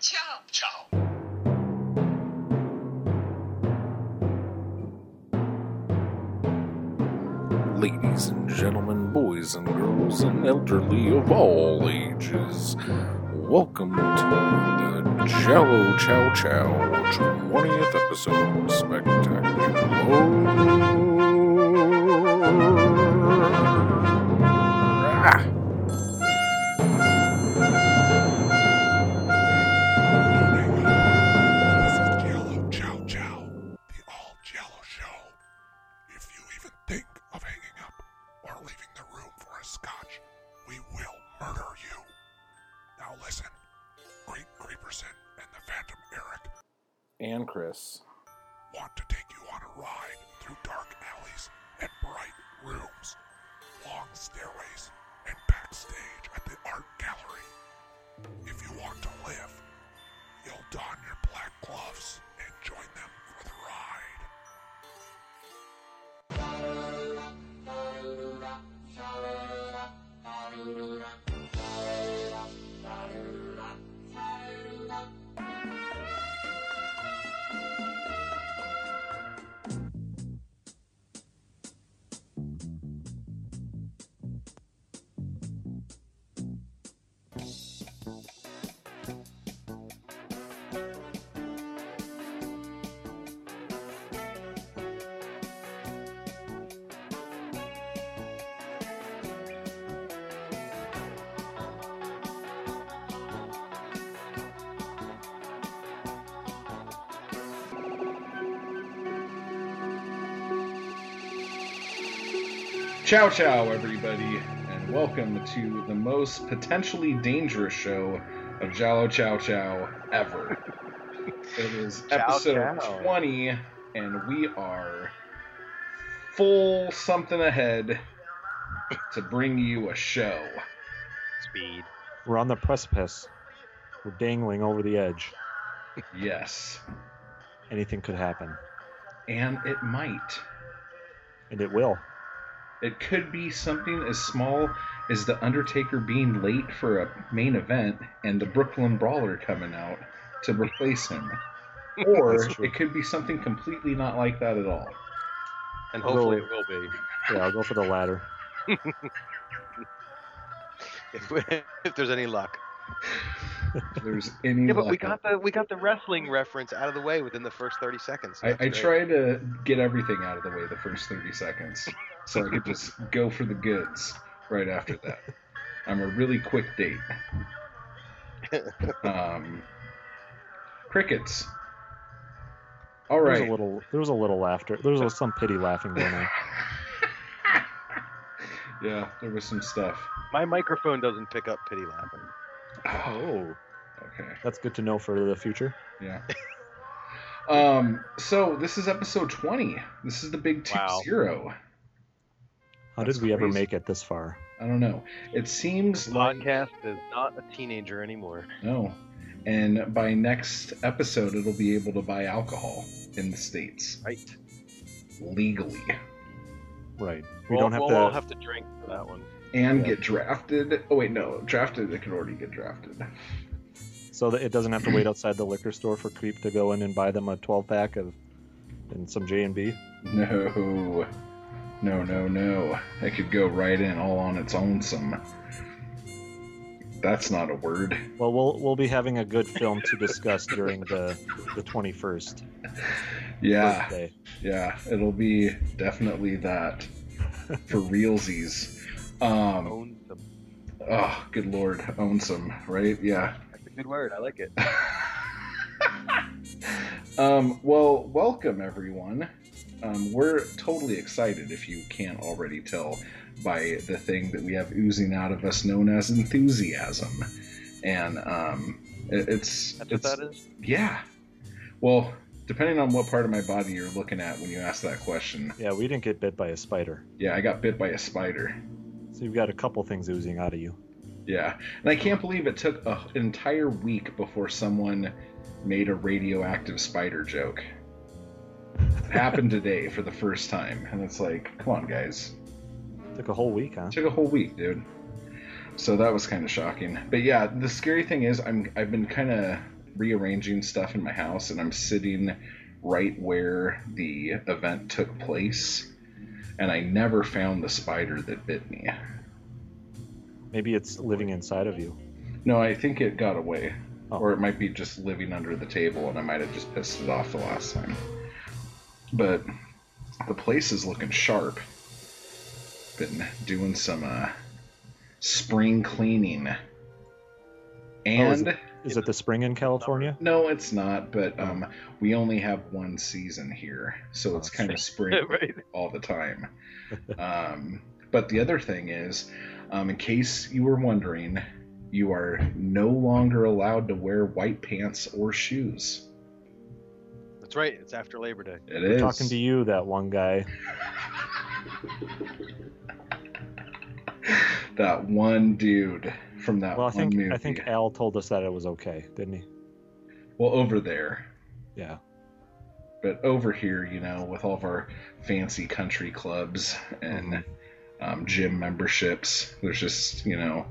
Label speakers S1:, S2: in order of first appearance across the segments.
S1: Ciao.
S2: Ciao.
S3: Ladies and gentlemen, boys and girls, and elderly of all ages, welcome to the Jello Chow Chow 20th episode spectacular.
S4: Ciao, ciao, everybody, and welcome to the most potentially dangerous show of Jalo Chow Chow ever. it is
S5: Chow
S4: episode
S5: chow.
S4: 20, and we are full something ahead to bring you a show.
S5: Speed.
S6: We're on the precipice. We're dangling over the edge.
S4: Yes,
S6: Anything could happen.
S4: and it might.
S6: And it will.
S4: It could be something as small as The Undertaker being late for a main event and the Brooklyn Brawler coming out to replace him. Or it could be something completely not like that at all.
S5: And
S6: Although-
S5: hopefully it will be.
S6: Yeah, I'll go for the latter.
S5: If, if there's any luck.
S4: If there's any
S5: Yeah, but we got the we got the wrestling reference out of the way within the first 30 seconds.
S4: I,
S5: That's
S4: I
S5: great.
S4: try to get everything out of the way the first 30 seconds so I could just go for the goods right after that. I'm a really quick date. Um, crickets. All
S6: There's
S4: right.
S6: a little. There was a little laughter. There was some pity laughing going on.
S4: yeah, there was some stuff.
S5: My microphone doesn't pick up pity laughing.
S6: Oh,
S4: Okay.
S6: that's good to know for the future.
S4: Yeah. Um. So this is episode 20. This is the big two
S5: Wow.
S4: zero.
S6: How
S4: That's
S6: did we ever make it this far?
S4: I don't know. It seems
S5: This
S4: like
S5: podcast is not a teenager anymore.
S4: no. And by next episode, it'll be able to buy alcohol in the states
S5: Right.
S4: legally
S6: Right. We
S5: we'll,
S6: don't have
S5: we'll
S6: to.
S5: all have to drink for that one.
S4: And get drafted. Oh wait, no, drafted. It can already get drafted.
S6: So that it doesn't have to wait outside the liquor store for creep to go in and buy them a 12 pack of and some J and B.
S4: No, no, no, no. It could go right in all on its own. Some. That's not a word.
S6: Well, we'll we'll be having a good film to discuss during the the 21st
S4: Yeah.
S6: birthday.
S4: Yeah, it'll be definitely that for realsies. Um,
S5: Own them.
S4: oh, good lord, own some, right? Yeah.
S5: That's a good word. I like it.
S4: um, well, welcome everyone. Um, we're totally excited if you can't already tell by the thing that we have oozing out of us known as enthusiasm. And um, it- it's
S5: That's what that is.
S4: yeah. Well, depending on what part of my body you're looking at when you ask that question.
S6: Yeah, we didn't get bit by a spider.
S4: Yeah, I got bit by a spider.
S6: So you've got a couple things oozing out of you.
S4: Yeah, and I can't believe it took a- an entire week before someone made a radioactive spider joke. It happened today for the first time, and it's like, come on, guys.
S6: Took a whole week, huh?
S4: Took a whole week, dude. So that was kind of shocking. But yeah, the scary thing is, I'm I've been kind of rearranging stuff in my house, and I'm sitting right where the event took place, and I never found the spider that bit me.
S6: Maybe it's living inside of you.
S4: No, I think it got away.
S6: Oh.
S4: Or it might be just living under the table and I might have just pissed it off the last time. But the place is looking sharp. Been doing some uh, spring cleaning. And
S6: Is it the spring in California?
S4: no, it's not, but um, we only have one season here, so it's
S6: Oh,
S4: kind of spring
S5: right.
S4: all the time. um, but the other thing is, um, in case you were wondering, you are no longer allowed to wear white pants or shoes.
S5: That's right. It's after Labor Day.
S4: It is
S6: Talking to you, that one guy.
S4: that one dude from that
S6: Well, I think
S4: movie.
S6: I think Al told us that it was okay, didn't he?
S4: well, over there,
S6: Yeah.
S4: but over here, you know, with all of our fancy country clubs and
S6: Mhm.
S4: um, gym memberships, there's just you know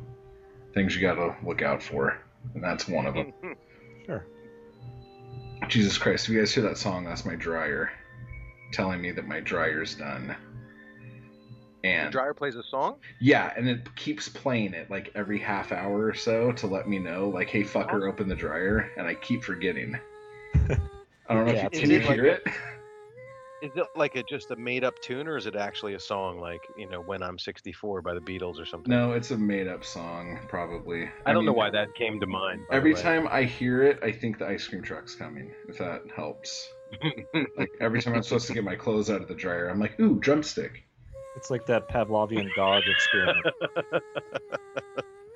S4: things you got to look out for, and that's one of them.
S6: Sure.
S4: Jesus Christ, if you guys hear that song, that's my dryer telling me that my dryer's done.
S5: The
S4: And
S5: dryer plays a song.
S4: yeah, and it keeps playing it like every half hour or so to let me know, like, hey fucker, open the dryer, and I keep forgetting. I don't know
S6: Yeah,
S4: if you can you
S5: it like
S4: hear
S5: a-
S4: it.
S5: Is it like a just a made up tune, or is it actually a song like you know "When I'm 64" by the Beatles or something?
S4: No, it's a made up song, probably.
S5: I don't know why that came to mind.
S4: Every time I hear it, I think the ice cream truck's coming. If that helps. Like every time I'm supposed to get my clothes out of the dryer, I'm like, ooh, drumstick.
S6: It's like that Pavlovian dog experiment.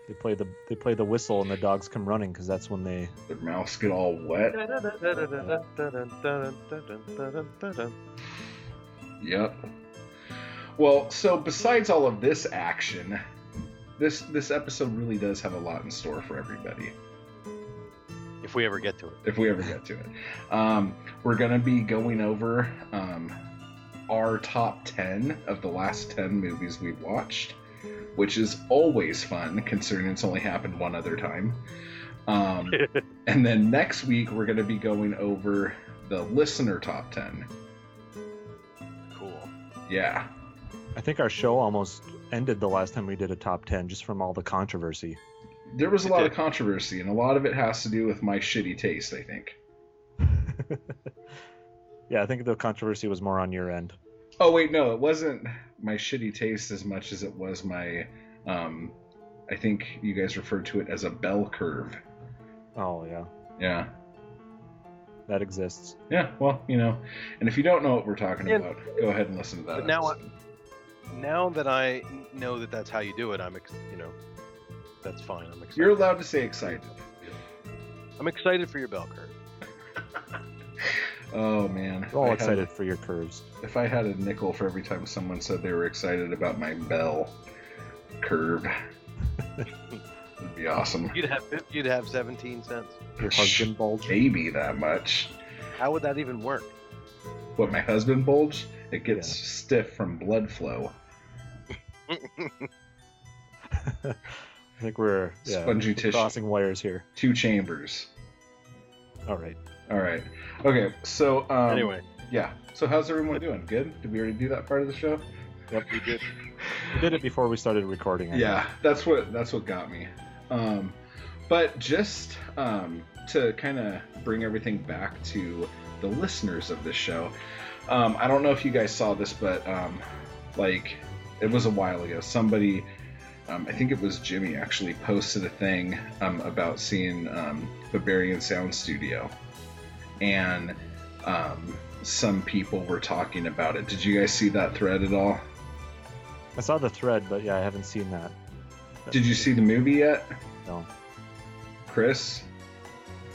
S6: they play the they play the whistle and the dogs come running because that's when they
S4: Their mouths get all wet. Yep. Well, so besides all of this action, this this episode really does have a lot in store for everybody.
S5: if we ever get to it.
S4: if we ever get to it. Um, we're going to be going over um, our top 10 of the last 10 movies we've watched, which is always fun considering it's only happened one other time. Um, and then next week, we're going to be going over the listener top 10.
S5: Cool.
S4: Yeah.
S6: I think our show almost ended the last time we did a top 10 just from all the controversy.
S4: There was a lot of controversy, and a lot of it has to do with my shitty taste, I think.
S6: yeah, I think the controversy was more on your end.
S4: Oh wait, no, it wasn't my shitty taste as much as it was my um I think you guys referred to it as a bell curve.
S6: Oh, yeah.
S4: Yeah.
S6: That exists.
S4: Yeah, well, you know. And if you don't know what we're talking
S5: Yeah.
S4: about, go ahead and listen to that.
S5: But now I- Now that I know that that's how you do it, I'm ex- you know that's fine. I'm excited.
S4: You're allowed to say excited.
S5: I'm excited for your bell curve.
S4: Oh man.
S6: We're all
S4: If I had-
S6: excited for your curves.
S4: if I had a nickel for every time someone said they were excited about my bell curve, it'd be awesome.
S5: You'd have you'd have 17 cents.
S6: Your husband bulge.
S4: Maybe that much.
S5: How would that even work?
S4: What my husband bulge? It gets
S6: Yeah.
S4: stiff from blood flow.
S6: I think we're yeah,
S4: Spongy
S6: we're
S4: tissue.
S6: crossing wires here.
S4: Two chambers.
S6: All right.
S4: All right. Okay. So um,
S5: anyway,
S4: yeah. So how's everyone doing? Good. Did we already do that part of the show?
S5: yep, we did.
S6: We did it before we started recording. I
S4: Yeah. That's what that's what got me. Um, but just um, to kind of bring everything back to the listeners of this show, um, I don't know if you guys saw this, but um, like it was a while ago. Somebody, um, I think it was Jimmy, actually posted a thing um, about seeing um, Berberian Sound Studio, and um, some people were talking about it. Did you guys see that thread at all?
S6: I saw the thread, but yeah, I haven't seen that.
S4: Did you see the movie yet,
S6: No.
S4: Chris?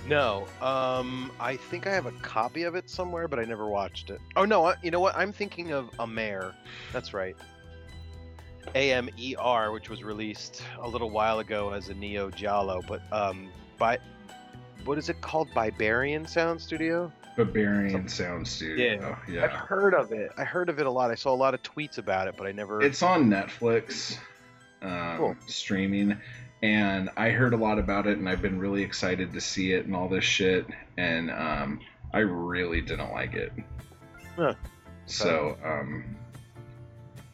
S5: No, um, I think I have a copy of it somewhere, but I never watched it. Oh no, I- you know what? I'm thinking of a Amer. That's right. A M E R, which was released a little while ago as a Neo Giallo, but um, by what is it called? Berberian Sound Studio.
S4: Berberian Sound Studio. Yeah, I've
S5: heard of it. I heard of it a lot. I saw a lot of tweets about it, but I never.
S4: It's on Netflix, um,
S5: Cool.
S4: streaming, and I heard a lot about it, and I've been really excited to see it and all this shit, and um, I really didn't like it.
S6: Huh.
S4: So, um,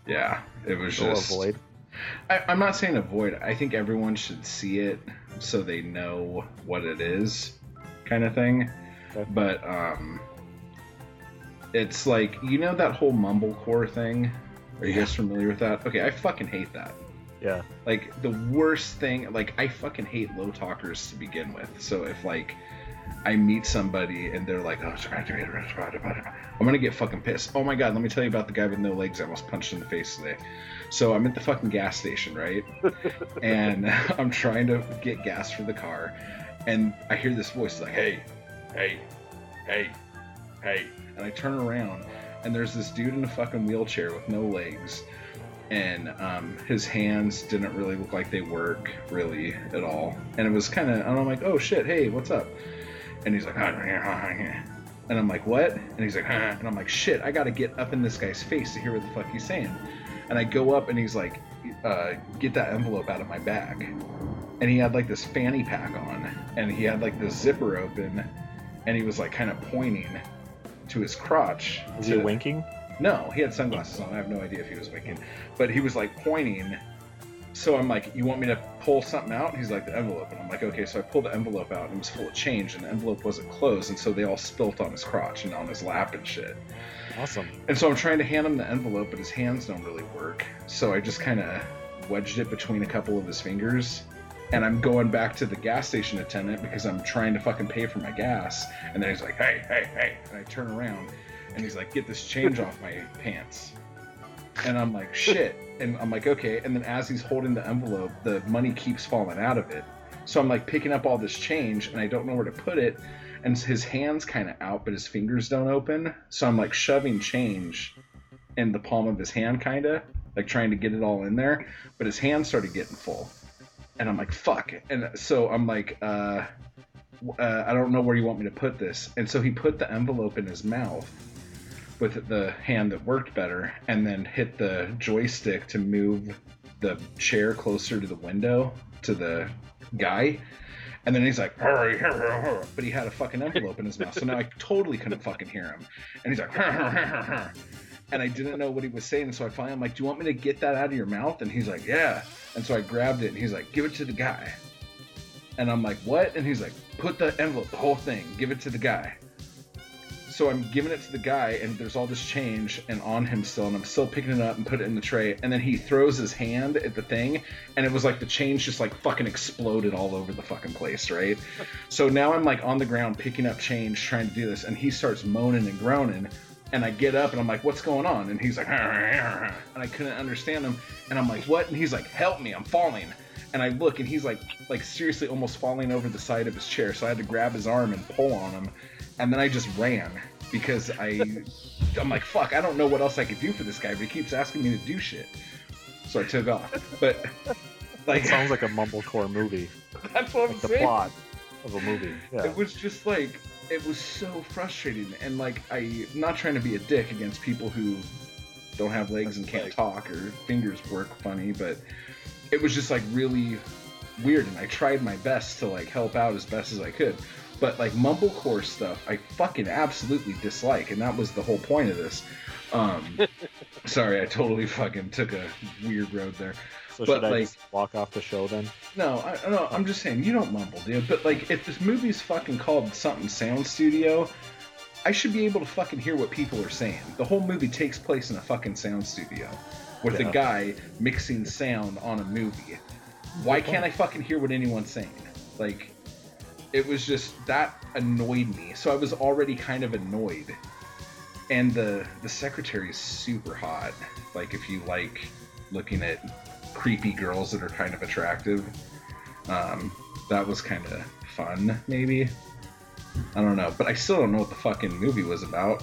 S4: yeah, it was
S6: Go
S4: just.
S6: avoid.
S4: I, I'm not saying avoid. I think everyone should see it so they know what it is, kind of thing.
S6: Okay.
S4: But um, it's like you know that whole mumblecore thing. Are you guys familiar with that? Okay, I fucking hate that.
S6: Yeah.
S4: Like the worst thing. Like I fucking hate low talkers to begin with. So if like I meet somebody and they're like, "Oh, I'm gonna get fucking pissed." Oh my god, let me tell you about the guy with no legs I almost punched in the face today. So I'm at the fucking gas station, right? and I'm trying to get gas for the car, and I hear this voice like, "Hey, hey, hey, hey," and I turn around, and there's this dude in a fucking wheelchair with no legs, and um, his hands didn't really look like they work really at all, and it was kind of, and I'm like, "Oh shit, hey, what's up?" And he's like, and I'm like, what? And he's like, and I'm like, shit, I gotta get up in this guy's face to hear what the fuck he's saying. And I go up and he's like, uh, get that envelope out of my bag. And he had like this fanny pack on, and he had like this zipper open, and he was like kind of pointing to his crotch.
S6: Is
S4: to,
S6: he winking?
S4: No, he had sunglasses on. I have no idea if he was winking, but he was like pointing. So I'm like, "You want me to pull something out?" And he's like, "The envelope." And I'm like, "Okay." So I pulled the envelope out, and it was full of change, and the envelope wasn't closed, and so they all spilt on his crotch and on his lap and shit.
S6: Awesome.
S4: And so I'm trying to hand him the envelope, but his hands don't really work. So I just kind of wedged it between a couple of his fingers. And I'm going back to the gas station attendant because I'm trying to fucking pay for my gas. And then he's like, hey, hey, hey. And I turn around and he's like, get this change off my pants. And I'm like, shit. And I'm like, okay. And then as he's holding the envelope, the money keeps falling out of it. So I'm like picking up all this change and I don't know where to put it. And his hand's kind of out, but his fingers don't open. So I'm like shoving change in the palm of his hand, kind of like trying to get it all in there. But his hand started getting full. And I'm like, fuck. And so I'm like, uh, uh, I don't know where you want me to put this. And so he put the envelope in his mouth with the hand that worked better and then hit the joystick to move the chair closer to the window to the guy. And then he's like, hurry, hurry, hurry. but he had a fucking envelope in his mouth. So now I totally couldn't fucking hear him. And he's like, and I didn't know what he was saying. So I finally, I'm like, do you want me to get that out of your mouth? And he's like, yeah. And so I grabbed it and he's like, give it to the guy. And I'm like, what? And he's like, put the envelope, the whole thing, give it to the guy. So I'm giving it to the guy, and there's all this change and on him still, and I'm still picking it up and put it in the tray. And then he throws his hand at the thing, and it was like the change just like fucking exploded all over the fucking place, right? So now I'm like on the ground picking up change, trying to do this, and he starts moaning and groaning. And I get up and I'm like, what's going on? And he's like, and I couldn't understand him. And I'm like, what? And he's like, help me, I'm falling. And I look and he's like, like seriously almost falling over the side of his chair. So I had to grab his arm and pull on him. And then I just ran because I, I'm like, fuck, I don't know what else I could do for this guy, but he keeps asking me to do shit. So I took off. But like,
S6: That sounds like a mumblecore movie.
S4: that's what I'm
S6: Like the
S4: saying.
S6: plot of a movie. Yeah.
S4: It was just like it was so frustrating, and like I, not trying to be a dick against people who don't have legs and can't
S5: Like-
S4: talk or fingers work funny, but it was just like really weird, and I tried my best to like help out as best as I could. But like mumblecore stuff, I fucking absolutely dislike, and that was the whole point of this. Um, sorry, I totally fucking took a weird road there.
S6: so
S4: but,
S6: should I
S4: like-
S6: just walk off the show then?
S4: No, I, no, I'm just saying you don't mumble, dude. But like, if this movie's fucking called something Sound Studio, I should be able to fucking hear what people are saying. The whole movie takes place in a fucking sound studio with a guy mixing sound on a movie. Why can't I fucking hear what anyone's saying? Like, it was just that annoyed me. So I was already kind of annoyed. And the the secretary is super hot. Like, if you like looking at creepy girls that are kind of attractive, um, that was kind of fun, maybe. I don't know, but I still don't know what the fucking movie was about.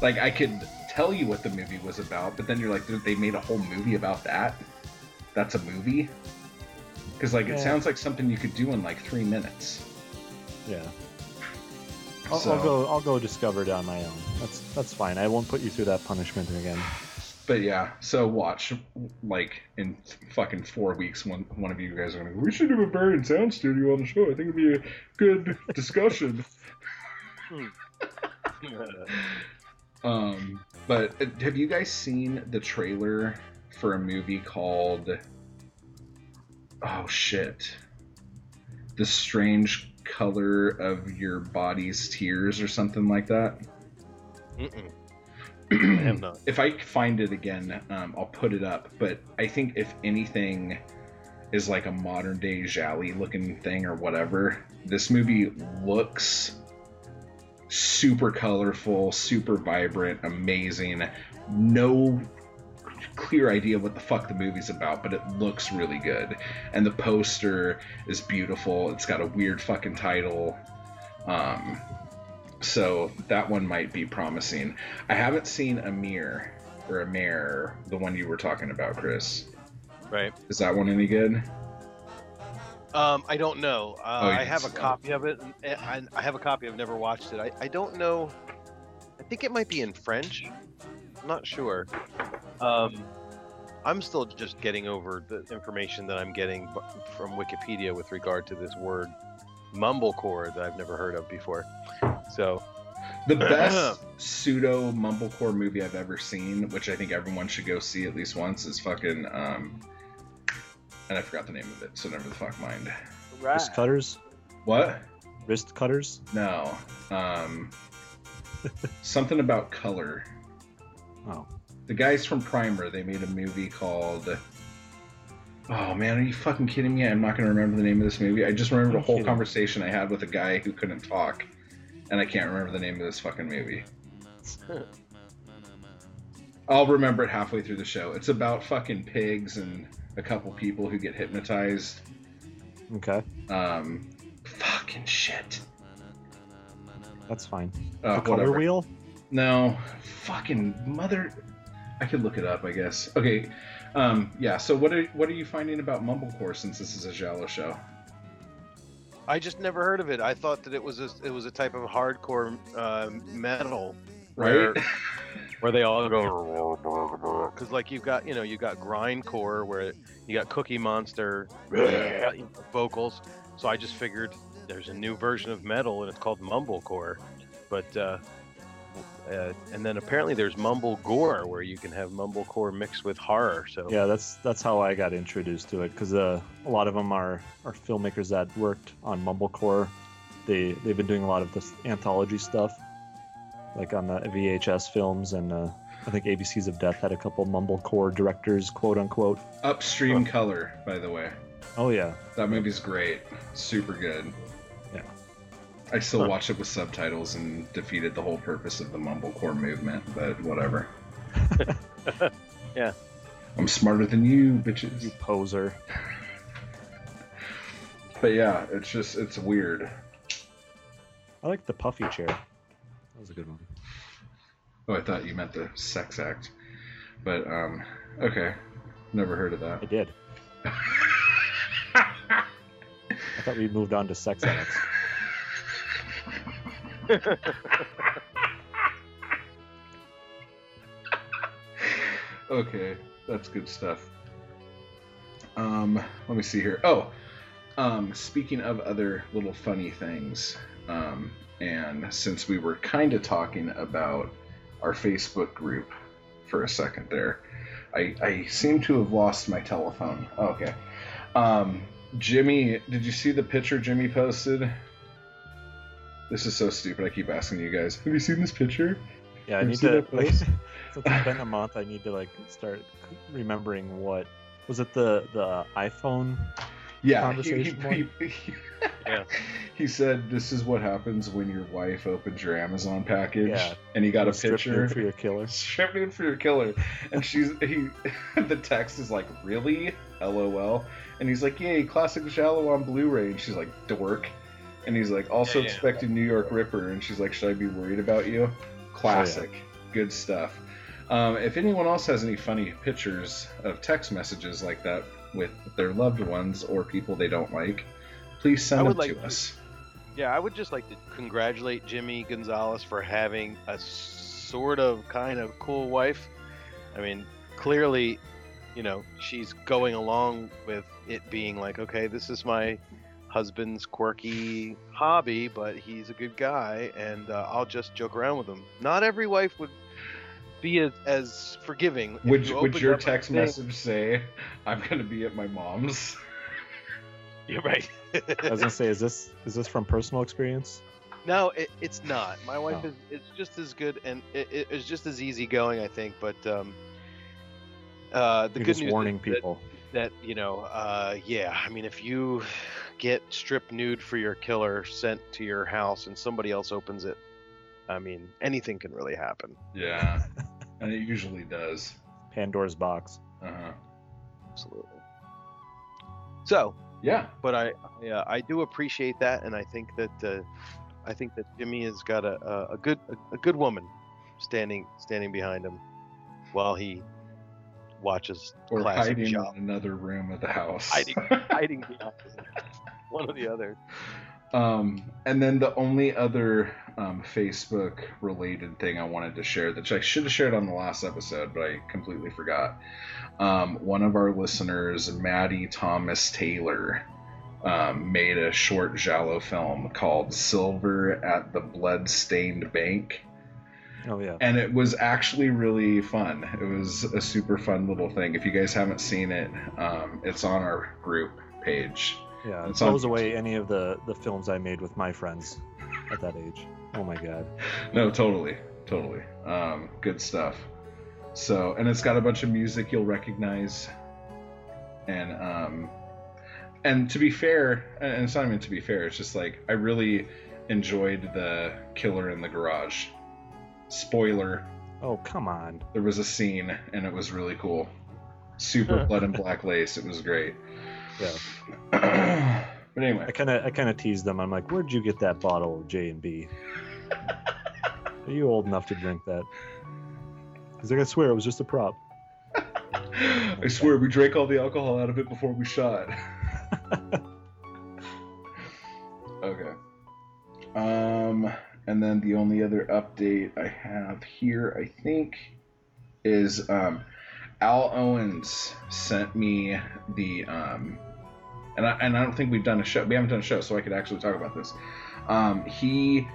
S4: Like, I could tell you what the movie was about, but then you're like, they made a whole movie about that? That's a movie? Because, like, it sounds like something you could do in like three minutes.
S6: Yeah. I'll,
S4: So-
S6: I'll go. I'll go discover it on my own. That's that's fine. I won't put you through that punishment again.
S4: but yeah, so watch like in fucking four weeks, one one of you guys are gonna. go, We should do a Barry Sound Studio on the show. I think it'd be a good discussion. um, but uh, have you guys seen the trailer for a movie called? Oh shit! The strange color of your body's tears, or something like that.
S5: I
S4: if I find it again, um, I'll put it up. But I think if anything is like a modern day Giallo looking thing or whatever, this movie looks super colorful, super vibrant, amazing. No clear idea what the fuck the movie's about, but it looks really good. And the poster is beautiful. It's got a weird fucking title. Um, so that one might be promising. I haven't seen Amer or a Amer, the one you were talking about, Chris.
S5: Right.
S4: Is that one any good?
S5: Um, I don't know. Uh,
S4: Oh,
S5: I have a
S4: it.
S5: copy of it. I, I have a copy. I've never watched it. I, I don't know. I think it might be in French. I'm not sure. Um, I'm still just getting over the information that I'm getting from Wikipedia with regard to this word mumblecore that I've never heard of before. So
S4: The best pseudo mumblecore movie I've ever seen, which I think everyone should go see at least once, is fucking um and I forgot the name of it, so never the fuck mind.
S6: Wrist cutters.
S4: What?
S6: Wrist cutters.
S4: No. Um something about color.
S6: Oh,
S4: The guys from Primer, they made a movie called Oh man, are you fucking kidding me? I'm not gonna remember the name of this movie. I just remembered a whole
S6: kidding.
S4: conversation I had with a guy who couldn't talk, and I can't remember the name of this fucking movie. I'll remember it halfway through the show. It's about fucking pigs and a couple people who get hypnotized.
S6: okay,
S4: Um, fucking shit.
S6: that's fine.
S4: Uh,
S6: the color
S4: whatever.
S6: wheel.
S4: No, fucking mother. I could look it up, I guess. Okay, um, yeah. So what are what are you finding about Mumblecore since this is a Giallo show?
S5: I just never heard of it. I thought that it was a, it was a type of hardcore uh, metal
S4: Right?
S5: Where- where they all go because like you've got you know you got grindcore where you got Cookie Monster vocals. So I just figured there's a new version of metal and it's called mumblecore, but uh, uh, and then apparently there's mumble gore where you can have mumble mumblecore mixed with horror. So
S6: Yeah, that's that's how I got introduced to it because uh, a lot of them are are filmmakers that worked on Mumblecore. They they've been doing a lot of this anthology stuff, like on the VHS films, and uh, I think ABCs of Death had a couple Mumblecore directors, quote unquote.
S4: Upstream Color, by the way.
S6: Oh yeah,
S4: That movie's great. Super good. I still
S5: Huh.
S4: watch it with subtitles and defeated the whole purpose of the Mumblecore movement, but whatever.
S5: Yeah.
S4: I'm smarter than you,
S6: you
S4: bitches.
S6: poser.
S4: But yeah, it's just, it's weird.
S6: I like the puffy chair. That was a good one.
S4: Oh, I thought you meant the sex act. But, um, okay. Never heard of that.
S6: I did. I thought we moved on to sex acts.
S4: okay, that's good stuff. Um, let me see here. Oh, um, speaking of other little funny things, um, and since we were kind of talking about our Facebook group for a second there, I, I seem to have lost my telephone. Okay. Um, Jimmy, did you see the picture Jimmy posted? This is so stupid. I keep asking you guys. Have you seen this picture?
S6: Yeah, I
S4: You
S6: need to. Like, since it's been a month, I need to like start remembering what was it the the iPhone.
S4: yeah, he, he, he-
S5: Yeah.
S4: he said this is what happens when your wife opens your Amazon package,
S6: Yeah.
S4: and he got a picture.
S6: for your killer.
S4: Strip nude for your killer, and she's he. the text is like, really? LOL, and he's like, yay, classic Giallo on Blu-ray, and she's like, dork, and he's like, also
S5: Yeah, yeah.
S4: expecting New York Ripper, and she's like, should I be worried about you? Classic, good stuff. Um, if anyone else has any funny pictures of text messages like that with their loved ones or people they don't like, please send
S5: I
S4: them
S5: like
S4: to
S5: to-
S4: us.
S5: Yeah, I would just like to congratulate Jimmy Gonzalez for having a sort of kind of cool wife. I mean, clearly, you know, she's going along with it being like, okay, this is my husband's quirky hobby, but he's a good guy, and uh, I'll just joke around with him. Not every wife would be as, as forgiving.
S4: Would
S5: you
S4: would your text
S5: thing-
S4: message say, "I'm gonna be at my mom's"?
S5: You're right.
S6: I was gonna say, is this is this from personal experience?
S5: No, it, it's not. My wife
S6: Oh.
S5: is it's just as good and it, it- it's just as easygoing, I think. But um, uh, the
S6: You're
S5: good
S6: just
S5: news is
S6: warning
S5: that-
S6: people.
S5: that you know, uh, yeah. I mean, if you get strip nude for your killer sent to your house and somebody else opens it, I mean, anything can really happen.
S4: Yeah, and it usually does.
S6: Pandora's box.
S4: Uh huh.
S5: Absolutely. So,
S4: Yeah.
S5: but I, yeah, I do appreciate that, and I think that uh, I think that Jimmy has got a, a, a good a, a good woman standing standing behind him while he watches
S4: Or
S5: classic
S4: hiding
S5: job.
S4: in another room of the house.
S5: Hiding. hiding behind one or the other.
S4: Um, and then the only other um, Facebook related thing I wanted to share, that I should have shared on the last episode, but I completely forgot. Um, one of our listeners, Maddie Thomas Taylor, um, made a short Giallo film called Silver at the Bloodstained Bank.
S6: Oh yeah.
S4: And it was actually really fun. It was a super fun little thing. If you guys haven't seen it, um, it's on our group page.
S6: Yeah, it blows away any of the the films I made with my friends at that age. Oh my god.
S4: No, totally, totally. Um, good stuff. So, and it's got a bunch of music you'll recognize, and um, and to be fair, and it's not even to be fair. It's just like I really enjoyed the Killer in the Garage. Spoiler:
S6: Oh come on.
S4: there was a scene, and it was really cool. Super blood and black lace. It was great.
S6: Yeah.
S4: but anyway,
S6: I kind of I kind of teased them. I'm like, where'd you get that bottle of J and B? Are you old enough to drink that? He's like, I swear it was just a prop.
S4: I swear we drank all the alcohol out of it before we shot. okay. Um, and then the only other update I have here, I think, is um, Al Owens sent me the um, and I, and I don't think we've done a show. We haven't done a show, so I could actually talk about this. Um, he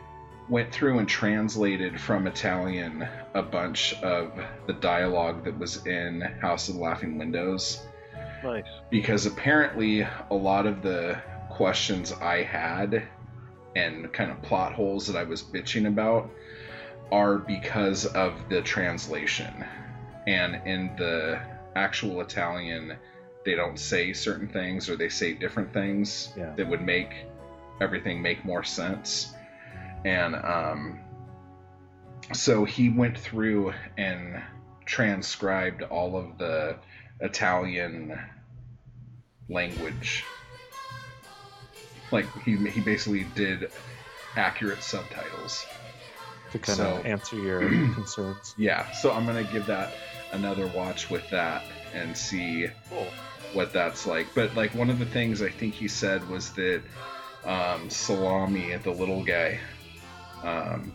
S4: went through and translated from Italian a bunch of the dialogue that was in House of the Laughing Windows
S5: Nice.
S4: because apparently a lot of the questions I had and kind of plot holes that I was bitching about are because of the translation. And in the actual Italian, they don't say certain things or they say different things
S6: Yeah.
S4: that would make everything make more sense. And um, so he went through and transcribed all of the Italian language. Like he he basically did accurate subtitles.
S6: to kind
S4: So-
S6: of answer your concerns.
S4: Yeah, so I'm gonna give that another watch with that and see
S5: Cool.
S4: what that's like. But like one of the things I think he said was that um, Salami, the little guy, um,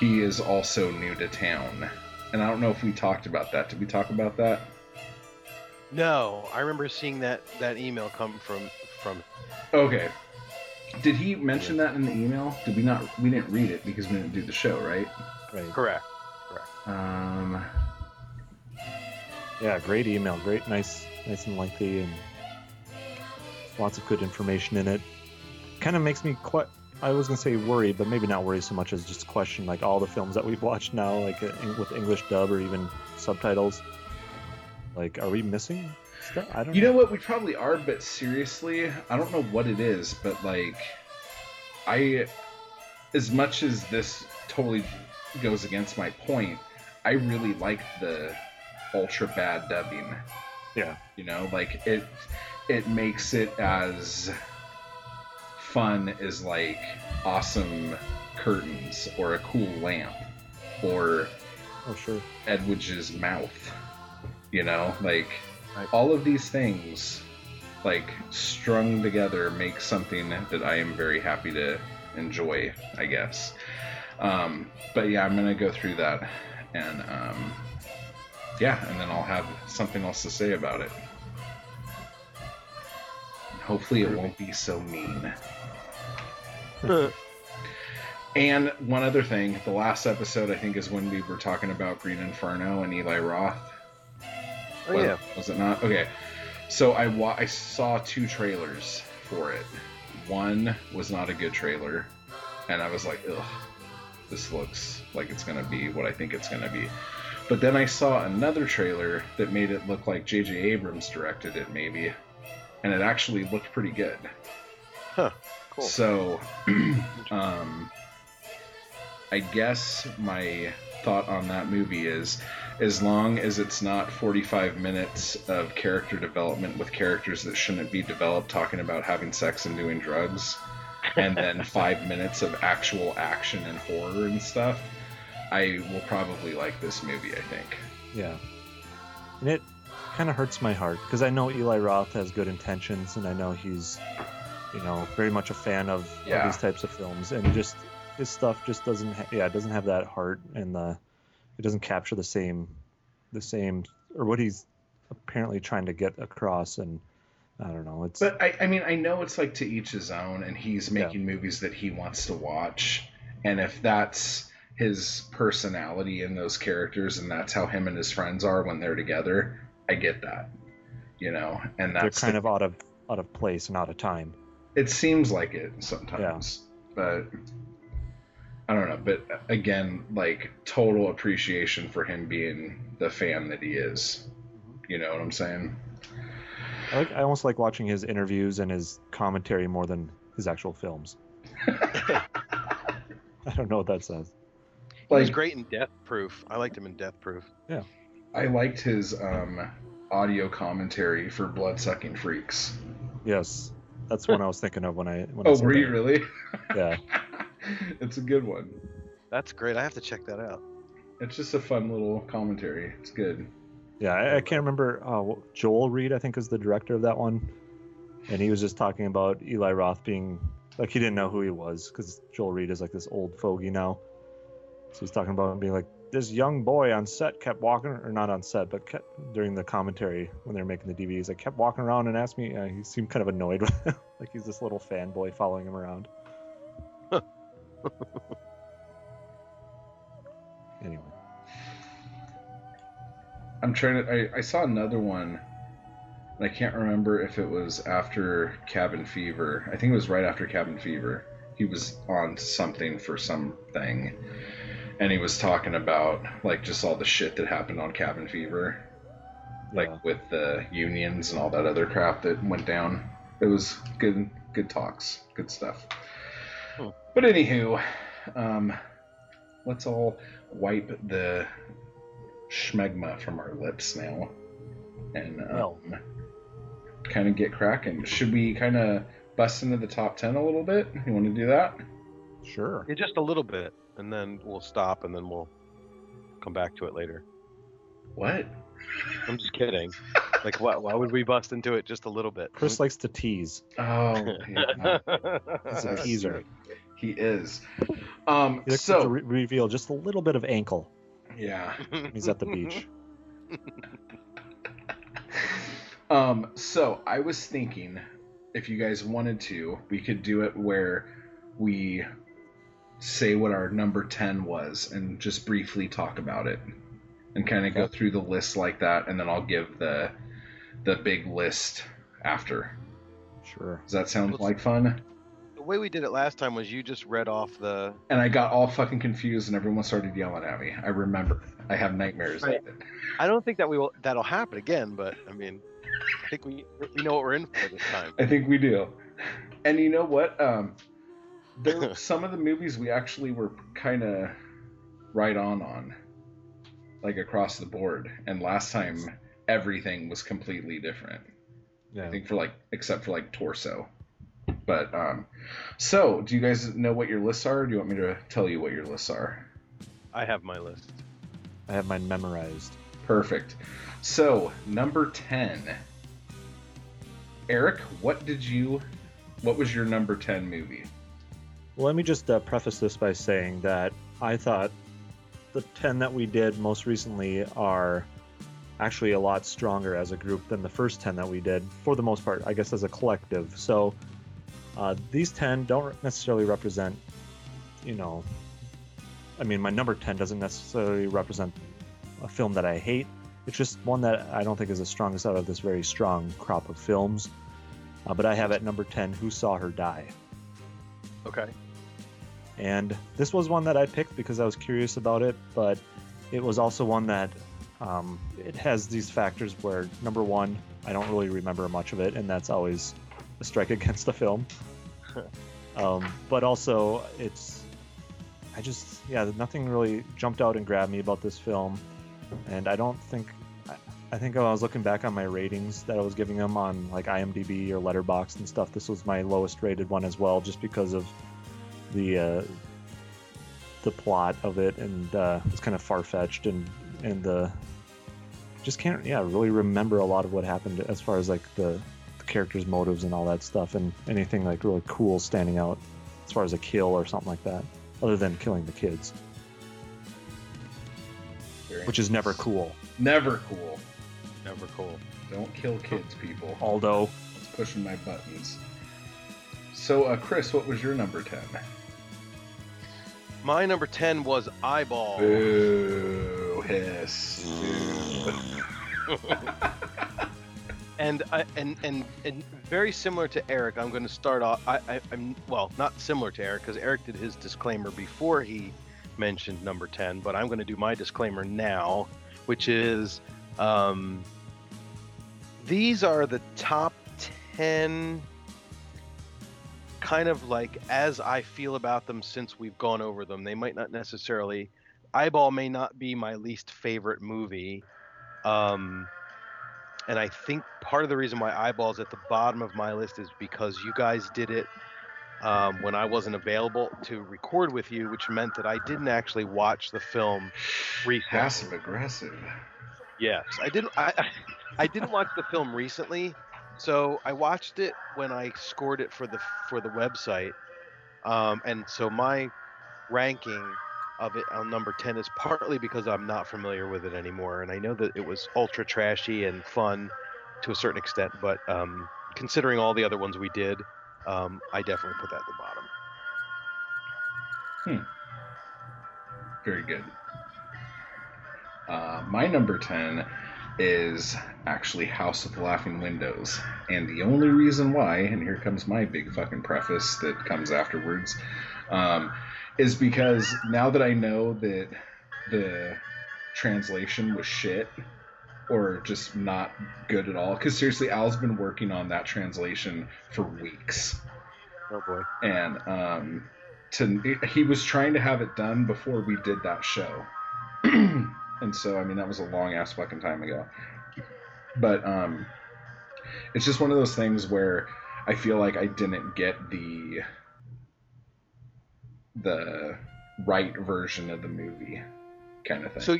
S4: he is also new to town, and I don't know if we talked about that. Did we talk about that?
S5: No, I remember seeing that that email come from from.
S4: Okay. Did he mention that in the email? Did we not? We didn't read it because we didn't do the show, right?
S6: Right.
S5: Correct.
S4: Um,
S6: Yeah, great email. Great, nice, nice and lengthy, and lots of good information in it. Kind of makes me quite. I was gonna say worry, but maybe not worry so much as just question like all the films that we've watched now, like uh, with English dub or even subtitles. Like, are we missing stuff? I don't.
S4: You know what? We probably are, but seriously, I don't know what it is, but like, I, as much as this totally goes against my point, I really like the ultra bad dubbing.
S6: Yeah.
S4: You know, like it, it makes it as fun as like awesome curtains or a cool lamp or
S6: Oh sure.
S4: Edwige's mouth. You know, like
S5: Right.
S4: all of these things, like strung together, make something that I am very happy to enjoy. I guess. Um, but yeah, I'm gonna go through that and um, yeah, and then I'll have something else to say about it. Hopefully, it won't be so mean. And one other thing, the last episode I think is when we were talking about Green Inferno and Eli Roth.
S5: Oh
S4: Was-
S5: yeah.
S4: Was it not? Okay. So I wa- I saw two trailers for it. One was not a good trailer, and I was like, ugh, this looks like it's gonna be what I think it's gonna be. But then I saw another trailer that made it look like J.J. Abrams directed it, maybe, and it actually looked pretty good. Huh.
S5: Cool.
S4: So, um, I guess my thought on that movie is as long as it's not 45 minutes of character development with characters that shouldn't be developed talking about having sex and doing drugs, and then five minutes of actual action and horror and stuff, I will probably like this movie, I think.
S6: Yeah. And it kind of hurts my heart because I know Eli Roth has good intentions and I know he's, you know, very much a fan of, of these types of films. And just his stuff just doesn't, ha- yeah, it doesn't have that heart and the, it doesn't capture the same, the same, or what he's apparently trying to get across. And I don't know. It's,
S4: But I, I mean, I know it's like to each his own, and he's
S6: Yeah.
S4: making movies that he wants to watch. And if that's his personality in those characters, and that's how him and his friends are when they're together, I get that. You know, and
S6: they're
S4: that's
S6: kind
S4: the-
S6: of out of, out of place and out of time.
S4: It seems like it sometimes, yeah. but I don't know. But again, like total appreciation for him being the fan that he is. You know what I'm saying?
S6: I like, I almost like watching his interviews and his commentary more than his actual films. I don't know what that says.
S5: He was great in Death Proof. I liked him in Death Proof. Yeah.
S4: I liked his um, audio commentary for Blood Sucking Freaks.
S6: Yes, that's one I was thinking of when I when I
S4: Oh,
S6: said
S4: were you really?
S6: Yeah,
S4: it's a good one.
S5: That's great. I have to check that out.
S4: It's just a fun little commentary. It's good.
S6: yeah. I, I can't remember. Uh, Joel Reed, I think, is the director of that one, and he was just talking about Eli Roth being like he didn't know who he was because Joel Reed is like this old fogey now. So he's talking about him being like this young boy on set kept walking, or not on set, but kept, during the commentary when they were making the DVDs, like kept walking around and asked me. Uh, he seemed kind of annoyed with him, like he's this little fanboy following him around. anyway.
S4: I'm trying to. I, I saw another one, and I can't remember if it was after Cabin Fever. I think it was right after Cabin Fever. He was on something for something, and he was talking about like just all the shit that happened on Cabin Fever, like
S6: Yeah.
S4: with the unions and all that other crap that went down. It was good, good talks, good stuff. But anywho, um, let's all wipe the schmegma from our lips now and um,
S6: Well.
S4: kind of get cracking. Should we kind of bust into the top 10 a little bit? You want to do that?
S6: Sure.
S5: Yeah, just a little bit, and then we'll stop, and then we'll come back to it later.
S4: What?
S5: I'm just kidding. like, why, why would we bust into it just a little bit?
S6: Chris likes to tease.
S4: Oh, yeah.
S6: He's a
S4: That's
S6: teaser.
S4: Right. He is. Um,
S6: He likes to
S4: so,
S6: re- reveal just a little bit of ankle
S4: yeah.
S6: he's at the beach.
S4: Um, so I was thinking if you guys wanted to, we could do it where we say what our number 10 was and just briefly talk about it and kind of go through the list like that and then I'll give the the big list after.
S6: Sure.
S4: Does that sound
S5: Let's-
S4: like fun?
S5: The way we did it last time was you just read off the.
S4: And I got all fucking confused and everyone started yelling at me. I remember. I have nightmares
S5: Right.
S4: of it.
S5: I don't think that we will. That'll happen again, but I mean, I think we we know what we're in for this time.
S4: I think we do. And you know what? Um, there some of the movies we actually were kind of right on on, like across the board. And last time everything was completely different.
S6: Yeah.
S4: I think for like except for like torso. But um, so do you guys know what your lists are? Or do you want me to tell you what your lists are?
S5: I have my list.
S6: I have mine memorized.
S4: Perfect. So number ten. Eric, what did you? What was your number ten movie?
S6: Well, let me just uh, preface this by saying that I thought the 10 that we did most recently are actually a lot stronger as a group than the first 10 that we did, for the most part, I guess as a collective. So uh, these 10 don't necessarily represent, you know, I mean, my number 10 doesn't necessarily represent a film that I hate. It's just one that I don't think is the strongest out of this very strong crop of films. Uh, but I have at number 10 Who Saw Her Die.
S5: Okay.
S6: And this was one that I picked because I was curious about it, but it was also one that um, it has these factors where, number one, I don't really remember much of it, and that's always a strike against the film. um, but also, it's. I just. Yeah, nothing really jumped out and grabbed me about this film. And I don't think. I, I think when I was looking back on my ratings that I was giving them on like IMDb or Letterboxd and stuff, this was my lowest rated one as well, just because of the uh, the plot of it, and uh, it's kind of far fetched, and and the just can't yeah really remember a lot of what happened as far as like the, the characters' motives and all that stuff, and anything like really cool standing out as far as a kill or something like that, other than killing the kids,
S4: Very
S6: which is never cool.
S4: Never cool.
S5: Never cool.
S4: Don't kill kids, people.
S6: Aldo,
S4: It's pushing my buttons. So, uh, Chris, what was your number 10?
S5: My number 10 was Eyeball.
S4: Boo, hiss. Boo.
S5: and I and and and very similar to Eric, I'm going to start off. I, I I'm well, not similar to Eric because Eric did his disclaimer before he mentioned number ten, but I'm going to do my disclaimer now, which is um, these are the top ten kind of like as I feel about them since we've gone over them. They might not necessarily Eyeball may not be my least favorite movie. Um, and I think part of the reason why Eyeball's at the bottom of my list is because you guys did it um, when I wasn't available to record with you, which meant that I didn't actually watch the film recently.
S4: Passive aggressive.
S5: Yes, I didn't. I, I I didn't watch the film recently, so I watched it when I scored it for the for the website, um, and so my ranking of it on number ten is partly because I'm not familiar with it anymore, and I know that it was ultra trashy and fun to a certain extent, but um, considering all the other ones we did, um, I definitely put that at the bottom. Hmm.
S4: Very good. Uh, my number 10 is actually House of the Laughing Windows. And the only reason why, and here comes my big fucking preface that comes afterwards, um, is because now that I know that the translation was shit or just not good at all, because seriously, Al's been working on that translation for weeks
S5: Oh boy.
S4: and um, to he was trying to have it done before we did that show, and so I mean that was a long ass fucking time ago. But um, it's just one of those things where I feel like I didn't get the the right version of the movie, kind of thing.
S5: So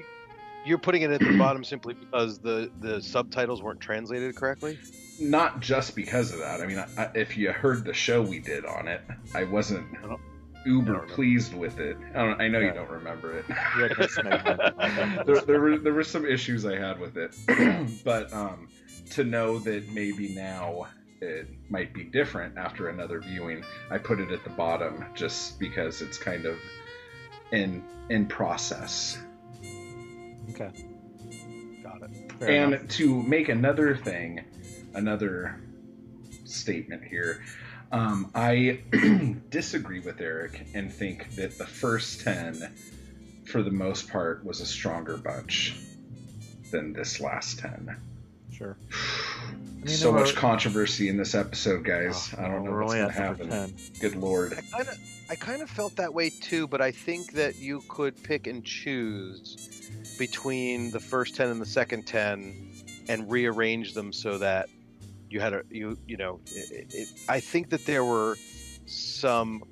S5: you're putting it at the bottom simply because the the subtitles weren't translated correctly?
S4: not just because of that. I mean, I, if you heard the show we did on it, I wasn't
S5: I
S4: uber
S5: remember.
S4: pleased with it. I, don't, I know you don't remember it.
S6: You had this segment.
S4: there, there were there were some issues I had with it, but um, to know that maybe now it might be different after another viewing, I put it at the bottom just because it's kind of in in process.
S6: okay.
S5: Got it.
S6: Fair
S4: and
S6: enough.
S4: to make another thing, another statement here, um, I disagree with Eric and think that the first 10, for the most part, was a stronger bunch than this last 10.
S6: Sure. mean,
S4: so much
S6: were-
S4: controversy in this episode, guys.
S6: Oh,
S4: I don't know
S6: we're
S4: what's going to happen.
S6: 10.
S4: Good lord.
S5: I kind of I kind of felt that way too, but I think that you could pick and choose between the first 10 and the second 10 and rearrange them so that you had a you you know it, it, I think that there were some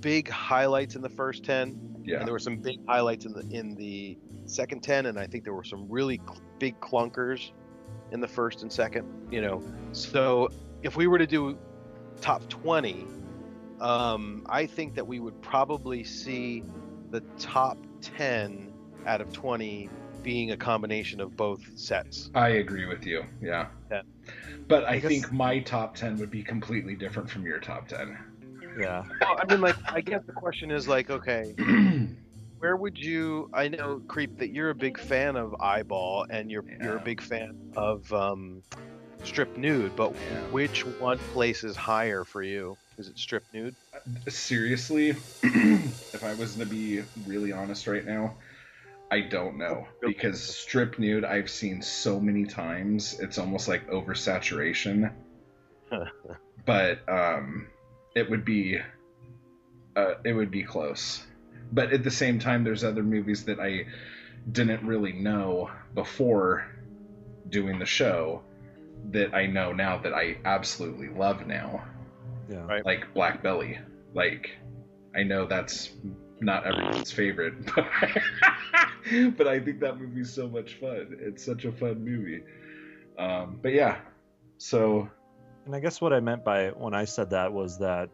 S5: big highlights in the first 10
S4: Yeah.
S5: and there were some big highlights in the in the second 10 and i think there were some really cl- big clunkers in the first and second you know so if we were to do top 20 um, i think that we would probably see the top 10 out of 20 being a combination of both sets.
S4: I agree with you. Yeah.
S5: Yeah.
S4: But I,
S6: I guess-
S4: think my top 10 would be completely different from your top 10.
S6: Yeah.
S5: Well, I mean, like, I guess the question is like, okay, where would you? I know, creep, that you're a big fan of Eyeball, and you're you're a big fan of um, Strip Nude, but
S4: Yeah.
S5: which one places higher for you? Is it Strip Nude?
S4: Seriously, if I was to be really honest right now, I don't know. Because strip nude, I've seen so many times, it's almost like oversaturation. but um, it would be, uh, it would be close. But at the same time, there's other movies that I didn't really know before doing the show that I know now that I absolutely love now
S6: Yeah.
S5: Right.
S4: like Black Belly. Like, I know that's not everyone's favorite, but, but I think that movie's so much fun. It's such a fun movie. Um, but yeah, so
S6: And I guess what I meant by when I said that was that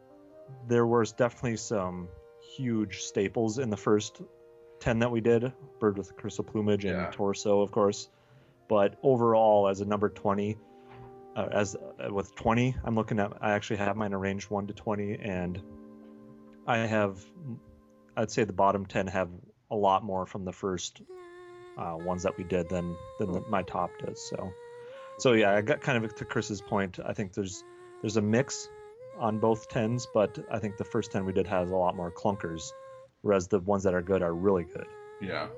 S6: there was definitely some huge staples in the first 10 that we did Bird with Crystal Plumage and
S4: Yeah.
S6: Torso, of course. But overall, as a number 20, uh, as uh, with 20, I'm looking at, I actually have mine arranged 1 to 20, and I have, I'd say the bottom 10 have a lot more from the first uh, ones that we did than than the, my top does. So, so yeah, I got kind of to Chris's point. I think there's there's a mix on both tens, but I think the first ten we did has a lot more clunkers, whereas the ones that are good are really good.
S4: yeah,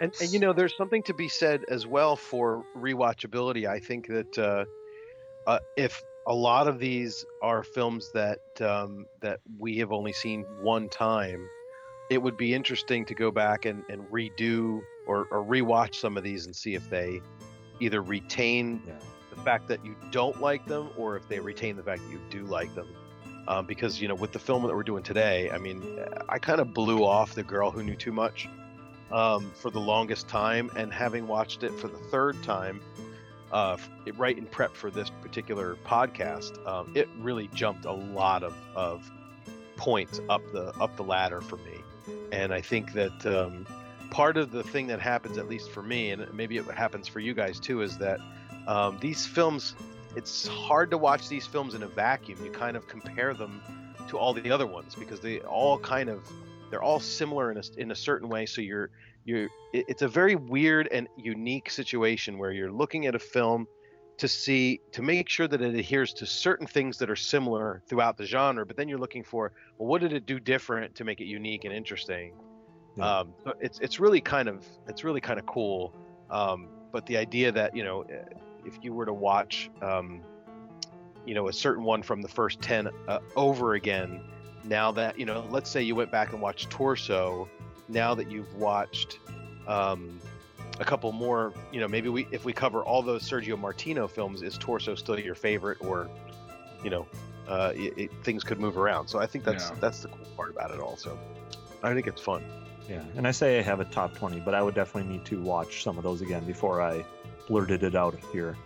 S5: And, and you know, there's something to be said as well for rewatchability. I think that uh, uh, if a lot of these are films that um, that we have only seen one time, it would be interesting to go back and, and redo or, or rewatch some of these and see if they either retain
S6: Yeah.
S5: The fact that you don't like them or if they retain the fact that you do like them. Um, because you know, with the film that we're doing today, I mean, I kind of blew off the girl who knew too much um, for the longest time, and having watched it for the third time, uh, right in prep for this particular podcast, um, it really jumped a lot of, of points up the up the ladder for me, and I think that um, part of the thing that happens, at least for me, and maybe it happens for you guys too, is that um, these films. It's hard to watch these films in a vacuum. You kind of compare them to all the other ones because they all kind of they're all similar in a, in a certain way so you're you're it- it's a very weird and unique situation where you're looking at a film to see to make sure that it adheres to certain things that are similar throughout the genre but then you're looking for well what did it do different to make it unique and interesting
S6: Yeah.
S5: um, so it's it's really kind of it's really kind of cool um, but the idea that you know if you were to watch um, you know a certain one from the first 10 uh, over again now that you know let's say you went back and watched torso now that you've watched um, a couple more you know maybe we if we cover all those sergio martino films is torso still your favorite or you know uh, it, it, things could move around. So i think that's
S4: Yeah.
S5: that's the cool part about it also. I think it's fun.
S6: Yeah, and I say I have a top 20, but I would definitely need to watch some of those again before I blurted it out here.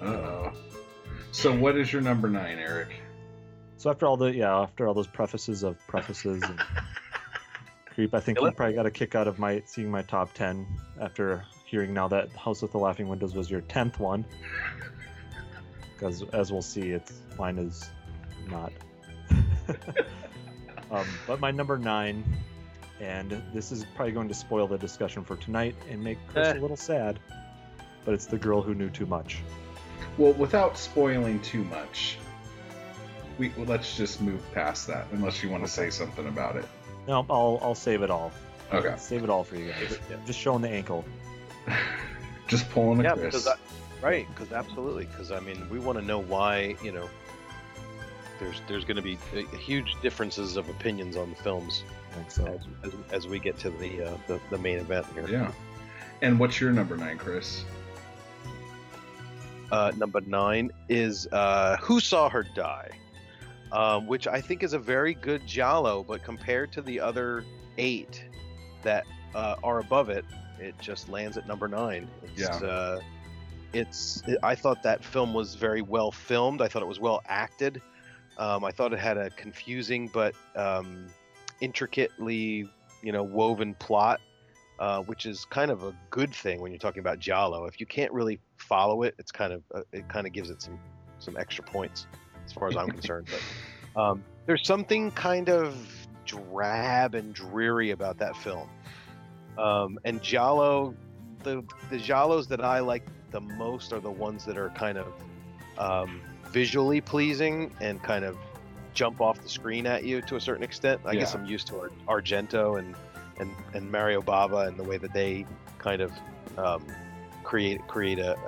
S4: uh-oh. So what is your number nine, Eric?
S6: So after all the yeah, after all those prefaces of prefaces and creep, I think you probably got a kick out of my seeing my top 10 after hearing now that House with the Laughing Windows was your 10th one. Because as we'll see, it's mine is not. um, but my number nine, and this is probably going to spoil the discussion for tonight and make Chris
S5: Eh.
S6: a little sad. But it's the girl who knew too much.
S4: Well, without spoiling too much, we well, let's just move past that. Unless you want to say something about it.
S6: No, I'll I'll save it all.
S4: Okay.
S6: Save it all for you guys. Just showing the ankle.
S4: just pulling a
S5: yeah
S4: Chris.
S5: because I, right because absolutely because i mean we want to know why you know there's there's going to be uh, huge differences of opinions on the films
S6: I think so.
S5: as, as, as we get to the, uh, the the main event here
S4: yeah. And what's your number nine, Chris?
S5: uh, number nine is uh, Who Saw Her Die, um, which I think is a very good Giallo, but compared to the other eight that uh, are above it, it just lands at number nine. It's,
S4: Yeah.
S5: Uh, it's. I thought that film was very well filmed. I thought it was well acted. Um, I thought it had a confusing but um, intricately, you know, woven plot uh, which is kind of a good thing when you're talking about Giallo. If you can't really follow it, it's kind of uh, it kind of gives it some some extra points as far as I'm concerned. But um, there's something kind of drab and dreary about that film. Um, and Giallo, the the Giallos that I like the most are the ones that are kind of um, visually pleasing and kind of jump off the screen at you to a certain extent. I guess I'm used to Ar- Argento and, and and Mario Bava and the way that they kind of um, create create a,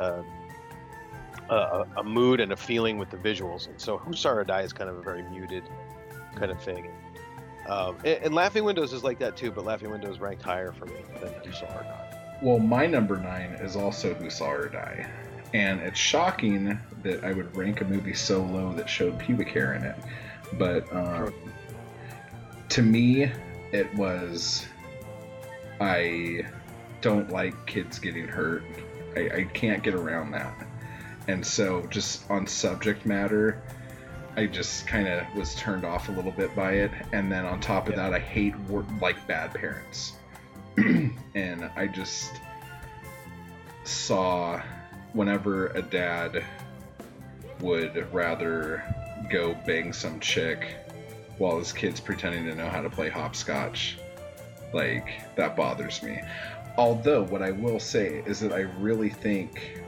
S5: a a a mood and a feeling with the visuals. And so Who Saw Her Die is kind of a very muted kind of thing. Um, and, and Laughing Windows is like that too, but Laughing Windows ranked higher for me than Who Saw Her Die.
S4: Well, my number nine is also Her Die. And it's shocking that I would rank a movie so low that showed pubic hair in it. But um, to me, it was. I don't like kids getting hurt. I, I can't get around that. And so, just on subject matter, I just kind of was turned off a little bit by it. And then on top of
S5: Yeah.
S4: that, I hate like bad parents. and I just saw whenever a dad would rather go bang some chick while his kid's pretending to know how to play hopscotch, like that bothers me. Although, what I will say is that I really think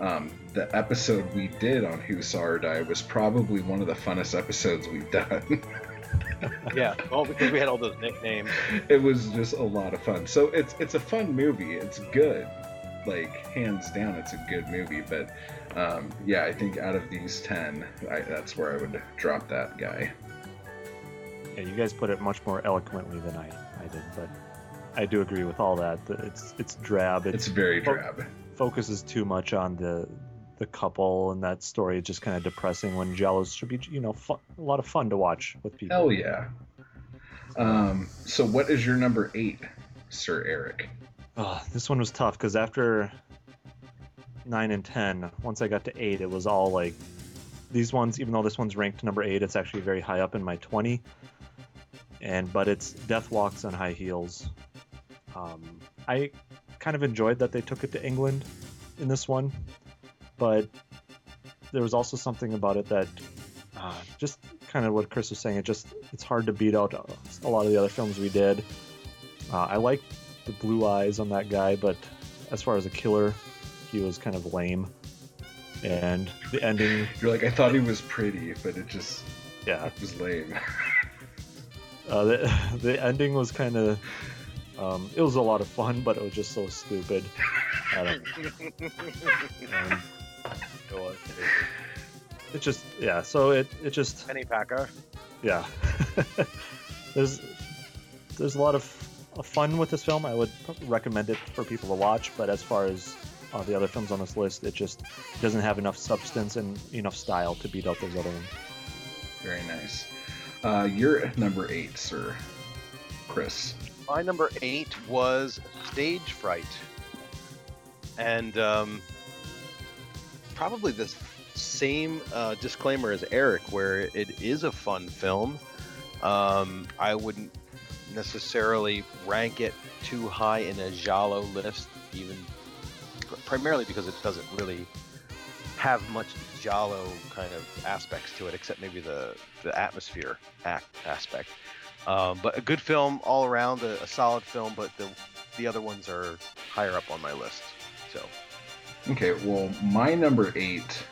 S4: um, the episode we did on Who Saw Her Die was probably one of the funnest episodes we've done.
S5: Yeah, all because we had all those nicknames.
S4: it was just a lot of fun. So it's it's a fun movie. It's good, like hands down, it's a good movie. But um, yeah, I think out of these ten, I, that's where I would drop that guy.
S6: Yeah, you guys put it much more eloquently than I, I did, but I do agree with all that. It's it's drab.
S4: It's
S6: It
S4: very drab.
S6: focuses too much on the the couple, and that story is just kind of depressing. When Giallos should be, you know, a lot of fun to watch with people.
S4: Hell yeah. Um, so what is your number eight, Sir Eric?
S6: Oh, this one was tough because after nine and ten, once I got to eight, it was all like these ones. Even though this one's ranked number eight, it's actually very high up in my twenty. And but it's Death Walks on High Heels. Um, I kind of enjoyed that they took it to England in this one, but there was also something about it that uh, just kind of what Chris was saying. It just it's hard to beat out a lot of the other films we did. Uh, I like the blue eyes on that guy, but as far as a killer, he was kind of lame. And the ending,
S4: You're like, I thought he was pretty, but it just
S6: yeah,
S4: it was lame.
S6: uh, the, the ending was kind of, um, it was a lot of fun, but it was just so stupid. I don't know. Um, it just, yeah. So it, it just,
S5: Penny Packer.
S6: yeah. there's, there's a lot of, of fun with this film. I would recommend it for people to watch, but as far as uh, the other films on this list, it just doesn't have enough substance and enough style to beat out those other ones.
S4: Very nice. Uh, you're number eight, Sir Chris.
S5: My number eight was Stage Fright, and um, probably the same uh, disclaimer as Eric, where it is a fun film. Um, I wouldn't necessarily rank it too high in a Giallo list, even primarily because it doesn't really have much Giallo kind of aspects to it, except maybe the the atmosphere act aspect. Um, but a good film all around, a, a solid film. But the the other ones are higher up on my list. So
S4: Okay, well, my number eight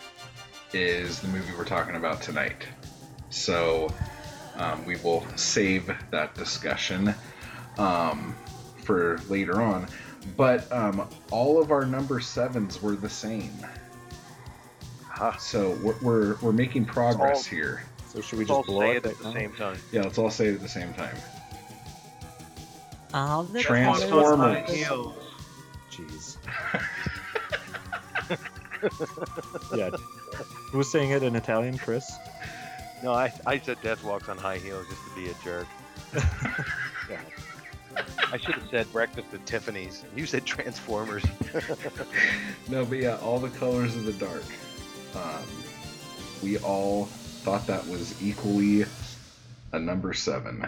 S4: is the movie we're talking about tonight. So um, we will save that discussion um, for later on. But um, all of our number sevens were the same.
S5: ha,
S4: So we're, we're, we're making progress
S5: all-
S4: here.
S6: So should we
S5: let's all
S6: just blow
S5: say
S6: it
S5: it at the
S6: now?
S5: same time.
S4: Yeah, let's all say it at the same time.
S6: All the
S4: Transformers.
S6: Jeez. yeah. Who was saying it in Italian, Chris?
S5: No, I, I said Death Walks on High Heels just to be a jerk.
S6: Yeah.
S5: I should have said Breakfast at Tiffany's. You said Transformers.
S4: No, but yeah, all the colors of the dark. Um, we all thought that was equally a number seven.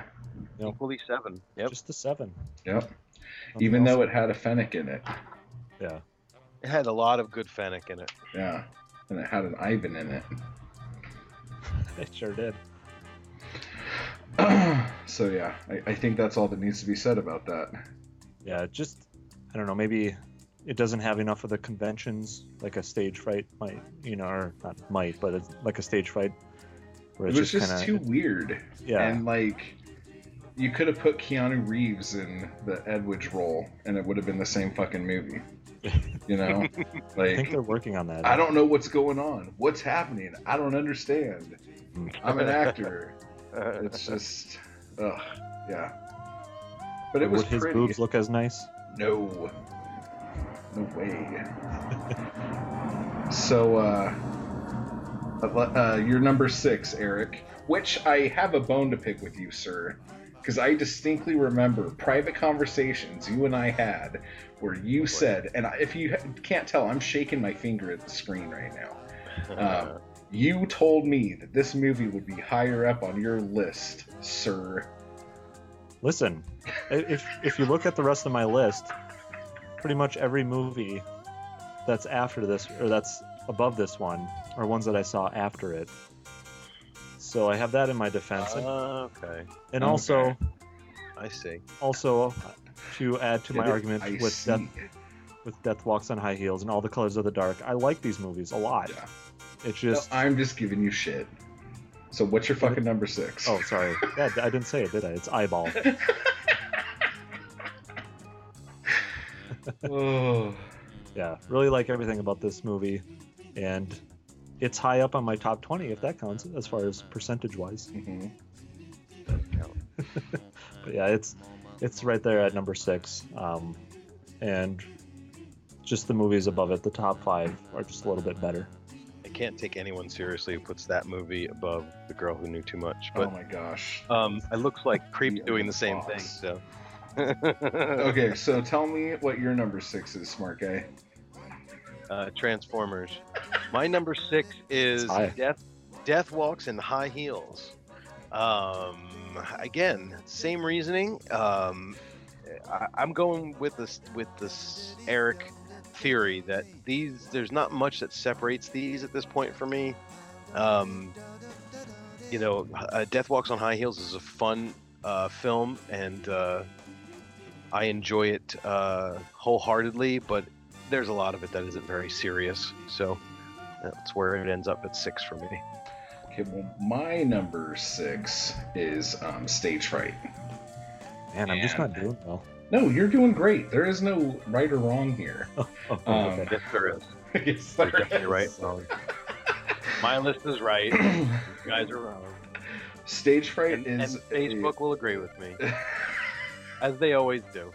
S6: Yep.
S5: Equally seven. Yep.
S6: Just the seven.
S4: Yep.
S6: Nothing
S4: even
S6: else?
S4: though it had a Fenech in it.
S6: yeah,
S5: It had a lot of good Fenech in it.
S4: Yeah, and it had an Ivan in it.
S6: it sure did.
S4: so yeah, I, I think that's all that needs to be said about that.
S6: Yeah, just I don't know. Maybe it doesn't have enough of the conventions like a stage fright might, you know, or not might, but it's like a stage fright where
S4: It was just,
S6: kind
S4: too
S6: of
S4: weird.
S6: yeah.
S4: And like, you could have put Keanu Reeves in the Edwige role, and it would have been the same fucking movie. You know,
S6: I think
S4: like
S6: they're working on that.
S4: I don't know what's going on. What's happening? I don't understand.
S6: Mm.
S4: I'm an actor. It's just, ugh, yeah. But it was
S6: Would his
S4: pretty.
S6: boobs look as nice?
S4: No. No way. so, uh, uh, you're number six, Eric, which I have a bone to pick with you, sir. Because I distinctly remember private conversations you and I had where you said, and if you can't tell, I'm shaking my finger at the screen right now. Um, you told me that this movie would be higher up on your list, sir.
S6: Listen, if if you look at the rest of my list, pretty much every movie that's after this or that's above this one are ones that I saw after it. So I have that in my defense, and,
S5: Uh, okay,
S6: and
S4: okay.
S6: also
S5: I see.
S6: also to add to my
S4: Get it?
S6: argument
S4: I
S6: with
S4: see.
S6: Death with Death Walks on High Heels and All the Colors of the Dark, I like these movies a lot.
S4: Yeah.
S6: It's
S4: No,
S6: just
S4: I'm just giving you shit. So what's your fucking number six?
S6: oh sorry, yeah, I didn't say it, did I? It's Eyeball.
S4: oh.
S6: yeah, really like everything about this movie, and it's high up on my top 20 if that counts as far as percentage wise.
S4: Mhm.
S6: But yeah, it's it's right there at number six, um, and just the movies above it, the top five are just a little bit better.
S5: Can't take anyone seriously who puts that movie above The Girl Who Knew Too Much. But, Oh
S4: my gosh.
S5: um, it looks like Creep doing the same thing. So.
S4: Okay, so tell me what your number six is, smart guy.
S5: uh, Transformers. My number six is. Death Death Walks in High Heels. Um, again, same reasoning. Um, I, I'm going with this with this Eric theory that these there's not much that separates these at this point for me. Um, you know, uh, Death Walks on High Heels is a fun uh, film, and uh, I enjoy it uh, wholeheartedly. But there's a lot of it that isn't very serious. So that's where it ends up at six for me.
S4: Okay, well, my number six is um, Stage Fright.
S6: Man, I'm just not doing well.
S4: No, you're doing great. There is no right or wrong here.
S6: Oh,
S4: Um,
S6: okay.
S5: Yes, there is.
S4: Yes,
S5: You're
S4: there
S5: definitely right. Wrong. My list is right. You guys are wrong.
S4: Stage Fright
S5: And,
S4: is
S5: and Facebook will agree with me, as they always do.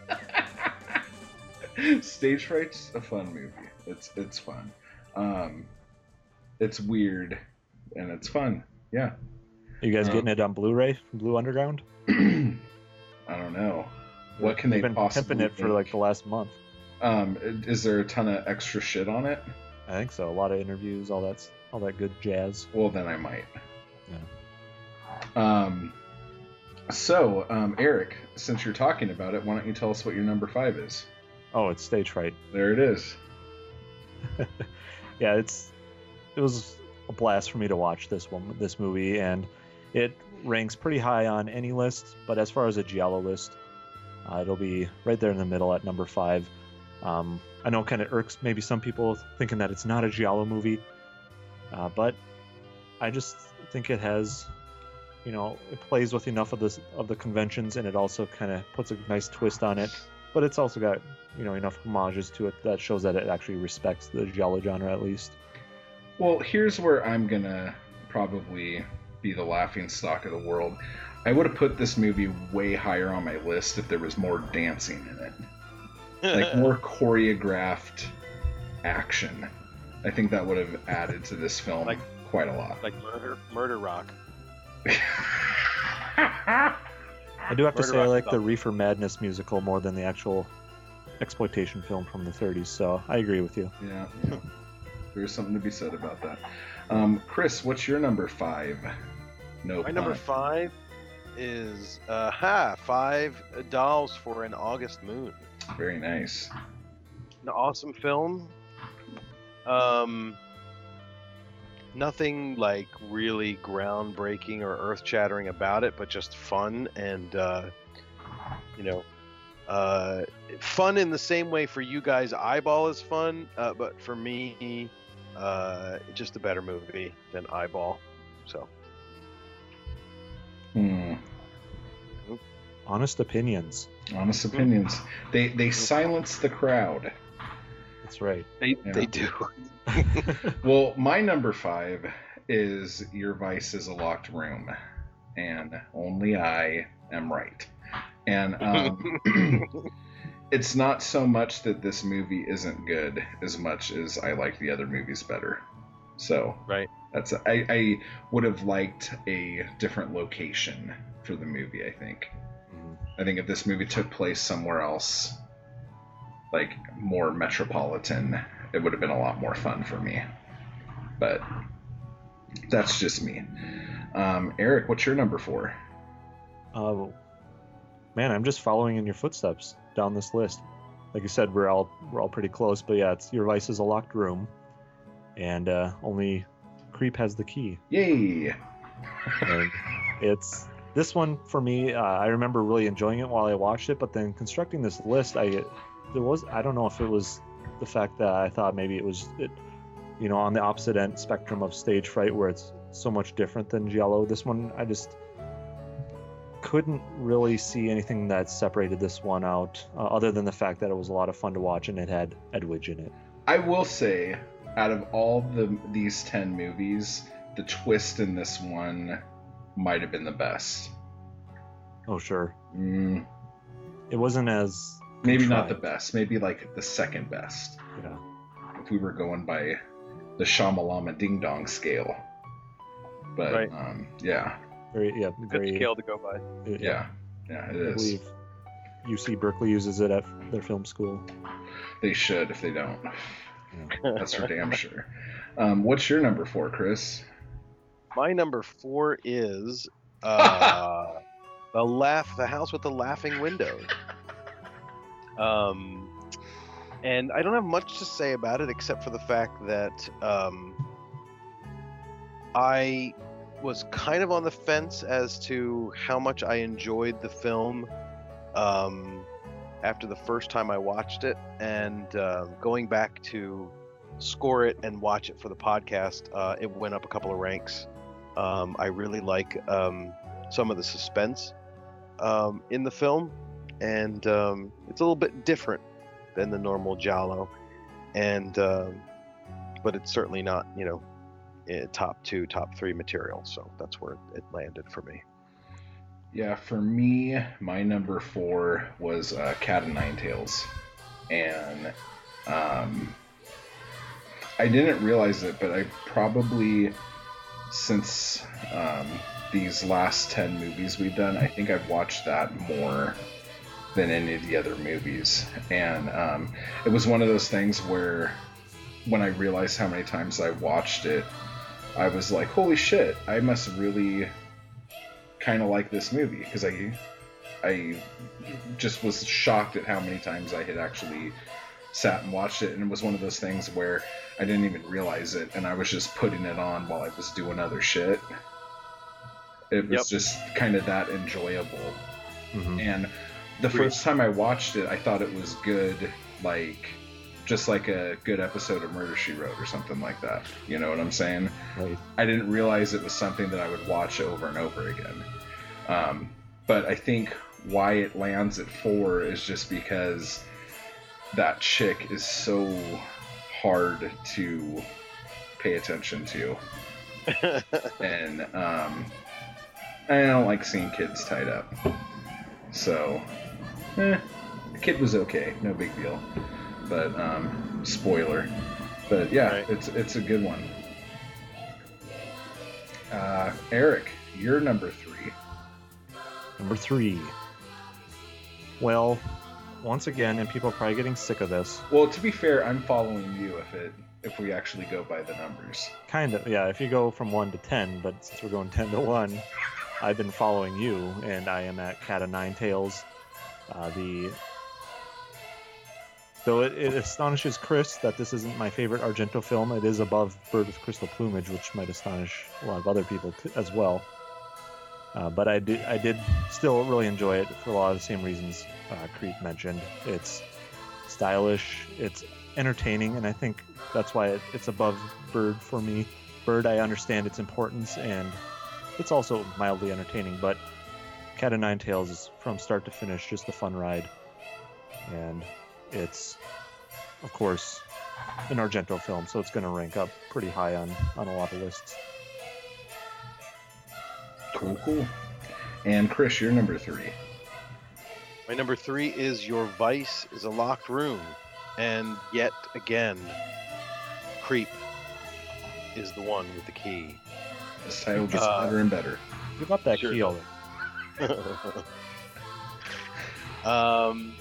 S4: Stage Fright's a fun movie. It's it's fun. Um, it's weird and it's fun. Yeah.
S6: Are you guys
S4: um,
S6: getting it on Blu-ray from Blue Underground?
S4: I don't know. What can
S6: They've
S4: they
S6: been
S4: possibly
S6: pimping it for like the last month.
S4: Um, is there a ton of extra shit on it?
S6: I think so. A lot of interviews, all that, all that good jazz.
S4: Well, then I might. Yeah. Um, so, um, Eric, since you're talking about it, why don't you tell us what your number five is?
S6: Oh, it's stage fright.
S4: There it is.
S6: yeah, it's it was a blast for me to watch this one, this movie, and it ranks pretty high on any list. But as far as a giallo list, uh, it'll be right there in the middle at number five. Um, I know, it kind of irks maybe some people thinking that it's not a giallo movie, uh, but I just think it has, you know, it plays with enough of this of the conventions, and it also kind of puts a nice twist on it. But it's also got, you know, enough homages to it that shows that it actually respects the giallo genre at least.
S4: Well, here's where I'm gonna probably be the laughing stock of the world. I would have put this movie way higher on my list if there was more dancing in it, like more choreographed action. I think that would have added to this film
S5: Like-
S4: quite a lot.
S5: like Murder Murder Rock.
S6: I do have to say I like
S5: is
S6: the. Reefer Madness musical more than the actual exploitation film from the 30s, so I agree with you.
S4: Yeah, yeah. There's something to be said about that. Um, Chris, what's your number five? No.
S5: My number five is uh, ha five dolls for an August moon.
S4: Very nice.
S5: An awesome film. Um, nothing like really groundbreaking or earth-shattering about it, but just fun and uh, you know, uh, fun in the same way for you guys. Eyeball is fun, uh, but for me, uh, just a better movie than Eyeball. So.
S6: Honest opinions.
S4: Honest opinions. They they silence the crowd.
S6: That's right.
S5: They,
S4: Yeah.
S5: they do.
S4: Well, my number five is Your Vice is a Locked Room, and only I am right. And um, it's not so much that this movie isn't good as much as I like the other movies better. So
S5: Right.
S4: that's I, I would have liked a different location for the movie. I think. I think if this movie took place somewhere else, like more metropolitan, it would have been a lot more fun for me. But that's just me. Um, Eric, what's your number four?
S6: Uh, man, I'm just following in your footsteps down this list. Like you said, we're all we're all pretty close, but yeah, it's your vice is a locked room, and uh, only creep has the key.
S4: Yay!
S6: And it's this one for me. Uh, I remember really enjoying it while I watched it, but then constructing this list, I there was I don't know if it was the fact that I thought maybe it was it, you know on the opposite end spectrum of stage fright where it's so much different than Giallo. This one I just couldn't really see anything that separated this one out, uh, other than the fact that it was a lot of fun to watch and it had Edwige in it.
S4: I will say, out of all the these ten movies, the twist in this one might have been the best.
S6: Oh sure,
S4: Mm,
S6: it wasn't as
S4: maybe not the best. Maybe like the second best.
S6: Yeah.
S4: if we were going by the Shamalama Ding Dong scale. But
S5: Right.
S4: um, yeah,
S6: Very yeah,
S5: Good scale to go by.
S6: uh,
S4: yeah, yeah, it
S6: I
S4: is.
S6: believe UC Berkeley uses it at their film school.
S4: They should if they don't.
S6: Yeah.
S4: That's for damn sure. Um, what's your number four, Chris?
S5: My number four is uh, the laugh, the house with the laughing windows. Um, and I don't have much to say about it except for the fact that um, I was kind of on the fence as to how much I enjoyed the film um, after the first time I watched it, and uh, going back to score it and watch it for the podcast, uh, it went up a couple of ranks. Um, I really like um, some of the suspense um, in the film, and um, it's a little bit different than the normal Giallo, and um, but it's certainly not you know eh, top two, top three material. So that's where it landed for me.
S4: Yeah, for me, my number four was uh, Cat and Nine Tails, and um, I didn't realize it, but I probably since um, these last ten movies we've done, I think I've watched that more than any of the other movies, and um, it was one of those things where when I realized how many times I watched it, I was like, "Holy shit! I must really." kind of like this movie because I I just was shocked at how many times I had actually sat and watched it and it was one of those things where I didn't even realize it and I was just putting it on while I was doing other shit. It was
S5: Yep.
S4: just kind of that enjoyable.
S6: Mhm.
S4: And the
S5: Agreed.
S4: first time I watched it, I thought it was good, like just like a good episode of Murder She Wrote or something like that. You know what I'm saying?
S6: Right.
S4: I didn't realize it was something that I would watch over and over again. Um, but I think why it lands at four is just because that chick is so hard to pay attention to, and um, I don't like seeing kids tied up. So, eh, the kid was okay, no big deal. But um, spoiler. But yeah,
S5: Right.
S4: it's it's a good one. Uh, Eric, you're number three.
S6: Number three. Well, once again, and people are probably getting sick of this.
S4: Well, to be fair, I'm following you if it if we actually go by the numbers.
S6: Kind of, yeah. If you go from one to ten, but since we're going ten to one, I've been following you, and I am at Cat of Nine Tails. Uh, the though it, it astonishes Chris that this isn't my favorite Argento film, it is above Bird with Crystal Plumage, which might astonish a lot of other people t- as well. Uh, but I did, I did still really enjoy it for a lot of the same reasons uh, Creep mentioned. It's stylish, it's entertaining, and I think that's why it, it's above Bird for me. Bird, I understand its importance, and it's also mildly entertaining, but Cat of Nine Tails is from start to finish just a fun ride, and it's, of course, an Argento film, so it's going to rank up pretty high on on a lot of lists.
S4: Cool, cool. And Chris, you're number three.
S5: My number three is Your Vice is a Locked Room. And yet again, Creep is the one with the key.
S4: This title gets
S5: Uh,
S4: better and better.
S6: Give up that
S5: Sure.
S6: key already.
S5: um,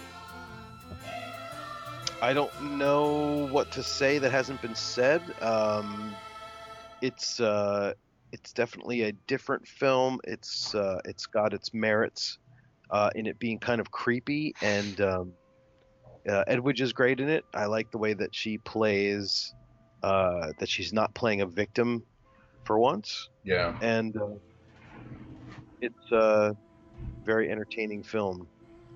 S5: I don't know what to say that hasn't been said. Um, it's uh, it's definitely a different film. It's uh, it's got its merits uh, in it being kind of creepy, and um, uh, Edwige is great in it. I like the way that she plays. Uh, that she's not playing a victim for once
S4: Yeah.
S5: and uh, it's a very entertaining film,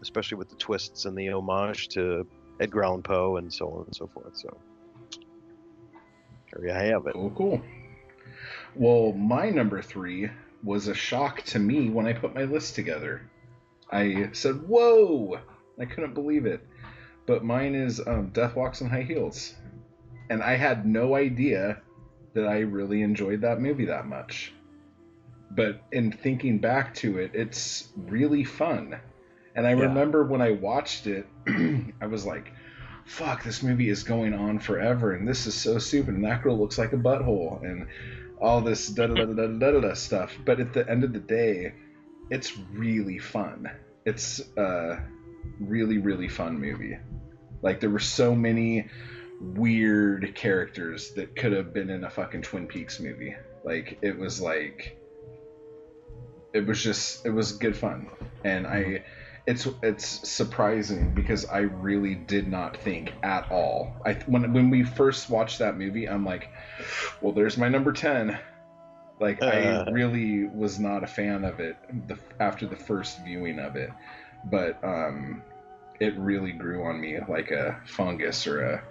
S5: especially with the twists and the homage to Edgar Allan Poe and so on and so forth. So there you have it.
S4: Cool, cool. Well, my number three was a shock to me when I put my list together. I said, "Whoa!" I couldn't believe it. But mine is um, Death Walks in High Heels, and I had no idea that I really enjoyed that movie that much. But in thinking back to it, it's really fun. And I
S6: Yeah.
S4: remember when I watched it, I was like, fuck, this movie is going on forever, and this is so stupid, and that girl looks like a butthole, and all this da da da da da da stuff. But at the end of the day, it's really fun. It's a really, really fun movie. Like, there were so many weird characters that could have been in a fucking Twin Peaks movie. Like, it was like. It was just. It was good fun. And I it's it's surprising because I really did not think at all. I when when we first watched that movie, I'm like, well, there's my number ten. Like I
S5: Uh.
S4: really was not a fan of it the, after the first viewing of it, but um, it really grew on me like a fungus or a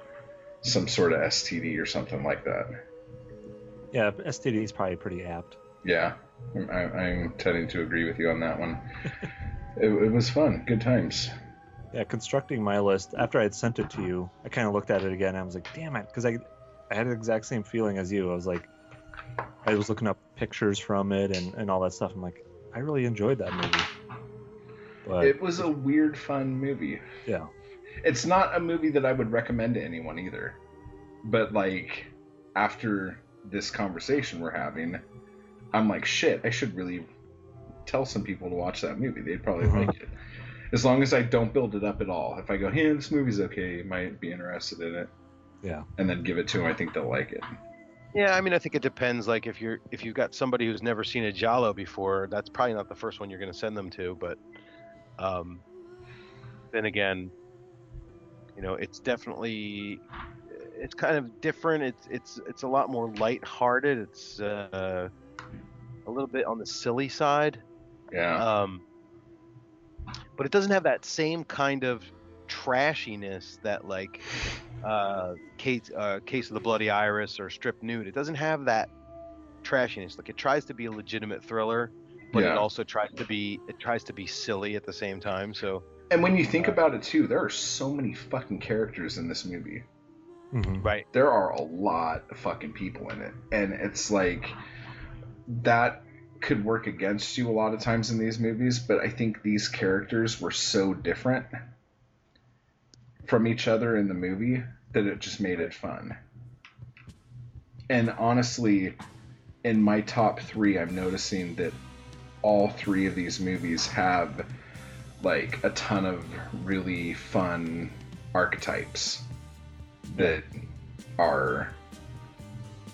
S4: some sort of STD or something like that.
S6: Yeah, STD is probably pretty apt.
S4: Yeah, I- I'm tending to agree with you on that one. it, it was fun, good times.
S6: Yeah, constructing my list after I had sent it to you, I kind of looked at it again. And I was like, "Damn it!" Because I, I had the exact same feeling as you. I was like, I was looking up pictures from it and, and all that stuff. I'm like, I really enjoyed that movie. But
S4: It was a weird, fun movie.
S6: yeah,
S4: It's not a movie that I would recommend to anyone either. But like after this conversation we're having, I'm like, shit, I should really tell some people to watch that movie. They'd probably
S6: Mhm.
S4: like it. As long as I don't build it up at all. If I go, hey, this movie's okay, you might be interested in it,
S6: yeah,
S4: and then give it to them, I think they'll like it.
S5: Yeah, I mean, I think it depends. Like, if you're if you've got somebody who's never seen a Giallo before, that's probably not the first one you're going to send them to. But um, then again, you know, it's definitely it's kind of different. It's it's it's a lot more lighthearted. It's uh, a little bit on the silly side.
S4: Yeah.
S5: Um, but it doesn't have that same kind of trashiness that like uh, case uh, case of the bloody iris or strip nude. It doesn't have that trashiness. Like it tries to be a legitimate thriller, but
S4: Yeah.
S5: it also tries to be it tries to be silly at the same time. So
S4: and when you think about it too, there are so many fucking characters in this movie.
S6: hmm
S5: right,
S4: there are a lot of fucking people in it and it's like that could work against you a lot of times in these movies but i think these characters were so different from each other in the movie that it just made it fun. And honestly in my top three i'm noticing that all three of these movies have like a ton of really fun archetypes that are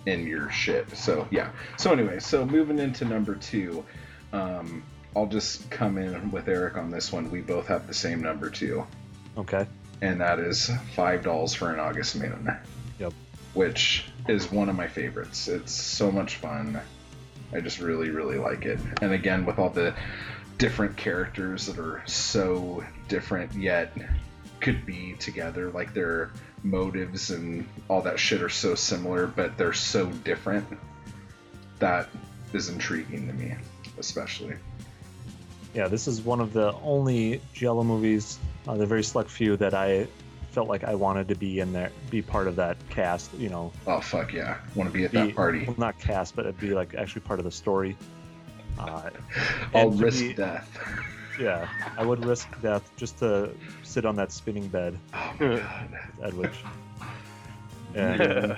S4: in your shit. So yeah. So anyway, so moving into number two, Um, I'll just come in with Eric on this one. We both have the same number two,
S6: Okay.
S4: and that is five dolls for an August moon.
S6: Yep.
S4: Which is one of my favorites. It's so much fun. I just really, really like it. And again, with all the different characters that are so different yet could be together, like their motives and all that shit are so similar, but they're so different. That is intriguing to me, especially.
S6: Yeah, this is one of the only Giallo movies, uh, the very select few that I felt like I wanted to be in there, be part of that cast. You know,
S4: Oh fuck yeah! Want to be at
S6: be,
S4: that party?
S6: Well, not cast, but it'd be like actually part of the story. Uh,
S4: I'll risk
S6: be-
S4: death.
S6: yeah, I would risk death just to sit on that spinning bed
S4: Oh my god!
S6: Edwige. And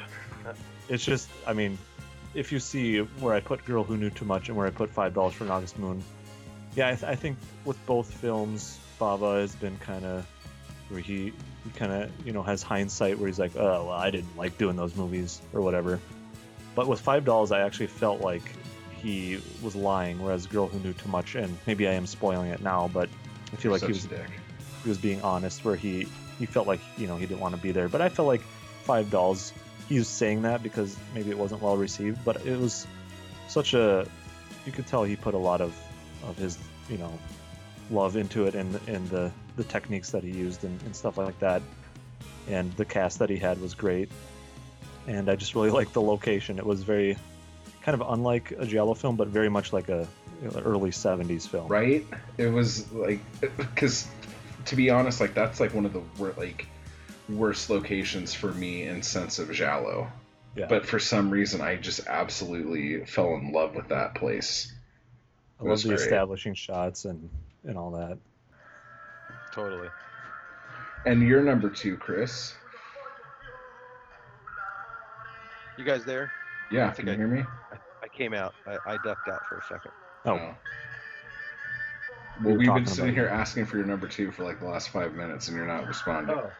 S6: it's just, I mean, if you see where I put Girl Who Knew Too Much and where I put Five Dolls for an August Moon, yeah, I, th- I think with both films, Bava has been kind of where he, he kind of you know has hindsight where he's like, oh well, I didn't like doing those movies or whatever. But with Five Dolls, I actually felt like he was lying, whereas Girl Who Knew Too Much, and maybe I am spoiling it now, but I feel like he was he was being honest where he he felt like you know he didn't want to be there. But i felt like five dolls he was saying that because maybe it wasn't well received but it was such a you could tell he put a lot of of his you know love into it and and the the techniques that he used and, and stuff like that. And the cast that he had was great. And i just really liked the location. It was very kind of unlike a giallo film but very much like a you know, early 70s film
S4: Right? It was like because to be honest, like that's like one of the like worst locations for me in sense of Giallo.
S6: yeah
S4: But for some reason, I just absolutely fell in love with that place.
S6: I
S4: It
S6: love the
S4: great.
S6: establishing shots and and all that.
S5: Totally.
S4: And you're number two, Chris.
S5: You guys there?
S4: Yeah,
S5: I
S4: can
S5: think
S4: you
S5: I-
S4: hear me?
S5: I came out. I, I ducked out for a second.
S6: Oh,
S4: No. Well,
S6: were
S4: we've been sitting
S6: about
S4: here asking for your number two for like the last five minutes, and you're not responding.
S5: Oh.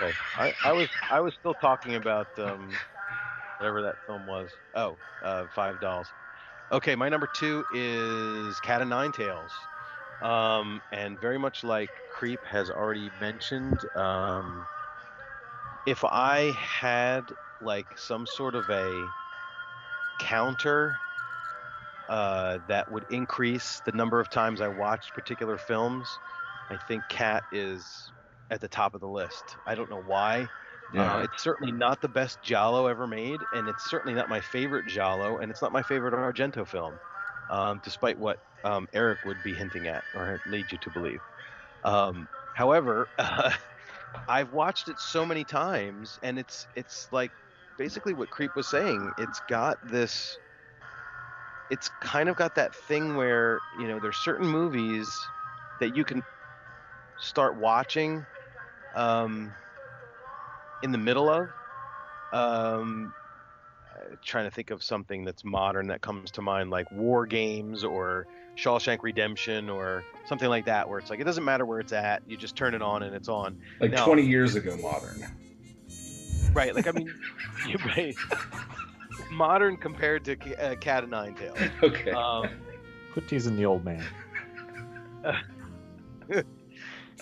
S5: Okay. I, I was I was still talking about um, whatever that film was. Oh, uh, Five Dolls. Okay, my number two is Cat of Nine Tails, um, and very much like Creep has already mentioned, um, if I had like some sort of a counter uh, that would increase the number of times I watched particular films, I think Cat is at the top of the list. I don't know why.
S4: Yeah.
S5: Uh, it's certainly not the best Giallo ever made, and it's certainly not my favorite Giallo, and it's not my favorite Argento film, um, despite what um, Eric would be hinting at or lead you to believe. Um, however, I've watched it so many times, and it's it's like basically what Creep was saying. It's got this. It's kind of got that thing where you know there's certain movies that you can start watching um, in the middle of. Um, trying to think of something that's modern that comes to mind, like War Games or Shawshank Redemption or something like that, where it's like it doesn't matter where it's at, you just turn it on and it's on.
S4: like
S5: no.
S4: 20 years ago, modern.
S5: Right? Like I mean, you right. modern compared to Ca- uh, Cat and Nine Tails.
S4: Okay.
S5: Um,
S6: quit teasing the old man.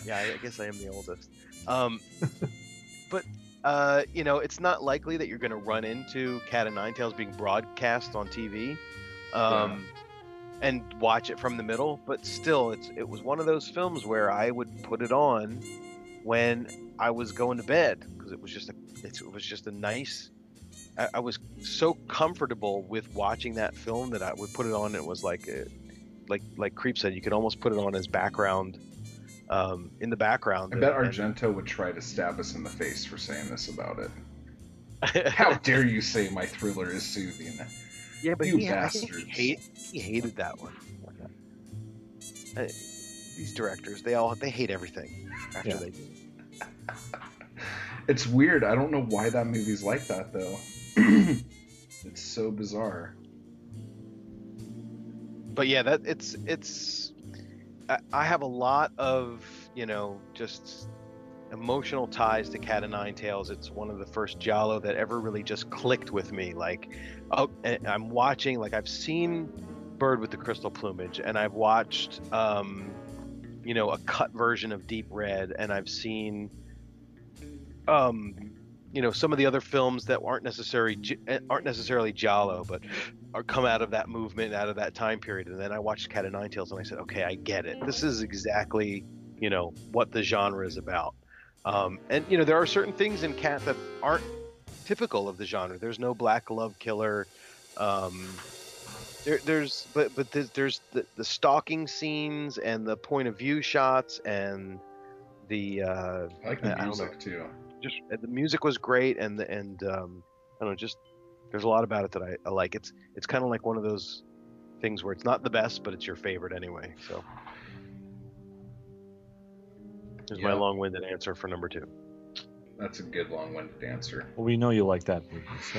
S5: yeah, I guess I am the oldest. Um, but uh, you know, it's not likely that you're going to run into Cat and Nine Tails being broadcast on TV, um, and watch it from the middle. But still, it's it was one of those films where I would put it on when I was going to bed because it was just a it's, it was just a nice. I, I was so comfortable with watching that film that I would put it on. And it was like, a, like like Creep said, you could almost put it on as background um, in the background.
S4: I bet
S5: and-
S4: Argento would try to stab us in the face for saying this about it. How dare you say my thriller is soothing?
S5: yeah, but
S4: you
S5: he, I think he, hate, he hated that one. Uh, these directors, they all they hate everything after
S6: Yeah.
S5: they.
S4: It's weird. I don't know why that movie's like that though. it's so bizarre.
S5: But yeah, that it's it's. I, have a lot of you know just emotional ties to Cat of Nine Tails. It's one of the first Giallo that ever really just clicked with me. Like, oh, and I'm watching. Like I've seen Bird with the Crystal Plumage, and I've watched, um, you know, a cut version of Deep Red, and I've seen, um, you know, some of the other films that aren't necessarily eh, aren't necessarily giallo, but are come out of that movement, out of that time period. And then I watched Cat of Nine Tails, and I said, okay, I get it. This is exactly, you know, what the genre is about. Um, and you know, there are certain things in Cat that aren't typical of the genre. There's no black love killer. Um, there, there's but but there's, there's the, the stalking scenes and the point of view shots and the uh,
S4: I like
S5: I
S4: the
S5: don't
S4: music too.
S5: Just uh, the music was great and and um, I don't know just there's a lot about it that I, I like. It's it's kind of like one of those things where it's not the best but it's your favorite anyway. So there's my long-winded answer for number two.
S4: That's a good long-winded answer.
S6: Well, we know you like that movie, so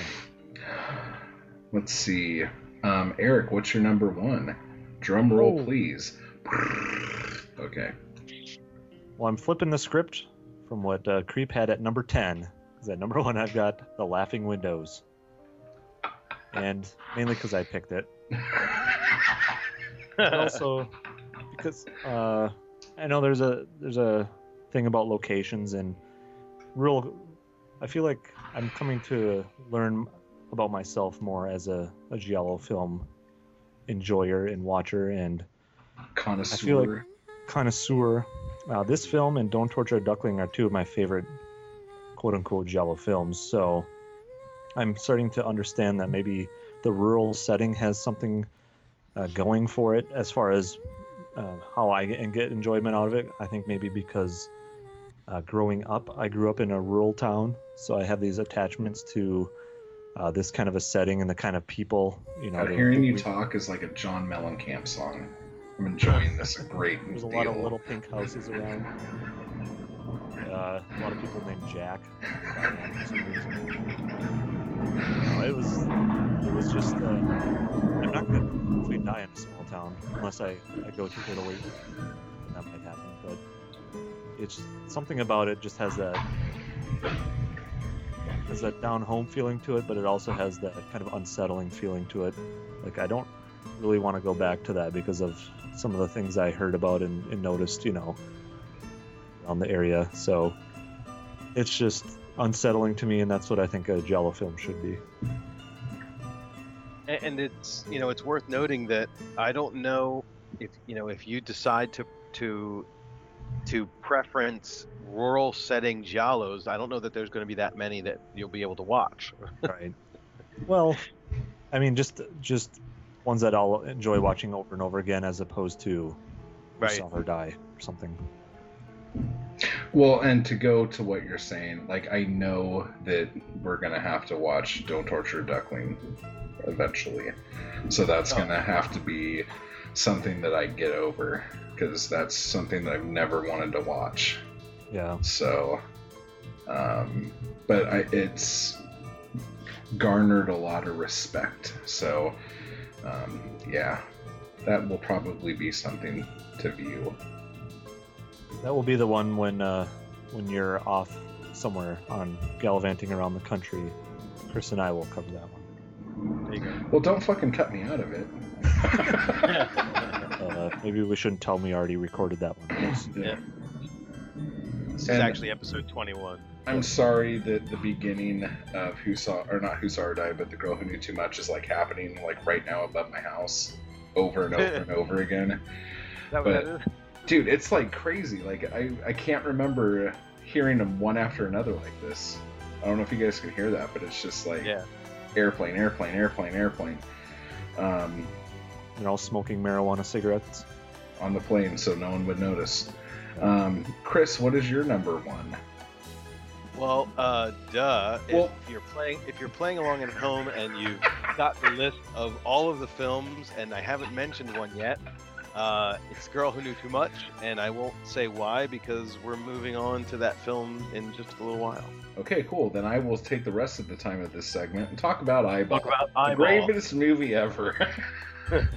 S4: Let's see. Um, Eric, what's your number one? Drum roll,
S6: Oh.
S4: please. Okay.
S6: Well, I'm flipping the script from what uh, Creep had at number 10. Because at number one, I've got The Laughing Windows. And mainly because I picked it. Also because uh, I know there's a there's a thing about locations and real. I feel like I'm coming to learn about myself more as a, a giallo film enjoyer and watcher and
S4: Connoisseur.
S6: I feel like- connoisseur. Uh, this film and Don't Torture a Duckling are two of my favorite quote unquote Giallo films. So I'm starting to understand that maybe the rural setting has something uh, going for it as far as uh, how I get, and get enjoyment out of it. I think maybe because uh, growing up, I grew up in a rural town, so I have these attachments to uh, this kind of a setting and the kind of people. You know,
S4: God, hearing you talk is like a John Mellencamp song. I'm enjoying this a great
S6: There's a
S4: deal.
S6: lot of little pink houses around. Uh, a lot of people named Jack. for some reason. No, it was, it was just. Uh, I'm not gonna hopefully die in a small town unless I, I go to Italy. And that might happen, but it's something about it just has that has that down home feeling to it, but it also has that kind of unsettling feeling to it. Like I don't really want to go back to that because of some of the things I heard about and, and noticed, you know, around the area. So it's just unsettling to me, and that's what I think a Giallo film should be.
S5: And it's you know it's worth noting that I don't know if you know if you decide to to to preference rural setting giallos, I don't know that there's going to be that many that you'll be able to watch.
S6: Right. well, I mean, just just ones that I'll enjoy watching over and over again, as opposed to
S5: Right.
S6: Sell or Die or something.
S4: Well, and to go to what you're saying, like I know that we're gonna have to watch Don't Torture a Duckling eventually, so that's
S5: Oh.
S4: gonna have to be something that I get over because that's something that I've never wanted to watch.
S6: Yeah.
S4: So, um, but I, it's garnered a lot of respect. So, um, yeah, that will probably be something to view.
S6: That will be the one when uh, when you're off somewhere on gallivanting around the country. Chris and I will cover that one.
S5: There you go.
S4: Well, don't fucking cut me out of it.
S6: Uh, maybe we shouldn't tell me already recorded that one.
S5: Yeah. This is
S4: And-
S5: actually episode 21.
S4: I'm sorry that the beginning of Who Saw, or not Who Saw Her Die, but The Girl Who Knew Too Much is like happening like right now above my house over and over and over again.
S5: Is that what
S4: But-
S5: that is?
S4: Dude, it's like crazy. Like I, I can't remember hearing them one after another like this. I don't know if you guys can hear that, but it's just like
S5: Yeah.
S4: airplane, airplane, airplane, airplane. Um,
S6: They're all smoking marijuana cigarettes.
S4: on the plane, so no one would notice. Um, Chris, what is your number one?
S5: Well, uh, duh.
S4: Well-
S5: if you're playing, if you're playing along at home and you've got the list of all of the films, and I haven't mentioned one yet, uh, it's "Girl Who Knew Too Much," and I won't say why because we're moving on to that film in just a little while.
S4: Okay, cool. Then I will take the rest of the time of this segment and talk about Eyeball.
S5: Talk about
S4: the
S5: Eyeball.
S4: greatest movie ever.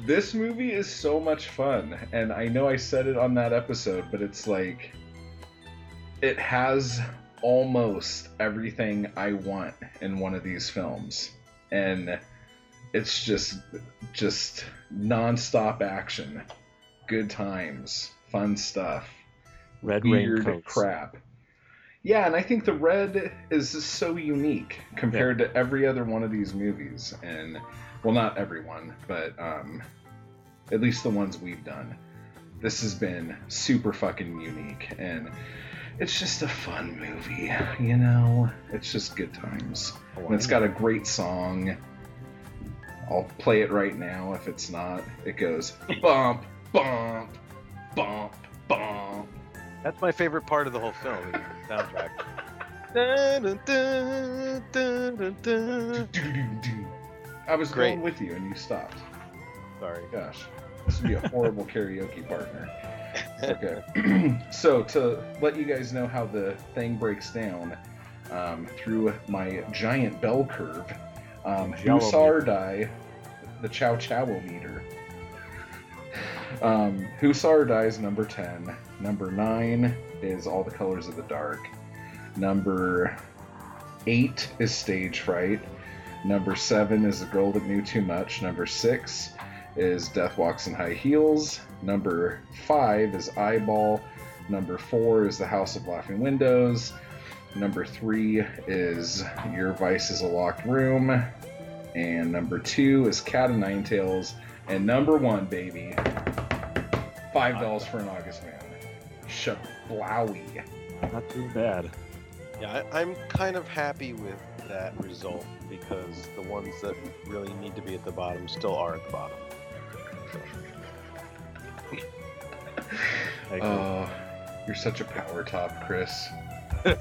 S4: this movie is so much fun, and I know I said it on that episode, but it's like it has almost everything I want in one of these films, and it's just just nonstop action, good times, fun stuff,
S6: Red
S4: weird
S6: raincoats.
S4: crap. Yeah, and I think the red is so unique compared to every other one of these movies, and well, not everyone, but um, at least the ones we've done. This has been super fucking unique, and it's just a fun movie, you know. It's just good times. And it's got a great song. I'll play it right now if it's not. It goes bump, bump, bump, bump.
S5: That's my favorite part of the whole film, the soundtrack.
S4: I was
S5: Great.
S4: going with you and you stopped.
S5: Sorry.
S4: Gosh, this would be a horrible karaoke partner. Okay. so to let you guys know how the thing breaks down um, through my giant bell curve, um,
S6: Who
S4: Saw Her Die, the Chow Chow meter. Um, Who Saw Her Die's number 10. Number 9 is All the Colors of the Dark. Number 8 is Stage Fright. Number 7 is The Girl That Knew Too Much. Number 6 is Death Walks in High Heels. Number 5 is Eyeball. Number 4 is The House of Laughing Windows. Number 3 is Your Vice is a Locked Room. And number 2 is Cat of Nine Tails. And number 1, baby, $5 for an August Man. Shablowy.
S6: Not too bad.
S5: Yeah, I, I'm kind of happy with that result because the ones that really need to be at the bottom still are at the bottom.
S4: Oh, you're such a power top, Chris.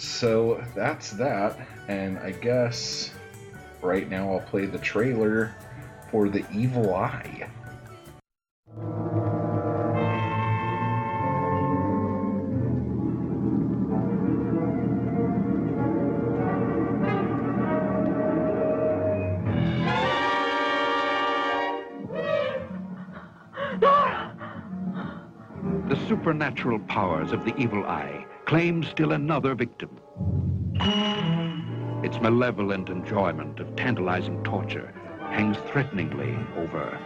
S4: So that's that, and I guess right now I'll play the trailer for The Evil Eye.
S1: Supernatural powers of the evil eye claim still another victim. Its malevolent enjoyment of tantalizing torture hangs threateningly over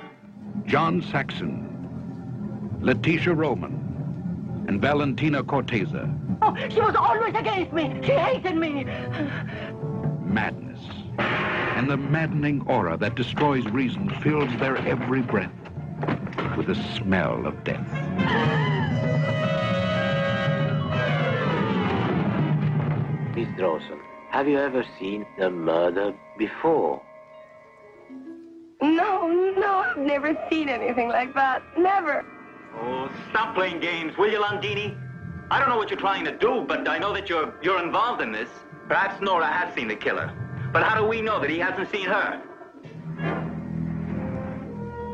S1: John Saxon, Leticia Roman, and Valentina Cortese.
S7: Oh, she was always against me. She hated me.
S1: Madness. And the maddening aura that destroys reason fills their every breath with the smell of death.
S8: Miss Dawson, have you ever seen a murder before?
S7: No, no, I've never seen anything like that. Never.
S9: Oh, stop playing games, will you, Landini? I don't know what you're trying to do, but I know that you're you're involved in this. Perhaps Nora has seen the killer. But how do we know that he hasn't seen her?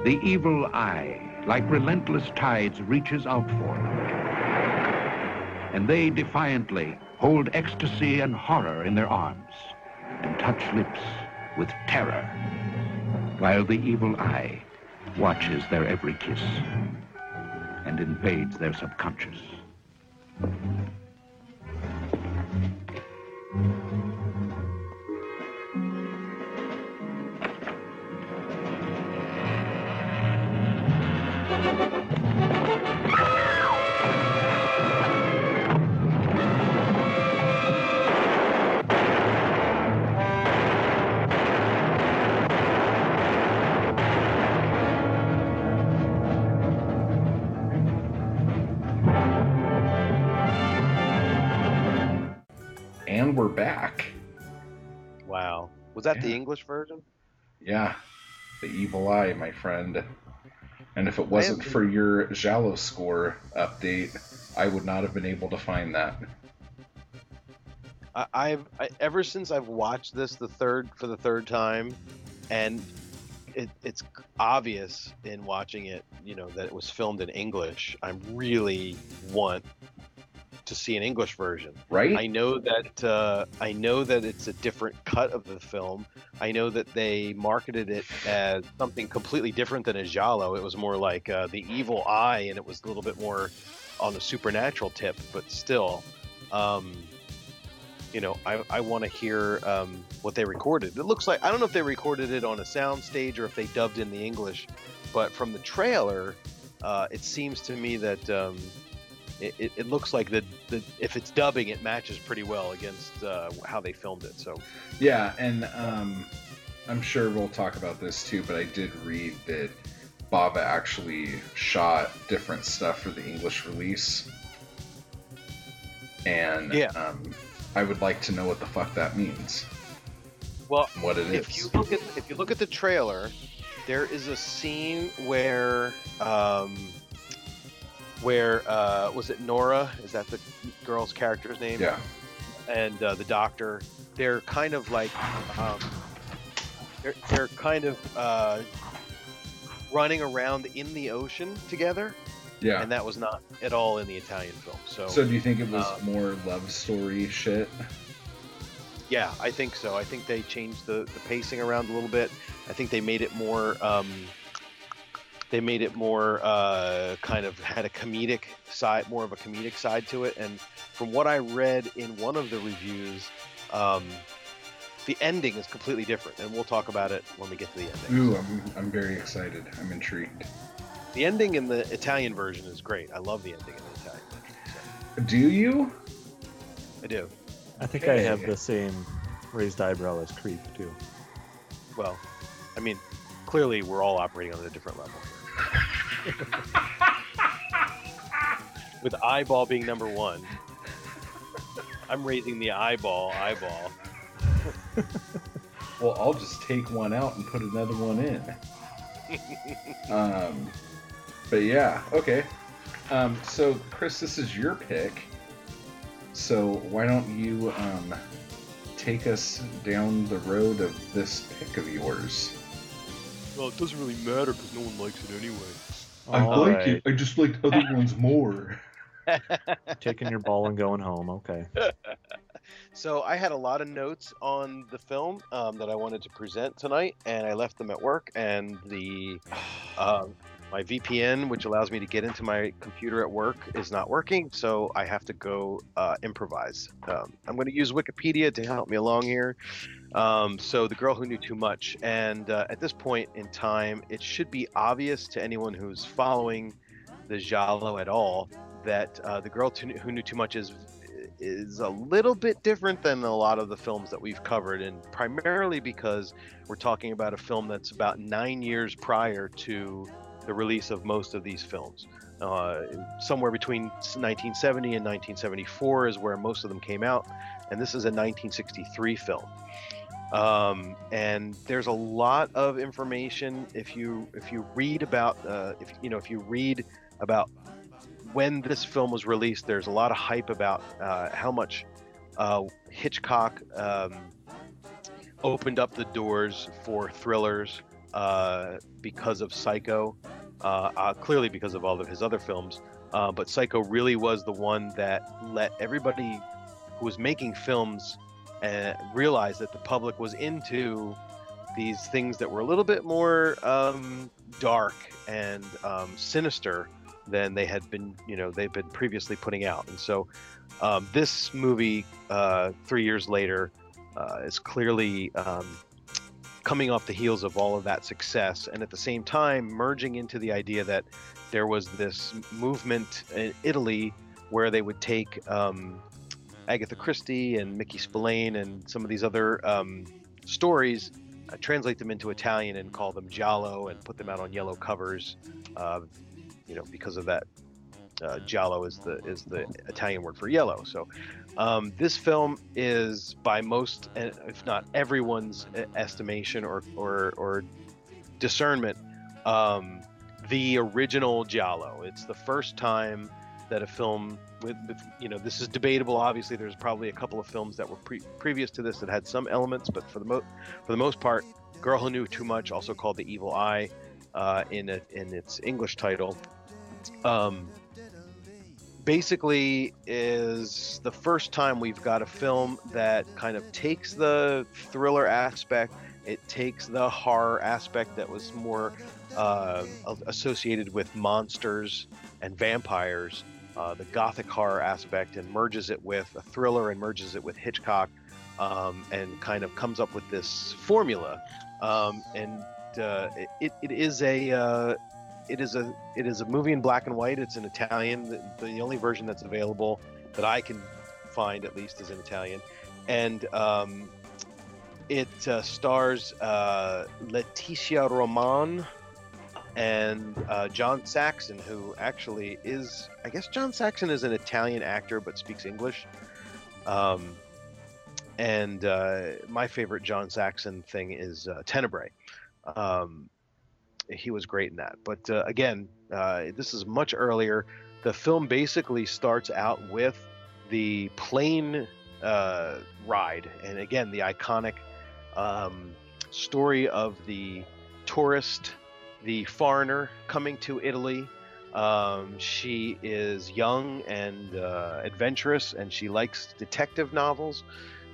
S1: The evil eye, like relentless tides, reaches out for them. And they defiantly hold ecstasy and horror in their arms and touch lips with terror, while the evil eye watches their every kiss and invades their subconscious.
S5: Was that the English version?
S4: Yeah, The Evil Eye, my friend. And if it wasn't for your Giallo score update, I would not have been able to find that.
S5: I've I, ever since I've watched this the third for the third time, and it, it's obvious in watching it, you know, that it was filmed in English. I really want to see an English version.
S4: Right?
S5: I know that uh, I know that it's a different cut of the film. I know that they marketed it as something completely different than a giallo. It was more like uh, the evil eye, and it was a little bit more on the supernatural tip. But still, um, you know, I, I want to hear um, what they recorded. It looks like I don't know if they recorded it on a sound stage or if they dubbed in the English, but from the trailer, uh, it seems to me that um, it, it, it looks like the, the if it's dubbing, it matches pretty well against uh, how they filmed it. So
S4: Yeah, and um, I'm sure we'll talk about this too, but I did read that Bava actually shot different stuff for the English release. And
S5: Yeah.
S4: um, I would like to know what the fuck that means.
S5: Well,
S4: What it
S5: if
S4: is.
S5: you look at if you look at the trailer, there is a scene where um, where uh, was it Nora? Is that the girl's character's name?
S4: Yeah.
S5: And uh, the doctor, they're kind of like um, they're they're kind of uh, running around in the ocean together,
S4: Yeah.
S5: and that was not at all in the Italian film. So,
S4: So do you think it was
S5: uh,
S4: more love story shit?
S5: Yeah, I think so. I think they changed the, the pacing around a little bit. I think they made it more. Um, they made it more uh, kind of had a comedic side, more of a comedic side to it. And from what I read in one of the reviews, um, the ending is completely different. And we'll talk about it when we get to the ending.
S4: Ooh, I'm, I'm very excited. I'm intrigued.
S5: The ending in the Italian version is great. I love the ending in the Italian version.
S4: Do you?
S5: I do.
S6: I think I have the same raised eyebrow as Creep too.
S5: Well, I mean, clearly we're all operating on a different level here. With eyeball being number one, I'm raising the eyeball, eyeball.
S4: Well, I'll just take one out and put another one in. um, but yeah, okay. Um, so Chris, this is your pick. So why don't you um, take us down the road of this pick of yours?
S5: Well, it doesn't really matter because no one likes it anyway.
S6: I like it.
S4: I just liked other ones more.
S6: Taking your ball and going home. Okay.
S5: So I had a lot of notes on the film um, that I wanted to present tonight, and I left them at work. And the um, my VPN, which allows me to get into my computer at work, is not working. So I have to go uh, improvise. Um, I'm going to use Wikipedia to help me along here. Um, so the girl who knew too much, and uh, at this point in time, it should be obvious to anyone who's following the Giallo at all that uh, the girl too, who knew too much is is a little bit different than a lot of the films that we've covered, and primarily because we're talking about a film that's about nine years prior to the release of most of these films. Uh, somewhere between 1970 and 1974 is where most of them came out, and this is a 1963 film. Um, and there's a lot of information if you if you read about uh, if you know if you read about when this film was released, there's a lot of hype about uh, how much uh, Hitchcock um, opened up the doors for thrillers uh, because of Psycho, uh, uh, clearly because of all of his other films. But Psycho really was the one that let everybody who was making films uh, realize that the public was into these things that were a little bit more um, dark and um, sinister than they had been, you know, they've been previously putting out. And so um, this movie, uh, three years later, uh, is clearly um, coming off the heels of all of that success, and at the same time merging into the idea that there was this movement in Italy where they would take um, Agatha Christie and Mickey Spillane and some of these other um, stories, uh, translate them into Italian and call them giallo and put them out on yellow covers. Uh, you know, because of that, uh, giallo is the is the Italian word for yellow. So um, this film is, by most, eh, if not everyone's eh, estimation or or, or discernment, um, the original giallo. It's the first time that a film with, with you know this is debatable. Obviously, there's probably a couple of films that were pre- previous to this that had some elements, but for the mo- for the most part, Girl Who Knew Too Much, also called The Evil Eye, uh, in a, in its English title, um, basically is the first time we've got a film that kind of takes the thriller aspect, it takes the horror aspect that was more uh, associated with monsters and vampires, uh, the gothic horror aspect and merges it with a thriller and merges it with Hitchcock, um, and kind of comes up with this formula. Um, and uh, it, it is a uh, it is a it is a movie in black and white. It's in Italian. The, the only version that's available that I can find, at least, is in Italian, and um, it uh, stars uh, Leticia Roman and uh, John Saxon, who actually is, I guess, John Saxon is an Italian actor but speaks English. Um, and uh, my favorite John Saxon thing is uh, Tenebrae. Um, he was great in that. But uh, again, uh, this is much earlier. The film basically starts out with the plane uh, ride, and again, the iconic um, story of the tourist, the foreigner coming to Italy. Um, she is young and uh, adventurous, and she likes detective novels.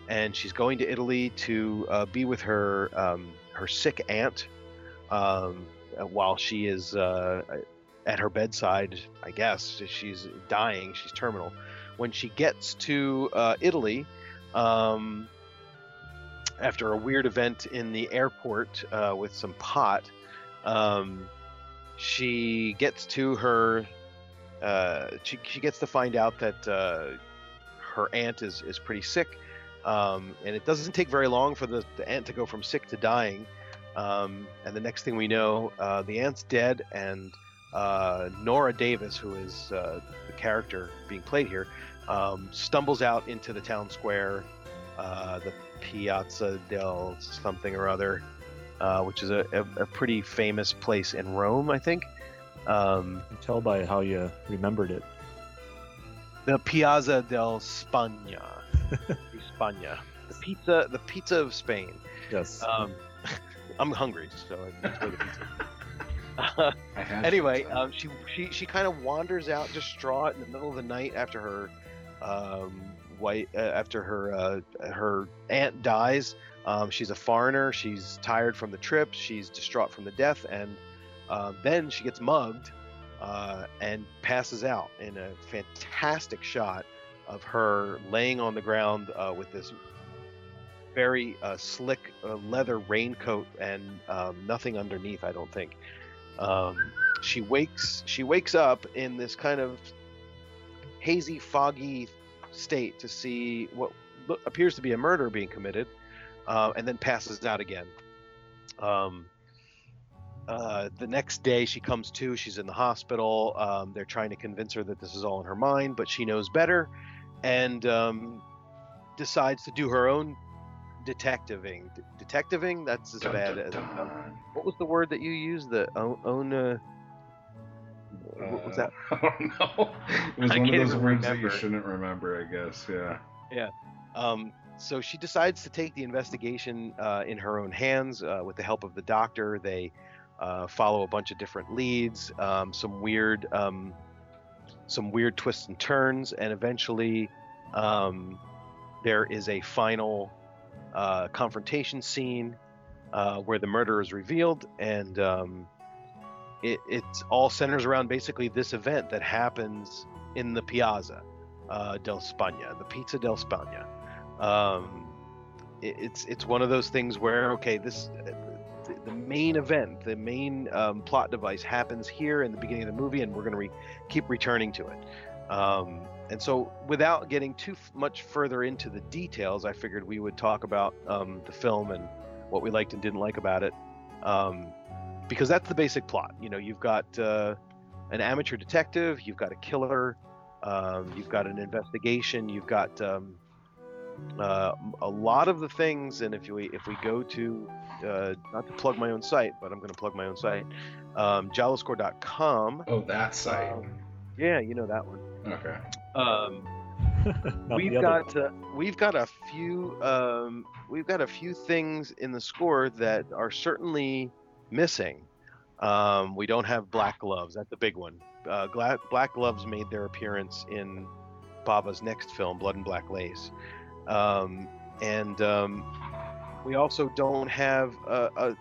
S5: And she's going to Italy to uh, be with her um, her sick aunt, um, while she is uh, at her bedside, I guess she's dying, she's terminal. When she gets to uh, Italy, um, after a weird event in the airport uh, with some pot, um, she gets to her. Uh, she, she gets to find out that uh, her aunt is, is pretty sick, um, and it doesn't take very long for the, the aunt to go from sick to dying. Um, and the next thing we know, uh, the aunt's dead, and uh, Nora Davis, who is uh, the character being played here, um, stumbles out into the town square, uh, the Piazza del something or other, uh, which is a, a, a, pretty famous place in Rome, I think. Um,
S6: you tell by how you remembered it.
S5: The Piazza del Spagna, Spagna, the pizza, the pizza of Spain.
S6: Yes.
S5: Um, I'm hungry, so let's go to pizza. anyway, um, she she she kind of wanders out distraught in the middle of the night after her um, white uh, after her uh, her aunt dies. Um, she's a foreigner. She's tired from the trip. She's distraught from the death, and uh, then she gets mugged uh, and passes out in a fantastic shot of her laying on the ground uh, with this very uh, slick uh, leather raincoat and um, nothing underneath. I don't think. Um, she wakes. She wakes up in this kind of hazy, foggy state to see what appears to be a murder being committed, uh, and then passes out again. Um, uh, the next day, she comes to. She's in the hospital. Um, they're trying to convince her that this is all in her mind, but she knows better, and um, decides to do her own detectiving. D- detectiving? That's as dun, bad dun, as. Uh, what was the word that you used? The own. own uh, what was that?
S4: I don't know. It was I one of those words remember. that you shouldn't remember, I guess. Yeah.
S5: Yeah. So she decides to take the investigation uh, in her own hands uh, with the help of the doctor. They uh, follow a bunch of different leads, um, some weird, um, some weird twists and turns, and eventually um, there is a final uh, confrontation scene uh, where the murder is revealed, and um, it, it all centers around basically this event that happens in the Piazza uh, del Spagna, the Pizza del Spagna. Um, it, it's it's one of those things where okay, this the main event, the main um, plot device happens here in the beginning of the movie, and we're going to re- keep returning to it. Um, and so, without getting too f- much further into the details, I figured we would talk about um, the film and what we liked and didn't like about it, um, because that's the basic plot. You know, you've got uh, an amateur detective, you've got a killer, um, you've got an investigation, you've got um, uh, a lot of the things. And if we if we go to uh, not to plug my own site, but I'm going to plug my own site, um, gialloscore.com.
S4: Oh, that site. Um,
S5: yeah, you know that one.
S4: Okay.
S5: Um, we've got uh, we've got a few um, we've got a few things in the score that are certainly missing. Um, we don't have black gloves. That's the big one. Uh, black gloves made their appearance in Bava's next film, Blood and Black Lace, um, and um, we also don't have a, a,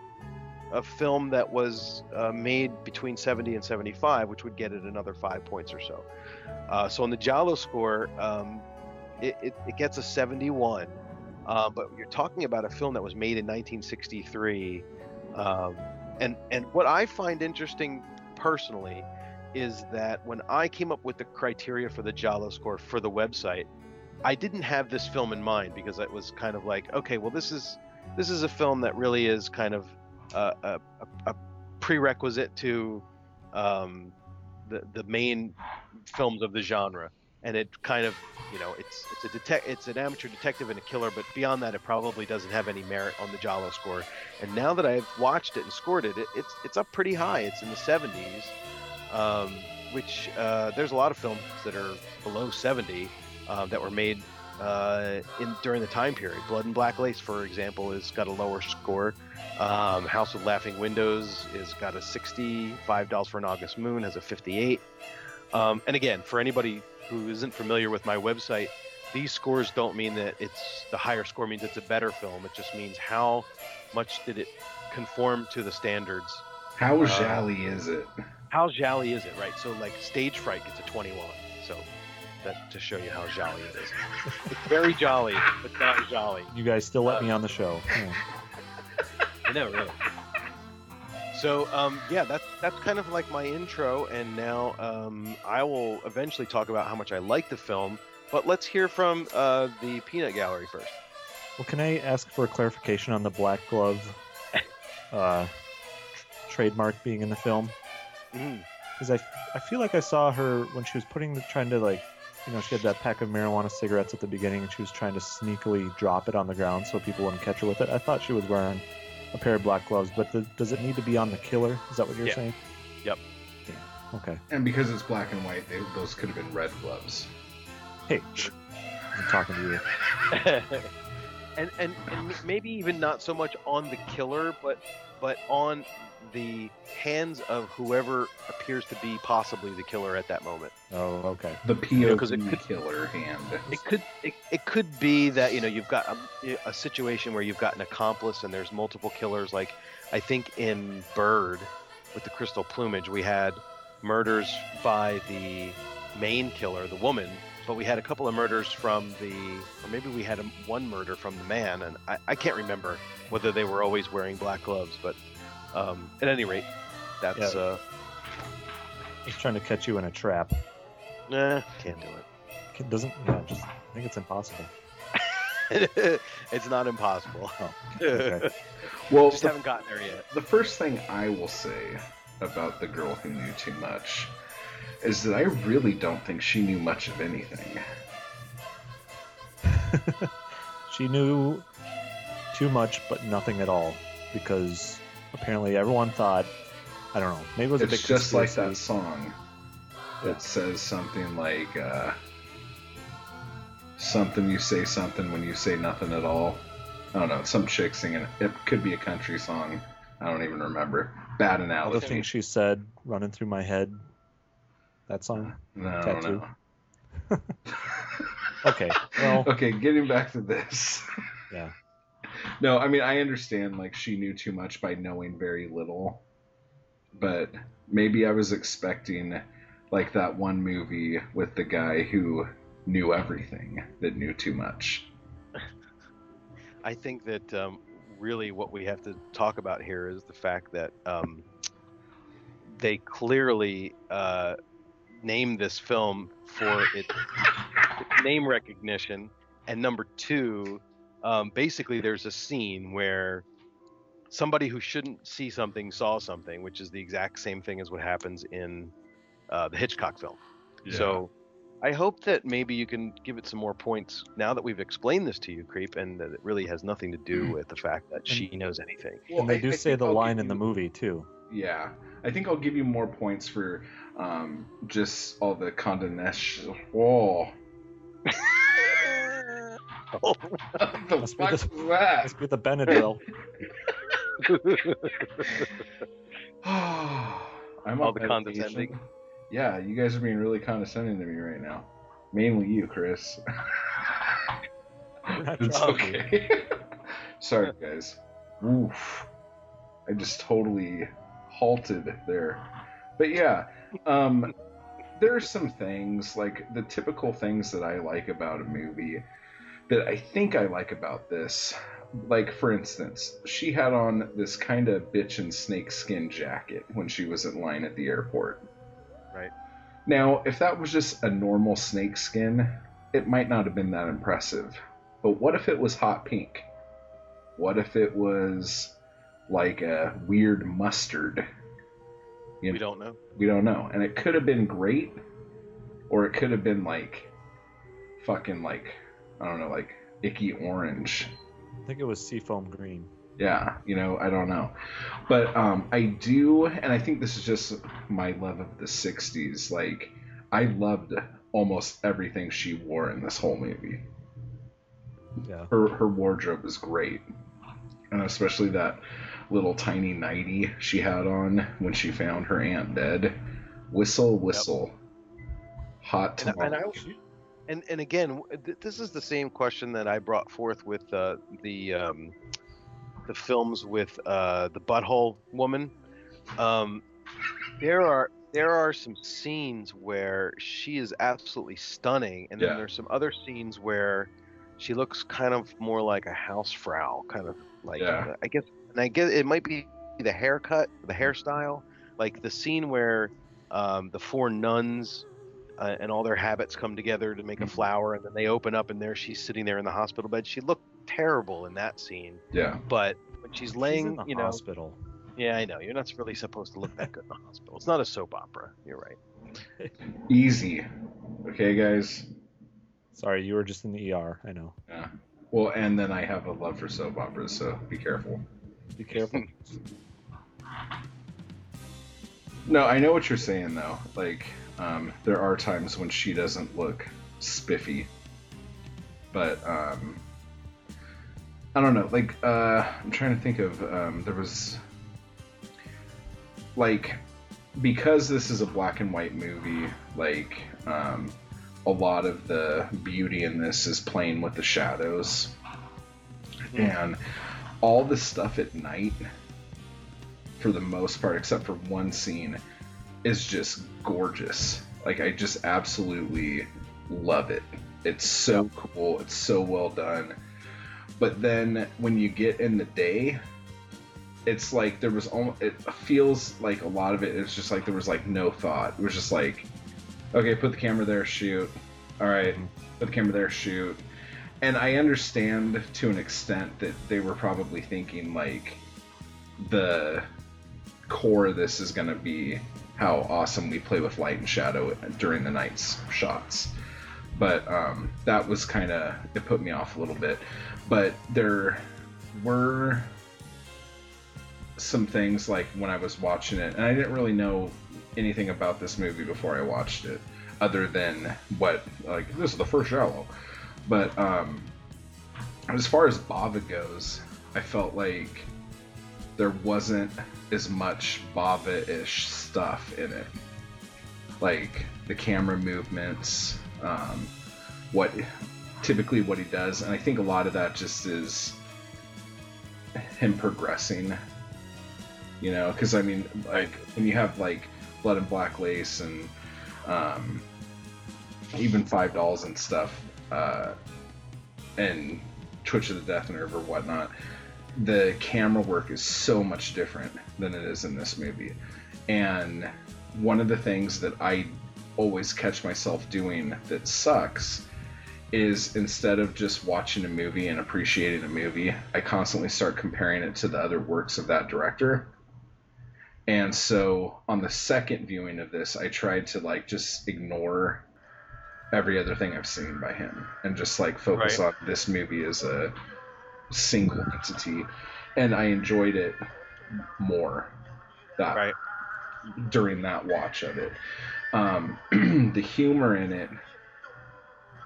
S5: a film that was uh, made between 70 and 75, which would get it another five points or so. Uh, so on the Giallo score, um, it, it, it gets a 71. Uh, but you're talking about a film that was made in 1963. Um, and, and what I find interesting personally is that when I came up with the criteria for the Giallo score for the website, I didn't have this film in mind because it was kind of like, okay, well, this is this is a film that really is kind of a, a, prerequisite to um, the the main films of the genre, and it kind of you know it's it's a detect it's an amateur detective and a killer, but beyond that, it probably doesn't have any merit on the Giallo score. And now that I've watched it and scored it, it it's it's up pretty high. It's in the 70s, um, which uh, there's a lot of films that are below 70 uh, that were made uh, in during the time period. Blood and Black Lace, for example, has got a lower score. Um, House with Laughing Windows is got a 60. Five Dolls for an August Moon has a 58. Um, and again, for anybody who isn't familiar with my website, these scores don't mean that it's the higher score means it's a better film. It just means how much did it conform to the standards.
S4: How
S5: Uh,
S4: jolly is it?
S5: How jolly is it, right? So like Stage Fright gets a 21. So that to show you how jolly it is. It's very jolly, but not jolly.
S6: You guys still let me on the show. Yeah.
S5: I know, really. So um, yeah, that's that's kind of like my intro, and now um, I will eventually talk about how much I like the film. But let's hear from uh, the Peanut Gallery first.
S6: Well, can I ask for a clarification on the black glove uh, tr- trademark being in the film?
S5: Mhm.
S6: Because I, I feel like I saw her when she was putting the trying to like, you know, she had that pack of marijuana cigarettes at the beginning, and she was trying to sneakily drop it on the ground so people wouldn't catch her with it. I thought she was wearing a pair of black gloves, but th- does it need to be on the killer? Is that what you're
S5: Yeah.
S6: saying?
S5: Yep.
S6: Damn. Okay.
S4: And because it's black and white, they, those could have been red gloves.
S6: Hey, shh. I'm talking to you.
S5: and, and and maybe even not so much on the killer, but but on the hands of whoever appears to be possibly the killer at that moment.
S6: Oh, okay.
S4: The POV
S5: 'cause it could-
S4: killer hand.
S5: It could it, it could be that you know you've got a, a situation where you've got an accomplice and there's multiple killers. Like I think in Bird with the crystal plumage, we had murders by the main killer, the woman, but we had a couple of murders from the, or maybe we had a, one murder from the man, and I, I can't remember whether they were always wearing black gloves, but um, at any rate, that's
S6: Yeah.
S5: uh,
S6: He's trying to catch you in a trap.
S5: nah, can't do
S6: It doesn't. Yeah, just. I think it's impossible.
S5: it's not impossible.
S6: Oh, okay.
S4: Well,
S5: Just
S4: the,
S5: haven't gotten there yet.
S4: the first thing I will say about the girl who knew too much is that I really don't think she knew much of anything.
S6: She knew too much, but nothing at all, because apparently everyone thought. I don't know. Maybe it was a big
S4: It's just like that song
S6: Yeah.
S4: that says something like uh, something you say something when you say nothing at all. I don't know. Some chick singing it. Could be a country song. I don't even remember. Bad
S6: All the
S4: analogy.
S6: things she said running through my head. That song.
S4: No, I
S6: Tattoo.
S4: know.
S6: Okay. Well,
S4: okay, getting back to this.
S6: yeah.
S4: No, I mean I understand like she knew too much by knowing very little. But maybe I was expecting like that one movie with the guy who knew everything that knew too much.
S5: I think that um, really what we have to talk about here is the fact that um, they clearly uh, named this film for its, its name recognition, and number two, um, basically there's a scene where somebody who shouldn't see something saw something, which is the exact same thing as what happens in uh, the Hitchcock film. So I hope that maybe you can give it some more points now that we've explained this to you, Creep, and that it really has nothing to do with the fact that she knows anything.
S6: and they
S4: I-
S6: do
S4: I
S6: say the
S4: I'll
S6: line
S4: give
S6: in the
S4: you-
S6: movie too.
S4: Yeah, I think I'll give you more points for um, just all the condemnation. Whoa. the
S6: Must be
S4: fuck
S6: the-
S4: was that?
S6: Must be the Benadryl.
S4: I'm
S5: All the
S4: medication.
S5: condescending.
S4: Yeah, you guys are being really condescending to me right now. Mainly you, Chris.
S6: We're
S4: it's okay. Sorry, guys. Oof. I just totally halted there. But yeah, um, there are some things like the typical things that I like about a movie that I think I like about this. Like for instance, she had on this kind of bitch and snake skin jacket when she was in line at the airport.
S5: Right.
S4: Now, if that was just a normal snake skin, it might not have been that impressive. But what if it was hot pink? What if it was like a weird mustard? You
S5: We don't know.
S4: we don't know. And it could have been great, or it could have been like fucking like I don't know, like icky orange.
S6: I think it was seafoam green.
S4: Yeah, you know, I don't know. But um I do and I think this is just my love of the 60s. Like I loved almost everything she wore in this whole movie.
S6: Yeah.
S4: Her her wardrobe is great. And especially that little tiny nightie she had on when she found her aunt dead. Whistle, whistle. Hot
S5: And, and I
S4: tamale.
S5: And and again, th- this is the same question that I brought forth with uh, the um, the films with uh, the butthole woman. Um, there are there are some scenes where she is absolutely stunning, and then
S4: Yeah.
S5: there's some other scenes where she looks kind of more like a housefrau, kind of like
S4: Yeah.
S5: I guess, and I guess it might be the haircut, the hairstyle, like the scene where um, the four nuns uh, and all their habits come together to make a
S4: Mhm.
S5: flower, and then they open up, and there she's sitting there in the hospital bed. She looked terrible in that scene,
S4: Yeah.
S5: but when she's
S6: She's
S5: laying,
S6: in the
S5: you know,
S6: hospital.
S5: yeah, I know you're not really supposed to look that good in the hospital. It's not a soap opera. You're right.
S4: Easy. Okay, guys?
S6: Sorry, you were just in the ER. I know.
S4: Yeah. Well, and then I have a love for soap operas, so be careful.
S6: Be careful.
S4: No, I know what you're saying though. Like, um, there are times when she doesn't look spiffy, but um, I don't know. Like, uh, I'm trying to think of. Um, there was like because this is a black and white movie. Like, um, a lot of the beauty in this is playing with the shadows, and all the stuff at night for the most part, except for one scene, is just gorgeous. Like I just absolutely love it. It's so cool. It's so well done. But then when you get in the day, it's like there was almost. It feels like a lot of it is just like there was like no thought. It was just like, okay, put the camera there, shoot. All right, mm-hmm. put the camera there, shoot. And I understand to an extent that they were probably thinking like the core of this is going to be how awesome we play with light and shadow during the night's shots. But um, that was kind of it put me off a little bit. But there were some things like when I was watching it, and I didn't really know anything about this movie before I watched it, other than what like this is the first Giallo. But um, as far as Bava goes, I felt like there wasn't as much Bava-ish stuff in it. Like the camera movements, um, what typically what he does, and I think a lot of that just is him progressing. You know, because I mean, like when you have like Blood and Black Lace and um, even Five Dolls and stuff, uh, and Twitch of the Death Nerve or whatnot, the camera work is so much different than it is in this movie. And one of the things that I always catch myself doing that sucks is instead of just watching a movie and appreciating a movie, I constantly start comparing it to the other works of that director. And so on the second viewing of this, I tried to like just ignore every other thing I've seen by him and just like focus
S5: Right.
S4: on this movie as a single entity. And I enjoyed it more that
S5: Right.
S4: during that watch of it. Um, the humor in it,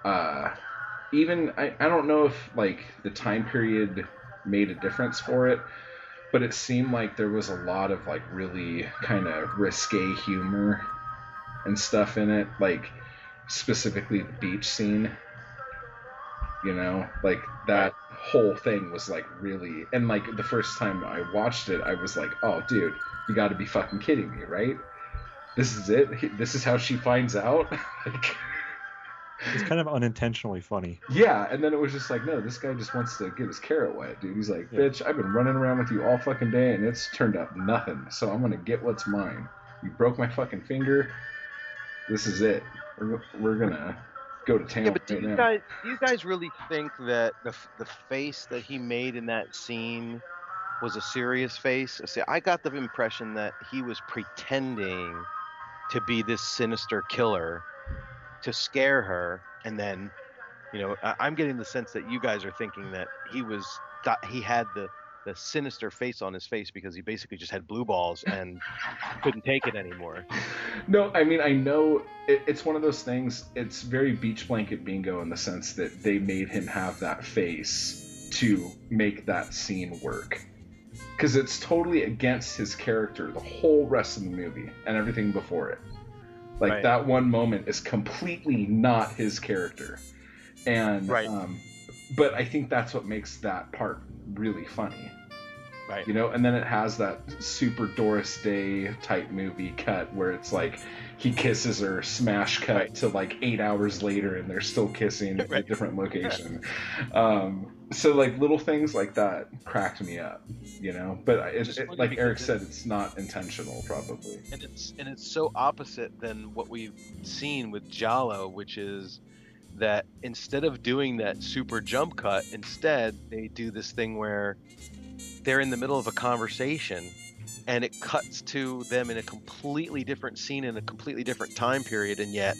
S4: uh, even I, I don't know if like the time period made a difference for it, but it seemed like there was a lot of like really kind of risque humor and stuff in it, like specifically the beach scene. You know, like that whole thing was like really, and like the first time I watched it, I was like, oh, dude, you got to be fucking kidding me, right? This is it. This is how she finds out. like,
S6: It's kind of unintentionally funny.
S4: yeah, and then it was just like, no, this guy just wants to get his carrot wet, dude. He's like, bitch, I've been running around with you all fucking day, and it's turned up nothing. So I'm gonna get what's mine. You broke my fucking finger. This is it. We're, we're gonna go to town
S5: Yeah, but do
S4: right
S5: you
S4: now.
S5: guys do you guys really think that the the face that he made in that scene was a serious face? See, I got the impression that he was pretending to be this sinister killer to scare her, and then, you know, I- I'm getting the sense that you guys are thinking that he was he had the the sinister face on his face because he basically just had blue balls and couldn't take it anymore.
S4: No, I mean I know it, it's one of those things. It's very beach blanket bingo in the sense that they made him have that face to make that scene work. Because it's totally against his character the whole rest of the movie and everything before it. Like
S5: Right.
S4: that one moment is completely not his character, and
S5: Right.
S4: um, but I think that's what makes that part really funny.
S5: Right.
S4: you know and then it has that super doris day type movie cut where it's like he kisses her smash cut
S5: Right.
S4: to like eight hours later and they're still kissing at a different location. Um, so like little things like that cracked me up you know? But it, it, like eric
S5: it-
S4: said it's not intentional probably.
S5: And it's and it's so opposite than what we've seen with Giallo, which is that instead of doing that super jump cut, instead they do this thing where they're in the middle of a conversation and it cuts to them in a completely different scene in a completely different time period and yet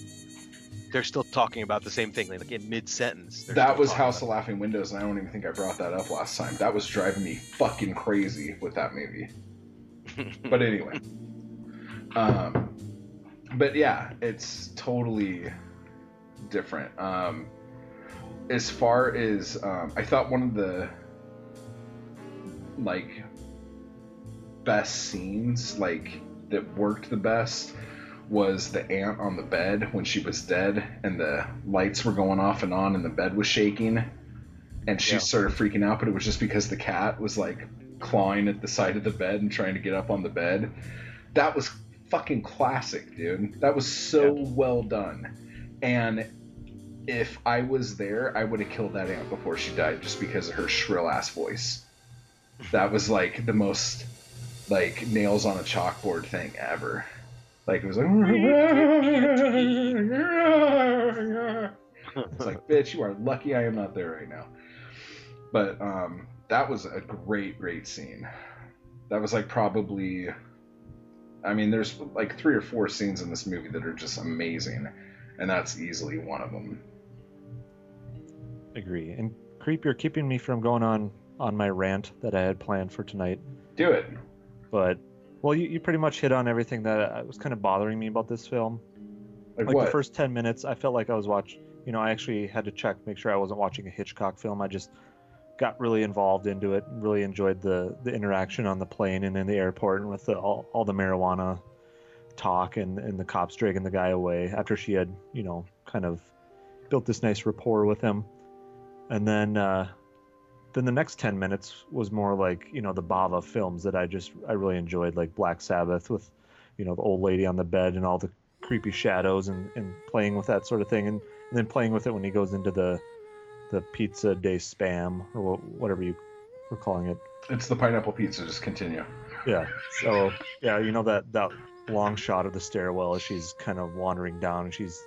S5: they're still talking about the same thing like in mid sentence
S4: that was house of laughing windows and i don't even think i brought that up last time. That was driving me fucking crazy with that movie. But anyway. Um but yeah it's totally different. Um as far as um i thought one of the like best scenes like that worked the best was the aunt on the bed when she was dead and the lights were going off and on and the bed was shaking and she
S5: Yeah.
S4: started freaking out but it was just because the cat was like clawing at the side of the bed and trying to get up on the bed. That was fucking classic dude. That was so well done. And if i was there i would have killed that ant before she died just because of her shrill ass voice. That was like the most like nails on a chalkboard thing ever. Like it was like it's like bitch you are lucky i am not there right now. But um that was a great great scene. That was like probably i mean there's like three or four scenes in this movie that are just amazing and that's easily one of them
S6: Agree. And creep, you're keeping me from going on on my rant that I had planned for tonight.
S4: do it
S6: But well, you, you pretty much hit on everything that uh, was kind of bothering me about this film.
S4: like,
S6: like the first 10 minutes i felt like i was watching you know i actually had to check make sure i wasn't watching a hitchcock film i just got really involved into it really enjoyed the the interaction on the plane and in the airport and with the, all, all the marijuana talk and and the cops dragging the guy away after she had you know kind of built this nice rapport with him and then uh then the next 10 minutes was more like you know the bava films that i just i really enjoyed like black sabbath with you know the old lady on the bed and all the creepy shadows and, and playing with that sort of thing. And, and then playing with it when he goes into the the pizza day spam or wha- whatever you were calling it.
S4: It's the pineapple pizza just continue.
S6: Yeah. So yeah you know that that long shot of the stairwell as she's kind of wandering down and she's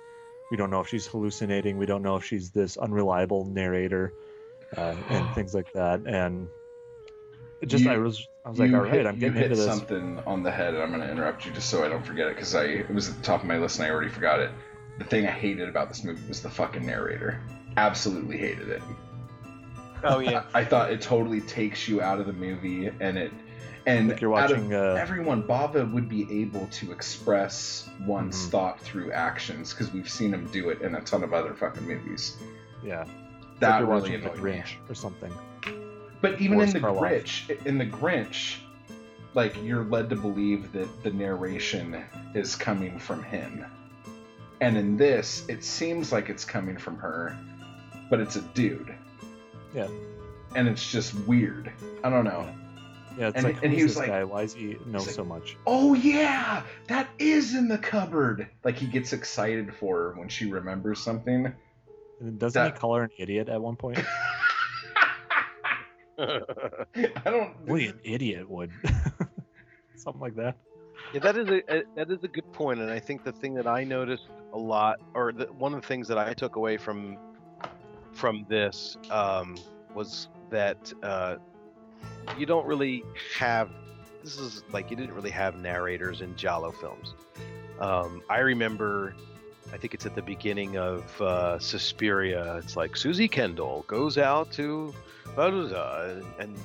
S6: we don't know if she's hallucinating we don't know if she's this unreliable narrator uh, and things like that and just
S4: You-
S6: i was i was like all right
S4: hit-
S6: i'm getting
S4: you hit
S6: into this
S4: something on the head, and I'm going to interrupt you just so I don't forget it because I it was at the top of my list and I already forgot it. The thing I hated about this movie was the fucking narrator. Absolutely hated it.
S5: oh yeah
S4: I thought it totally takes you out of the movie, and it and
S6: like you're
S4: out of
S6: watching uh,
S4: everyone, Bava would be able to express one's
S6: Mhm.
S4: thought through actions because we've seen him do it in a ton of other fucking movies.
S6: yeah
S4: That
S6: you're
S4: really
S6: watching the
S4: annoyed me.
S6: grinch or something
S4: But even in the
S6: Karloff.
S4: Grinch, in the Grinch, like you're led to believe that the narration is coming from him, and in this, it seems like it's coming from her, but it's a dude.
S6: Yeah.
S4: And it's just weird. I don't know.
S6: Yeah, it's
S4: And-
S6: like
S4: and he was
S6: this
S4: like-
S6: guy? Why does he know
S4: he's like,
S6: so much?
S4: Oh yeah, that is in the cupboard. Like he gets excited for her when she remembers something.
S6: And Doesn't
S4: that-
S6: he call her an idiot at one point?
S4: I don't.
S6: Only an idiot would. Something like that.
S5: Yeah, that is a, a that is a good point, and I think the thing that I noticed a lot, or the, one of the things that I took away from from this um, was that uh, you don't really have. This is like you didn't really have narrators in Giallo films. Um, I remember, I think it's at the beginning of uh, Suspiria. It's like Susie Kendall goes out to blah, blah, blah, and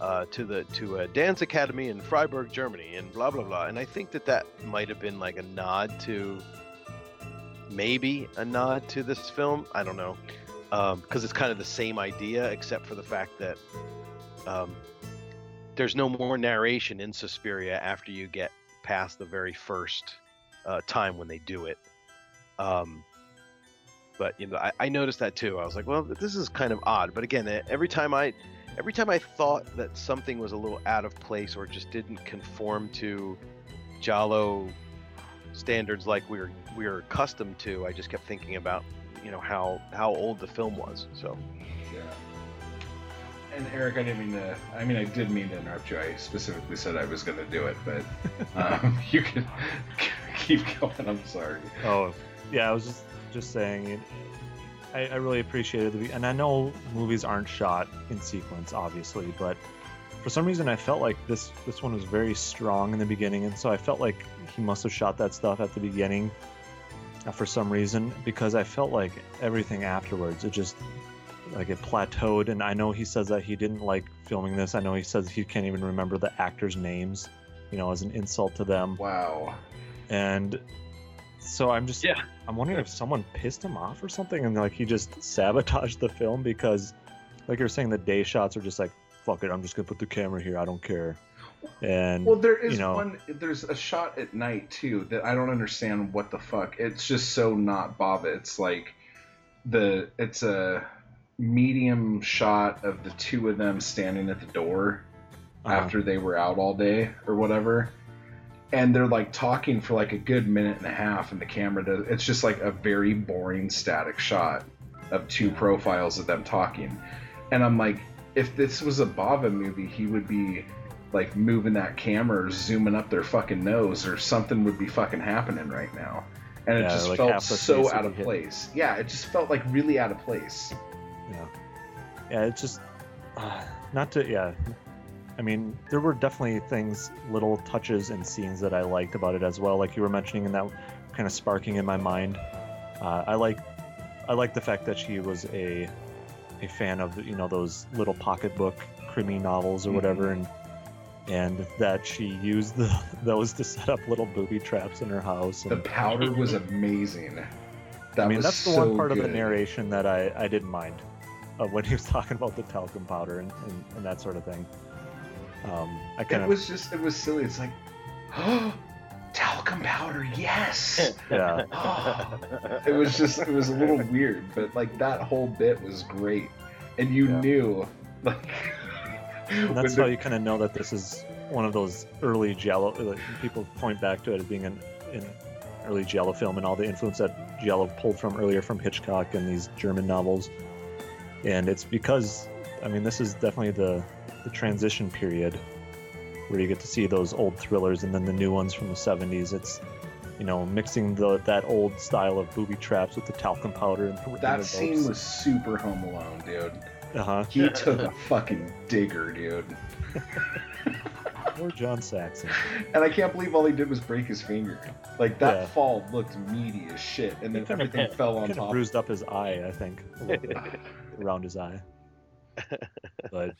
S5: uh, to the to a dance academy in Freiburg, Germany, and blah blah blah. And I think that that might have been like a nod to maybe a nod to this film. I don't know because it's kind of the same idea, except for the fact that um, there's no more narration in Suspiria after you get past the very first uh, time when they do it. Um, but you know, I, I noticed that too. I was like, well, this is kind of odd. But again, every time I every time I thought that something was a little out of place or just didn't conform to Giallo standards like we were we were accustomed to, I just kept thinking about you know how how old the film was. So.
S4: And Eric, I didn't mean to. I mean, I did mean to interrupt you. I specifically said I was going to do it, but um, you can keep going. I'm sorry.
S6: Oh, yeah. I was just just saying. It, I, I really appreciated the, and I know movies aren't shot in sequence, obviously, but for some reason I felt like this this one was very strong in the beginning, and so I felt like he must have shot that stuff at the beginning uh, for some reason because I felt like everything afterwards it just like it plateaued and I know he says that he didn't like filming this. I know he says he can't even remember the actors' names, you know, as an insult to them.
S4: Wow.
S6: And so I'm just
S5: Yeah.
S6: I'm wondering if someone pissed him off or something and like he just sabotaged the film because like you're saying the day shots are just like fuck it, I'm just gonna put the camera here, I don't care. And
S4: Well, there is
S6: you know,
S4: one. There's a shot at night too that I don't understand what the fuck. It's just so not Bava. It's like the it's a medium shot of the two of them standing at the door
S6: uh,
S4: after they were out all day or whatever. And they're like talking for like a good minute and a half, and the camera does. It's just like a very boring static shot of two profiles of them talking. And I'm like, if this was a Bava movie, he would be like moving that camera or zooming up their fucking nose or something would be fucking happening right now. And it just
S6: like
S4: felt so out of
S6: hit.
S4: place. Yeah, it just felt like really out of place.
S6: Yeah. Yeah, it's just uh, not to yeah. I mean, there were definitely things, little touches and scenes that I liked about it as well. Like you were mentioning, and that kind of sparking in my mind. Uh, I like, I like the fact that she was a, a fan of you know those little pocketbook crimi novels or whatever, and and that she used the, those to set up little booby traps in her house.
S4: The
S6: And,
S4: powder was amazing. That
S6: I mean, that's the
S4: so
S6: one part of the narration that I, I didn't mind uh, when he was talking about the talcum powder and, and, and that sort of thing. Um, I kind
S4: It
S6: of
S4: was just, it was silly. It's like, oh, talcum powder, yes.
S6: yeah
S4: Oh. it was just, it was a little weird, but like that whole bit was great, and you
S6: Yeah.
S4: knew, like,
S6: And
S4: when
S6: that's
S4: the-
S6: how you kind of know that this is one of those early Giallo. Like, people point back to it as being an, an early Giallo film and all the influence that Giallo pulled from earlier from Hitchcock and these German novels. And it's because, I mean, this is definitely the the transition period where you get to see those old thrillers and then the new ones from the 70s. It's you know mixing the that old style of booby traps with the talcum powder and the
S4: that scene was super Home Alone, dude.
S6: uh huh.
S4: He took a fucking digger, dude.
S6: Or John Saxon.
S4: And I can't believe all he did was break his finger. Like that
S6: Yeah.
S4: fall looked meaty as shit, and then
S6: Kinda-
S4: everything fell on top.
S6: bruised up his eye, I think, a little bit around his eye. But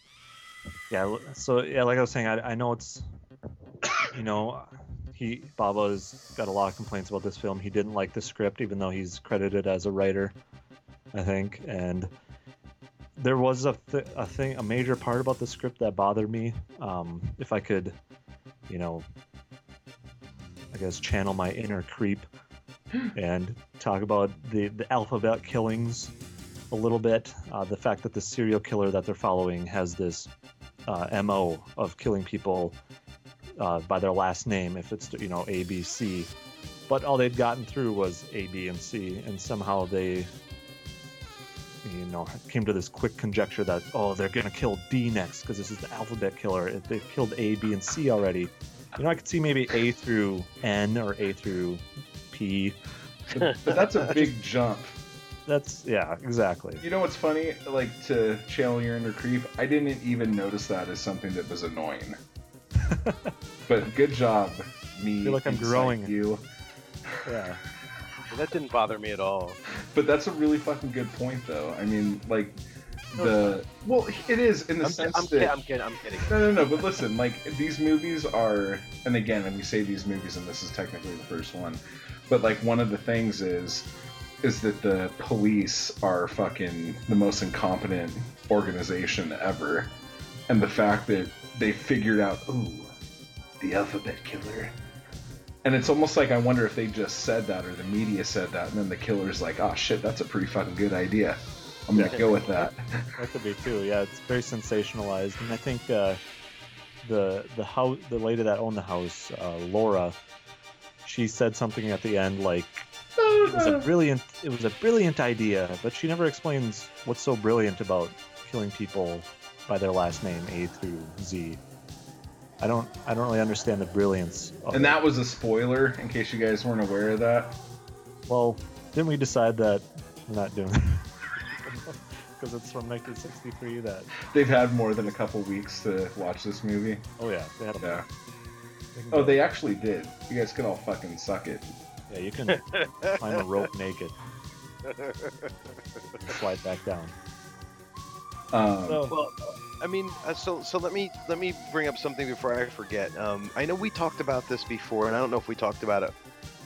S6: yeah, so yeah, like I was saying, I, I know it's you know he Bava's got a lot of complaints about this film. He didn't like the script, even though he's credited as a writer, I think. And there was a th- a thing, a major part about the script that bothered me. Um, if I could, you know, I guess channel my inner creep and talk about the the alphabet killings a little bit. Uh, the fact that the serial killer that they're following has this uh, mo of killing people uh, by their last name, if it's you know A, B, C. But all they'd gotten through was A, B, and C, and somehow they, you know, came to this quick conjecture that oh, they're gonna kill D next because this is the alphabet killer. If They've killed A, B, and C already. You know, I could see maybe A through N or A through P.
S4: But that's a big jump.
S6: That's yeah, exactly.
S4: You know what's funny? Like to channel your inner creep, I didn't even notice that as something that was annoying. but good job, me.
S6: feel like I'm growing.
S4: you.
S6: Yeah.
S5: That didn't bother me at all.
S4: But that's a really fucking good point, though. I mean, like the well, it is in the
S5: I'm,
S4: sense
S5: I'm,
S4: that
S5: kidding, I'm kidding. I'm kidding.
S4: No, no, no. But listen, like these movies are, and again, and we say these movies, and this is technically the first one, but like one of the things is, is that the police are fucking the most incompetent organization ever, and the fact that they figured out, ooh, the alphabet killer. And it's almost like I wonder if they just said that or the media said that, and then the killer's like, oh shit, that's a pretty fucking good idea. I'm gonna go with that.
S6: That could be too. Yeah, it's very sensationalized, and I think uh, the the house, the lady that owned the house, uh, Laura, she said something at the end like it was a brilliant, it was a brilliant idea, but she never explains what's so brilliant about killing people by their last name, A through Z. I don't, I don't really understand the brilliance. Of
S4: And
S6: it.
S4: that was a spoiler, in case you guys weren't aware of that.
S6: Well, didn't we decide that we're not doing? Because it's from 1963. That
S4: They've had more than a couple weeks to watch this movie.
S6: oh yeah, they had a
S4: Yeah.
S6: they
S4: Oh,
S6: go-
S4: they actually did. You guys could all fucking suck it.
S6: Yeah, you can climb a rope naked slide back down.
S4: Um,
S6: So,
S5: Well, I mean, uh, so so let me let me bring up something before I forget. Um, I know we talked about this before, and I don't know if we talked about it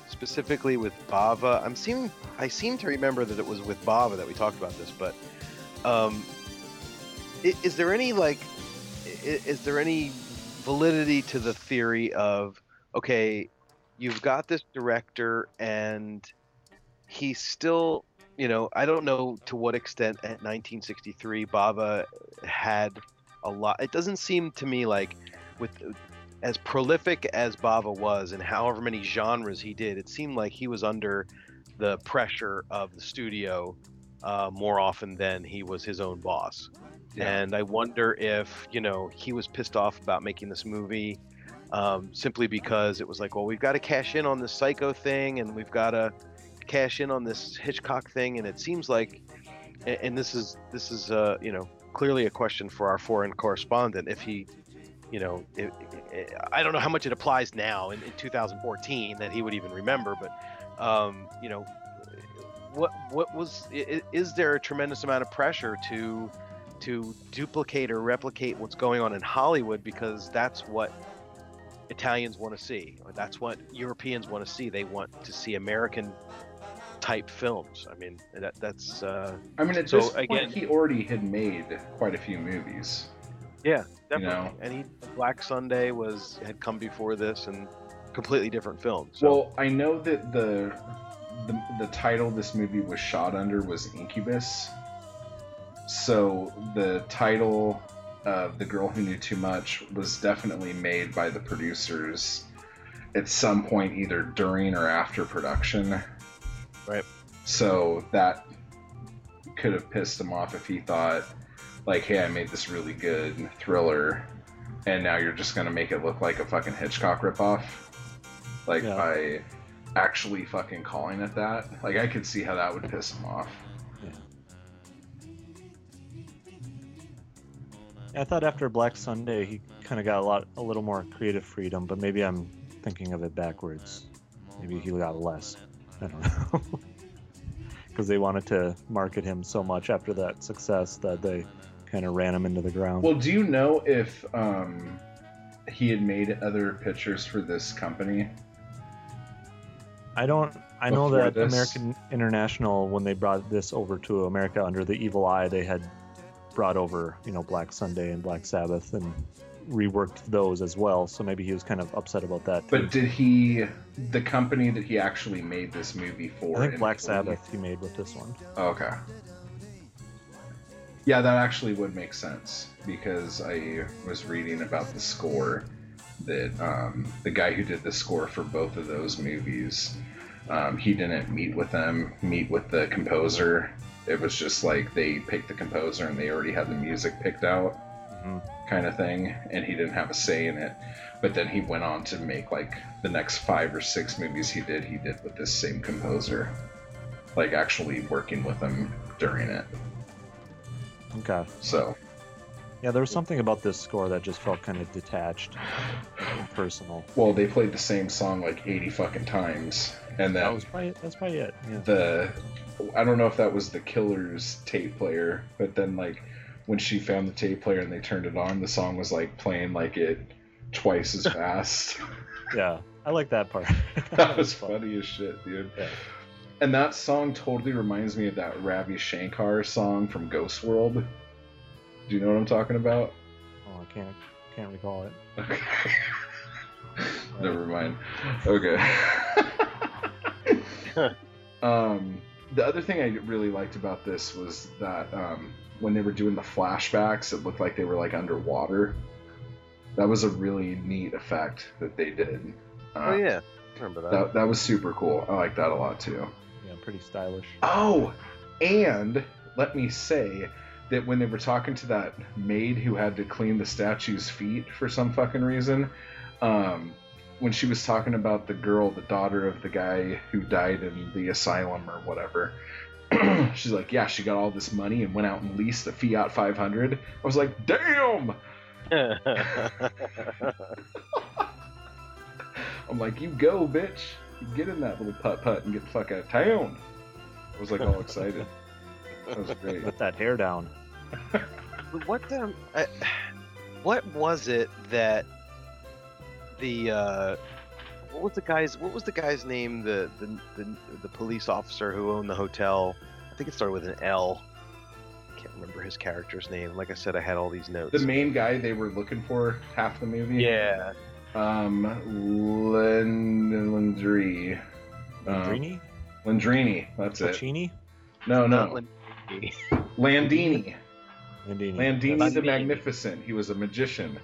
S5: specifically with Bava. I'm seem I seem to remember that it was with Bava that we talked about this, but um, i- is there any like i- is there any validity to the theory of okay, you've got this director and he's still you know, I don't know to what extent at 1963 Bava had a lot. It doesn't seem to me like with as prolific as Bava was and however many genres he did, it seemed like he was under the pressure of the studio uh, more often than he was his own boss.
S4: Yeah.
S5: And I wonder if you know he was pissed off about making this movie um, simply because it was like, well, we've got to cash in on this Psycho thing, and we've got to cash in on this Hitchcock thing, and it seems like, and, this is this is uh, you know clearly a question for our foreign correspondent. If he, you know, i i I don't know how much it applies now in, in 2014 that he would even remember, but um, you know, what what was is there a tremendous amount of pressure to to duplicate or replicate what's going on in Hollywood? Because that's what Italians want to see, or that's what Europeans want to see. They want to see American type films. I mean, that that's uh,
S4: I mean, at
S5: So,
S4: this point,
S5: again-
S4: he already had made quite a few movies.
S5: yeah, definitely.
S4: know.
S5: And he Black Sunday was had come before this and completely different film. So
S4: Well, I know that the, the the title this movie was shot under was Incubus. So the title of The Girl Who Knew Too Much was definitely made by the producers at some point either during or after production.
S5: Right.
S4: So that could have pissed him off if he thought like, "Hey, I made this really good thriller and now you're just going to make it look like a fucking Hitchcock ripoff." Like
S6: Yeah.
S4: by actually fucking calling it that. Like I could see how that would piss him off.
S6: I thought after Black Sunday he kind of got a lot, a little more creative freedom, but maybe I'm thinking of it backwards. Maybe he got less. I don't know. Because they wanted to market him so much after that success that they kind of ran him into the ground.
S4: Well, do you know if um, he had made other pictures for this company?
S6: I don't. I know
S4: Before
S6: that
S4: this?
S6: American International, when they brought this over to America under the Evil Eye, they had brought over, you know, Black Sunday and Black Sabbath and reworked those as well. So maybe he was kind of upset about that. Too.
S4: But did he, the company that he actually made this movie for?
S6: I think Black Sabbath he made with this one.
S4: Okay. Yeah, that actually would make sense because I was reading about the score that um, the guy who did the score for both of those movies, um, he didn't meet with them, meet with the composer. It was just like they picked the composer and they already had the music picked out,
S6: Mhm.
S4: kind of thing, and he didn't have a say in it. But then he went on to make like the next five or six movies he did, he did with this same composer, like actually working with him during it.
S6: Okay.
S4: So
S6: Yeah, there was something about this score that just felt kind of detached, and impersonal.
S4: Well, they played the same song like 80 fucking times. And
S6: That
S4: then
S6: was probably that's probably it. Yeah.
S4: the I don't know if that was the killer's tape player, but then like when she found the tape player and they turned it on, the song was like playing like it twice as fast.
S6: Yeah, I like that part.
S4: that was funny as shit, dude.
S6: Yeah.
S4: And that song totally reminds me of that Ravi Shankar song from Ghost World. Do you know what I'm talking about?
S6: Oh, I can't can't recall it.
S4: Okay. Never mind. Okay. um, the other thing I really liked about this was that um, when they were doing the flashbacks, it looked like they were like underwater. That was a really neat effect that they did. Uh,
S5: Oh yeah, I remember that.
S4: That, that was super cool. I like that a lot too.
S6: Yeah, pretty stylish.
S4: Oh, and let me say that when they were talking to that maid who had to clean the statue's feet for some fucking reason, um, when she was talking about the girl, the daughter of the guy who died in the asylum or whatever, she's like, yeah, she got all this money and went out and leased the Fiat 500. I was like, damn! I'm like, you go, bitch. You get in that little putt putt and get the fuck out of town. I was like all excited. That was great.
S6: Let that hair down.
S5: But what um, I, what was it that the uh, what was the guy's what was the guy's name the the the, the police officer who owned the hotel? I think it started with an L. I can't remember his character's name. Like I said, I had all these notes.
S4: The main guy they were looking for half the movie.
S5: yeah,
S4: Um, Len Landry. Um,
S6: Landrini?
S4: Landrini. That's it.
S6: Pacini?
S4: No, no.
S5: Landini.
S4: Landini.
S6: Landini.
S4: Landini
S6: That's-
S4: the Magnificent. He was a magician.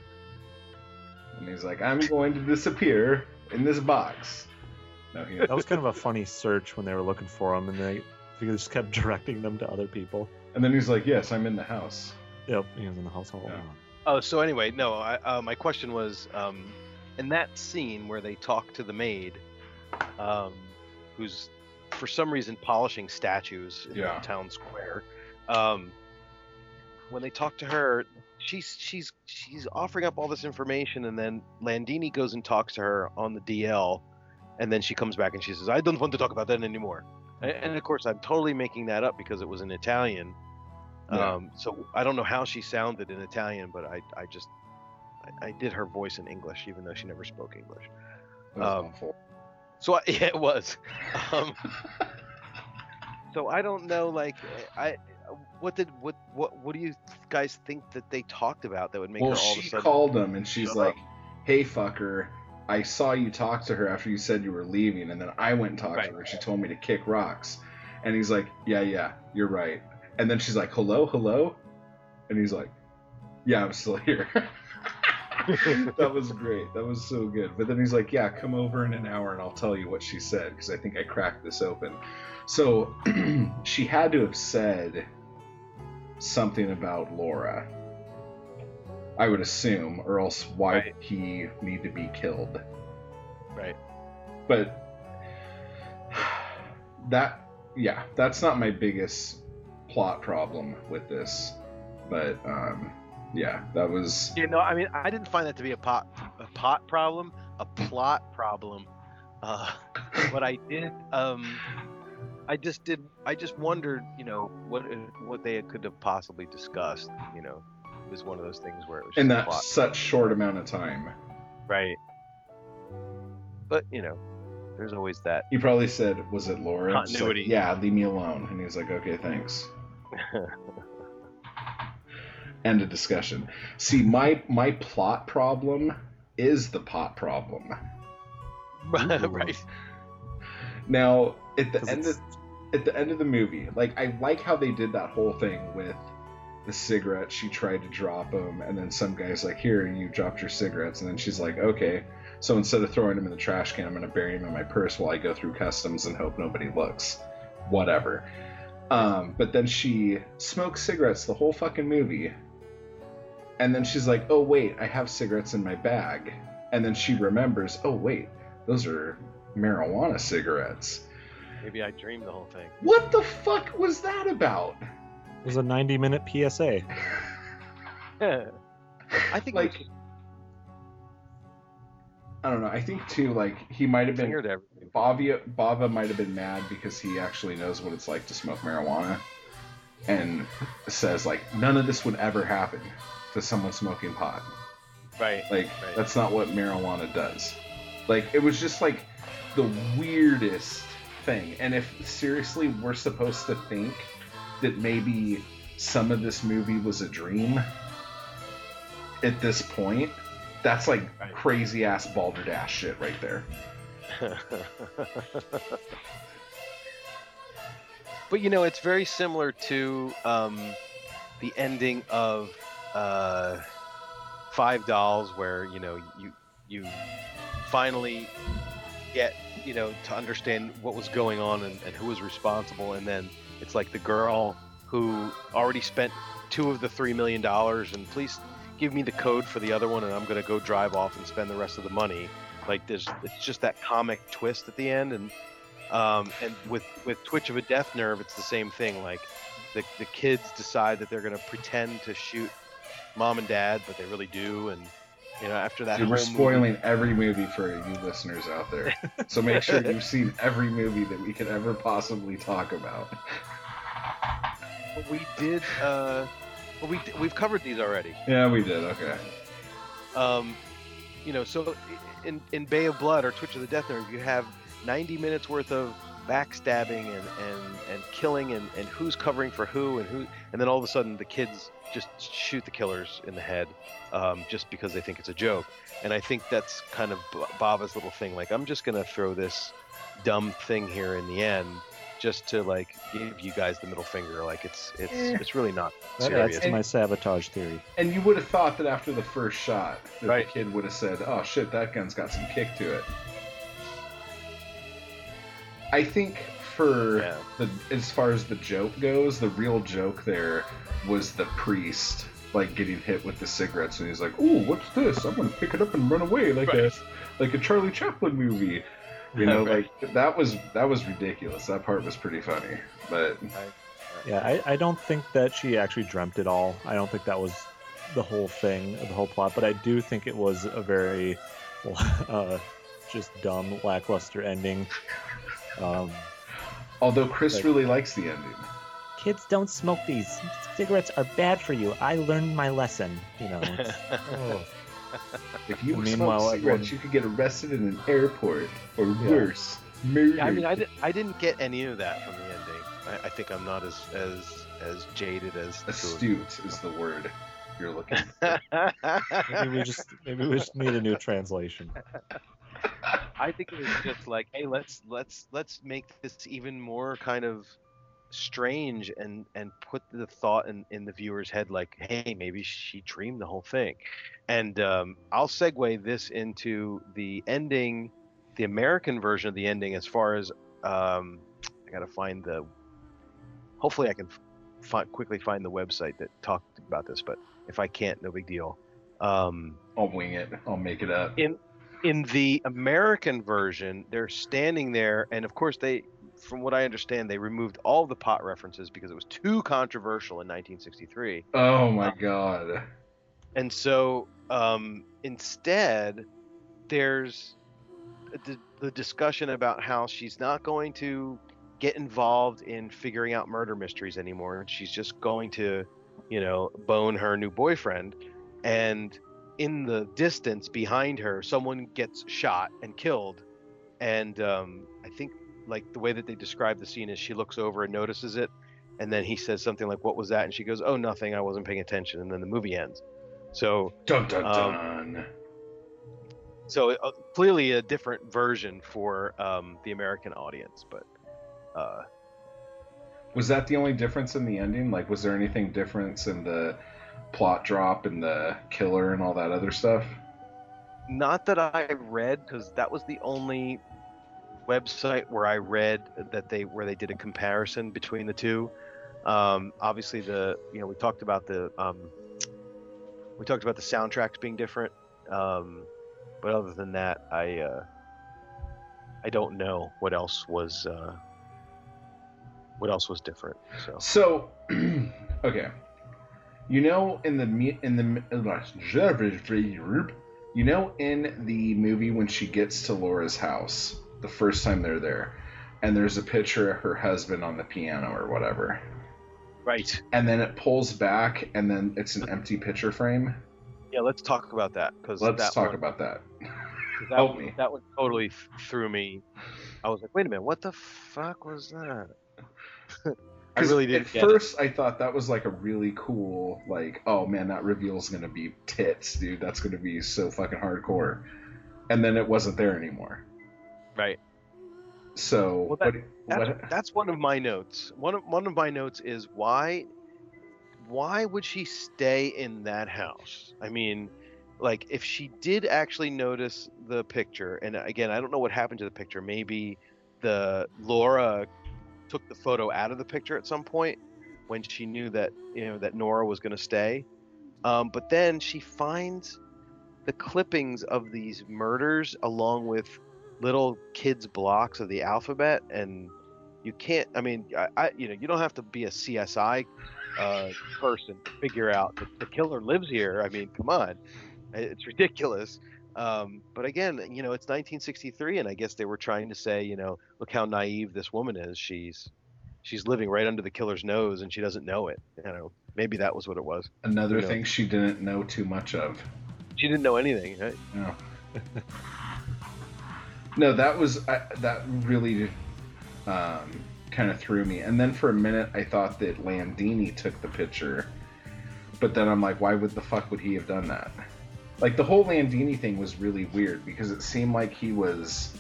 S4: And he's like, I'm going to disappear in this box. No, he
S6: That was kind of a funny search when they were looking for him, and they, they just kept directing them to other people.
S4: And then he's like, Yes, I'm in the house.
S6: Yep, he was in the household.
S4: Yeah.
S5: Oh, so anyway, no. I, uh, my question was, um, in that scene where they talk to the maid, um, who's for some reason polishing statues in
S4: Yeah.
S5: the town square. Um, when they talk to her, she's she's she's offering up all this information, and then Landini goes and talks to her on the DL, and then she comes back and she says, "I don't want to talk about that anymore." And, of course, I'm totally making that up because it was in Italian.
S4: Yeah.
S5: Um, so I don't know how she sounded in Italian, but I, I just I, I did her voice in English, even though she never spoke English. Um,
S4: awful.
S5: So I, yeah, it was. Um, so I don't know, like I, what did what what what do you guys think that they talked about that would make
S4: well,
S5: her all of a
S4: she
S5: sudden?
S4: called him and she's like? "Hey, fucker, I saw you talk to her after you said you were leaving, and then I went and talked
S5: Right.
S4: to her. She told me to kick rocks." And he's like, "Yeah, yeah, you're right." And then she's like, "Hello, hello," and he's like, "Yeah, I'm still here." that was great. That was so good. But then he's like, "Yeah, come over in an hour and I'll tell you what she said because I think I cracked this open." So she had to have said something about Laura. I would assume, or else why
S5: Right.
S4: would he need to be killed?
S5: Right.
S4: But that, yeah, that's not my biggest plot problem with this. But um, yeah, that was
S5: You know, I mean, I didn't find that to be a pot a pot problem, a plot problem. Uh, but I did. Um, I just did. I just wondered, you know, what what they could have possibly discussed. You know, it was one of those things where it was just
S4: in that
S5: plot.
S4: such short amount of time.
S5: Right. But you know, there's always that.
S4: He probably said, "Was it Laura?" Just like, yeah, leave me alone. And he was like, "Okay, thanks." End of discussion. See, my my plot problem is the pot problem.
S5: right.
S4: Now, at the end of
S6: it's-
S4: at the end of the movie, like I like how they did that whole thing with the cigarettes. She tried to drop them, and then some guy's like, "Here, and you dropped your cigarettes," and then she's like, "Okay." So instead of throwing them in the trash can, I'm gonna bury them in my purse while I go through customs and hope nobody looks. Whatever. Um, but then she smokes cigarettes the whole fucking movie. And then she's like, oh, wait, I have cigarettes in my bag. And then she remembers, oh, wait, those are marijuana cigarettes.
S5: Maybe I dreamed the whole thing.
S4: What the fuck was that about?
S6: It was a 90 minute PSA.
S5: I think
S4: Like,
S5: we
S4: I don't know. I think, too, like, he might have been.
S5: fingered everything.
S4: Bava, Bava might have been mad because he actually knows what it's like to smoke marijuana and says, like, none of this would ever happen to someone smoking pot.
S5: Right.
S4: Like,
S5: Right.
S4: that's not what marijuana does. Like, it was just like the weirdest thing. And if seriously we're supposed to think that maybe some of this movie was a dream at this point, that's like
S5: Right.
S4: crazy ass balderdash shit right there.
S5: but you know, it's very similar to um, the ending of uh, Five Dolls, where you know you you finally get you know to understand what was going on and, and who was responsible, and then it's like the girl who already spent two of the three million dollars, and please give me the code for the other one, and I'm gonna go drive off and spend the rest of the money. Like there's it's just that comic twist at the end, and um, and with with Twitch of a Death Nerve, it's the same thing. Like the the kids decide that they're gonna pretend to shoot mom and dad, but they really do, and you know after that
S4: Dude, we're
S5: whole movie-
S4: spoiling every movie for you listeners out there. So make sure you've seen every movie that we could ever possibly talk about.
S5: We did. Uh, we we've covered these already.
S4: Yeah, we did. Okay.
S5: Um, you know, so in in Bay of Blood or Twitch of the Death Nerve, you have 90 minutes worth of backstabbing and and and killing and and who's covering for who and who, and then all of a sudden the kids just shoot the killers in the head, um, just because they think it's a joke. And I think that's kind of B- Bava's little thing. Like, I'm just gonna throw this dumb thing here in the end. Just to like give you guys the middle finger, like it's it's
S4: Eh.
S5: it's really not
S6: That-
S5: serious.
S6: that's my sabotage theory.
S4: And you would have thought that after the first shot, that
S5: Right.
S4: the kid would have said, "Oh shit, that gun's got some kick to it." I think for
S5: Yeah.
S4: the as far as the joke goes, the real joke there was the priest like getting hit with the cigarettes, and he's like, "Ooh, what's this? I'm gonna pick it up and run away like a like a Charlie Chaplin movie." You know,
S5: Right.
S4: like that was that was ridiculous. That part was pretty funny, but
S6: Yeah, I, I don't think that she actually dreamt it all. I don't think that was the whole thing, the whole plot. But I do think it was a very, uh, just dumb, lackluster ending. Um,
S4: although Chris
S6: Like-
S4: really likes the ending.
S6: Kids don't smoke these. Cigarettes are bad for you. I learned my lesson. You know. oh.
S4: If you
S6: Meanwhile,
S4: smoke cigarettes,
S6: everyone-
S4: you could get arrested in an airport, or
S6: Yeah.
S4: worse, murdered.
S5: I mean, I, di- I didn't get any of that from the ending. I, I think I'm not as as as jaded as
S4: Astute is the word you're looking. for.
S6: maybe we just maybe we just need a new translation.
S5: I think it was just like, hey, let's let's let's make this even more kind of strange and and put the thought in in the viewer's head like hey maybe she dreamed the whole thing and um, i'll segue this into the ending the american version of the ending as far as um, i gotta find the hopefully i can find, quickly find the website that talked about this but if i can't no big deal um,
S4: I'll wing it. I'll make it up.
S5: in in the American version, they're standing there, and of course they, from what I understand, they removed all the pot references because it was too controversial in 1963,
S4: Oh my god.
S5: and so um, instead, there's the, the discussion about how she's not going to get involved in figuring out murder mysteries anymore, and she's just going to, you know, bone her new boyfriend, and in the distance behind her, someone gets shot and killed. And um, I think like the way that they describe the scene is she looks over and notices it, and then he says something like, "What was that?" And she goes, "Oh, nothing. I wasn't paying attention." And then the movie ends. So,
S4: Dun dun
S5: Um,
S4: dun.
S5: so uh, clearly a different version for um, the American audience, but uh,
S4: Was that the only difference in the ending? Like, was there anything difference in the plot drop and the killer and all that other stuff?
S5: Not that I read, because that was the only website where I read that they where they did a comparison between the two. Um, obviously, the you know we talked about the um, we talked about the soundtracks being different, um, but other than that, I uh, I don't know what else was uh, what else was different. So
S4: So, okay, you know, in the in the you know, in the movie when she gets to Laura's house the first time they're there, and there's a picture of her husband on the piano or whatever,
S5: right,
S4: and then it pulls back, and then it's an empty picture frame.
S5: yeah, let's talk about that because
S4: Let's
S5: that
S4: talk
S5: one,
S4: about that.
S5: that,
S4: help
S5: one-
S4: me.
S5: that one totally threw me. I was like, wait a minute, what the fuck was that? I
S4: 'Cause
S5: really didn't
S4: At
S5: get it.
S4: first, I thought that was like a really cool, like, oh man, that reveal's gonna be tits, dude. That's gonna be so fucking hardcore. And then it wasn't there anymore.
S5: Right.
S4: So,
S5: Well, that-
S4: what,
S5: That's,
S4: what?
S5: that's one of my notes. One of one of my notes is why why would she stay in that house? I mean, like if she did actually notice the picture, and again, I don't know what happened to the picture. Maybe the Laura took the photo out of the picture at some point when she knew that you know that Nora was going to stay. Um, but then she finds the clippings of these murders along with little kids blocks of the alphabet and you can't i mean I, I you know you don't have to be a csi uh, person to figure out that the killer lives here. I mean come on. It's ridiculous um, but again you know it's 1963 and i guess they were trying to say you know look how naive this woman is she's she's living right under the killer's nose and she doesn't know it you know maybe that was what it was
S4: Another thing she didn't know too much of.
S5: she didn't know anything right?
S4: No. no, that was I, that really um, kind of threw me. And then for a minute, I thought that Landini took the picture, but then I'm like, why would the fuck would he have done that? Like the whole Landini thing was really weird because it seemed like he was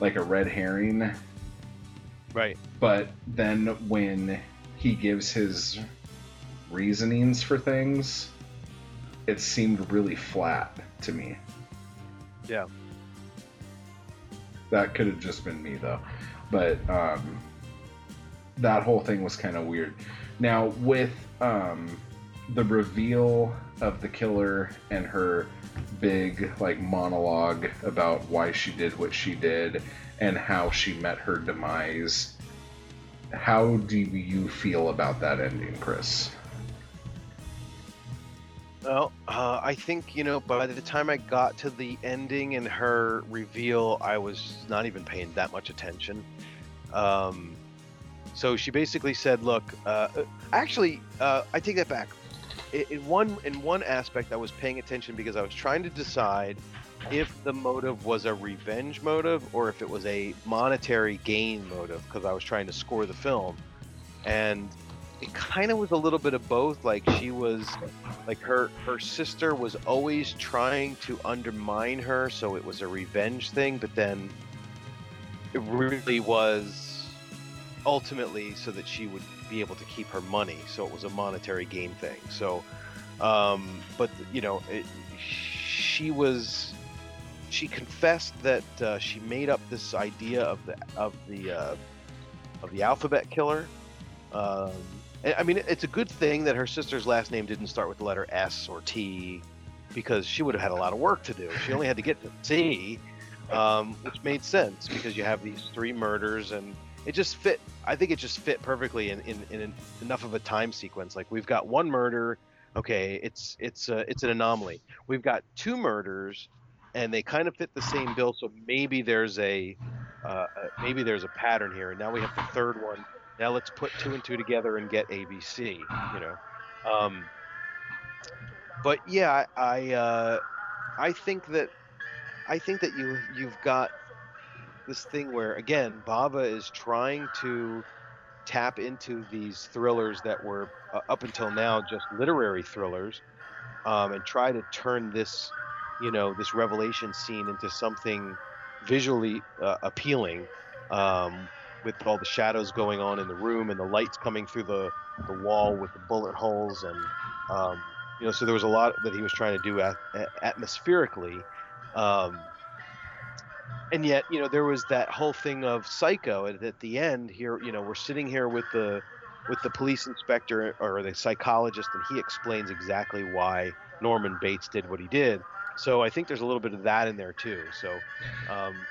S4: like a red herring,
S5: right
S4: but then when he gives his reasonings for things, it seemed really flat to me.
S5: yeah
S4: That could have just been me though. But um, that whole thing was kind of weird. Now with um, the reveal of the killer and her big like monologue about why she did what she did and how she met her demise. How do you feel about that ending, Chris?
S5: Well, uh, I think you know. By the time I got to the ending and her reveal, I was not even paying that much attention. Um, so she basically said, "Look, uh, actually, uh, I take that back. In, one in one aspect, I was paying attention because I was trying to decide if the motive was a revenge motive or if it was a monetary gain motive because I was trying to score the film, and it kind of was a little bit of both. Like she was like her her sister was always trying to undermine her so it was a revenge thing but then it really was ultimately so that she would be able to keep her money so it was a monetary gain thing so um but you know it, she was she confessed that uh, she made up this idea of the of the uh, of the alphabet killer um, I I mean, it's a good thing that her sister's last name didn't start with the letter S or T, because she would have had a lot of work to do. She only had to get to T, um, which made sense because you have these three murders, and it just fit. I think it just fit perfectly in, in, in enough of a time sequence. Like we've got one murder, okay, it's it's it's an anomaly. We've got two murders, and they kind of fit the same bill. So maybe there's a uh, uh, maybe there's a pattern here, and now we have the third one now let's put two and two together and get ABC. You know, um, but yeah, I I, uh, I think that I think that you you've got this thing where again Bava is trying to tap into these thrillers that were uh, up until now just literary thrillers, um, and try to turn this you know this revelation scene into something visually uh, appealing. Um, with all the shadows going on in the room and the lights coming through the the wall with the bullet holes and um, you know so there was a lot that he was trying to do at, atmospherically um, and yet you know there was that whole thing of psycho and at the end here you know we're sitting here with the with the police inspector or the psychologist and he explains exactly why norman bates did what he did. So i think there's a little bit of that in there too. So um,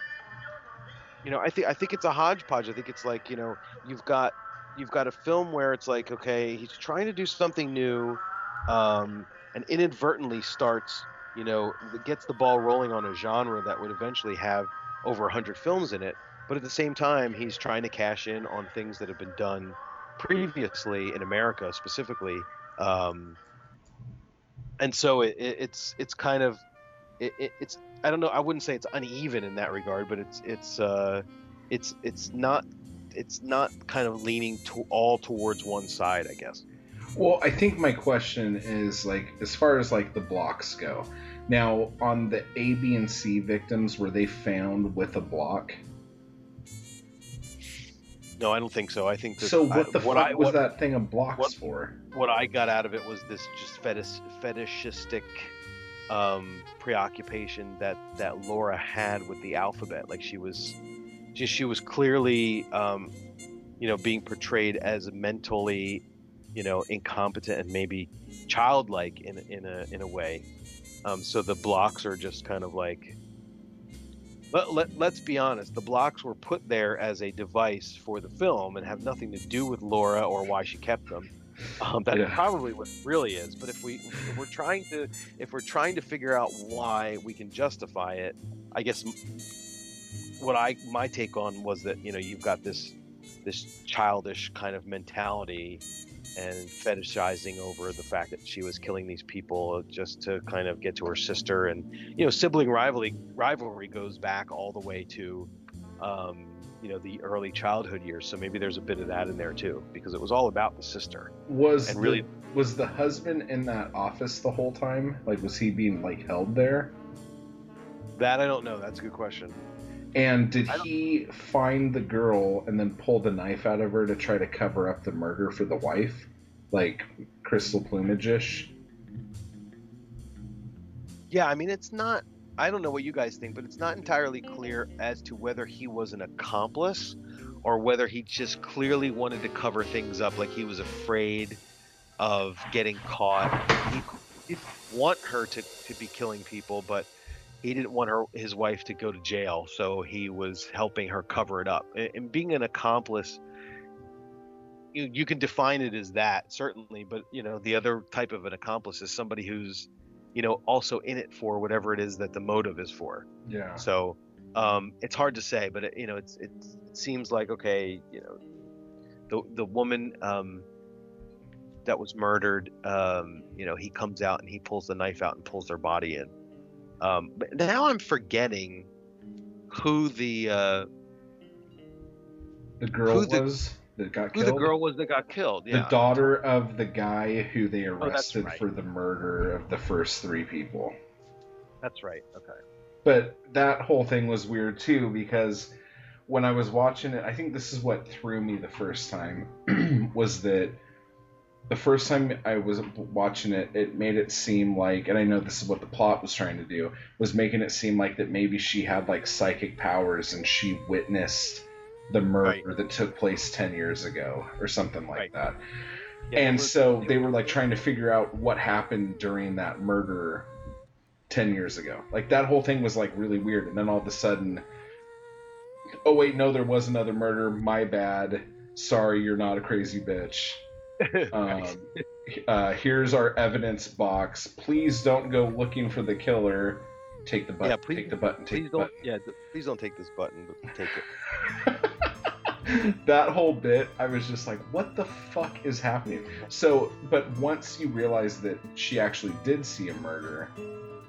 S5: you know i think i think it's a hodgepodge. I think it's like you know you've got you've got a film where it's like okay he's trying to do something new um, and inadvertently starts you know gets the ball rolling on a genre that would eventually have over 100 films in it but at the same time he's trying to cash in on things that have been done previously in america specifically um, and so it, it, it's it's kind of it, it's i don't know i wouldn't say it's uneven in that regard but it's it's uh it's it's not it's not kind of leaning to all towards one side i guess
S4: well i think my question is like as far as like the blocks go now, on the A, B, and C victims, were they found with a block?
S5: No, I don't think so. I think
S4: that, so. What the what fuck
S5: I,
S4: was what, that thing of blocks
S5: what,
S4: for?
S5: What I got out of it was this just fetish, fetishistic um, preoccupation that that Laura had with the alphabet. Like she was, just she was clearly, um, you know, being portrayed as mentally, you know, incompetent and maybe childlike in in a in a way. Um, so the blocks are just kind of like. Let, let, let's be honest, the blocks were put there as a device for the film and have nothing to do with Laura or why she kept them. Um, that's yeah. probably what it really is. But if we if we're trying to if we're trying to figure out why we can justify it, I guess what I my take on was that you know you've got this this childish kind of mentality and fetishizing over the fact that she was killing these people just to kind of get to her sister. And you know sibling rivalry rivalry goes back all the way to um, you know the early childhood years. So maybe there's a bit of that in there too because it was all about the sister.
S4: Was and really the, was the husband in that office the whole time? Like was he being like held there?
S5: That i don't know. That's a good question
S4: and did he find the girl and then pull the knife out of her to try to cover up the murder for the wife? Like crystal plumage ish?
S5: Yeah, I mean, it's not. I don't know what you guys think, but it's not entirely clear as to whether he was an accomplice or whether he just clearly wanted to cover things up, like he was afraid of getting caught. He didn't want her to, to be killing people, but he didn't want her his wife to go to jail, so he was helping her cover it up. And, and being an accomplice, you, you can define it as that certainly, but you know the other type of an accomplice is somebody who's, you know, also in it for whatever it is that the motive is for.
S4: Yeah.
S5: So um, it's hard to say, but it, you know, it's, it's it seems like okay, you know, the the woman um, that was murdered, um, you know, he comes out and he pulls the knife out and pulls their body in um, but now I'm forgetting who the uh,
S4: the girl the, was that got killed.
S5: Who the girl was that got killed?
S4: Yeah. The daughter of the guy who they oh, arrested oh, right. for the murder of the first three people.
S5: That's right. Okay.
S4: But that whole thing was weird too because when I was watching it, I think this is what threw me the first time was that the first time I was watching it, it made it seem like, and I know this is what the plot was trying to do, was making it seem like that maybe she had like psychic powers and she witnessed the murder right. that took place 10 years ago or something like right. that. Yeah, and so they were like trying to figure out what happened during that murder 10 years ago. Like that whole thing was like really weird. And then all of a sudden, oh, wait, no, there was another murder. My bad. Sorry, you're not a crazy bitch um, uh, here's our evidence box. Please don't go looking for the killer. Take the button. Yeah, please, take the button. Take
S5: please
S4: don't.
S5: Button. Yeah, please don't take this button, but take it.
S4: that whole bit, I was just like, "What the fuck is happening?" So, but once you realize that she actually did see a murder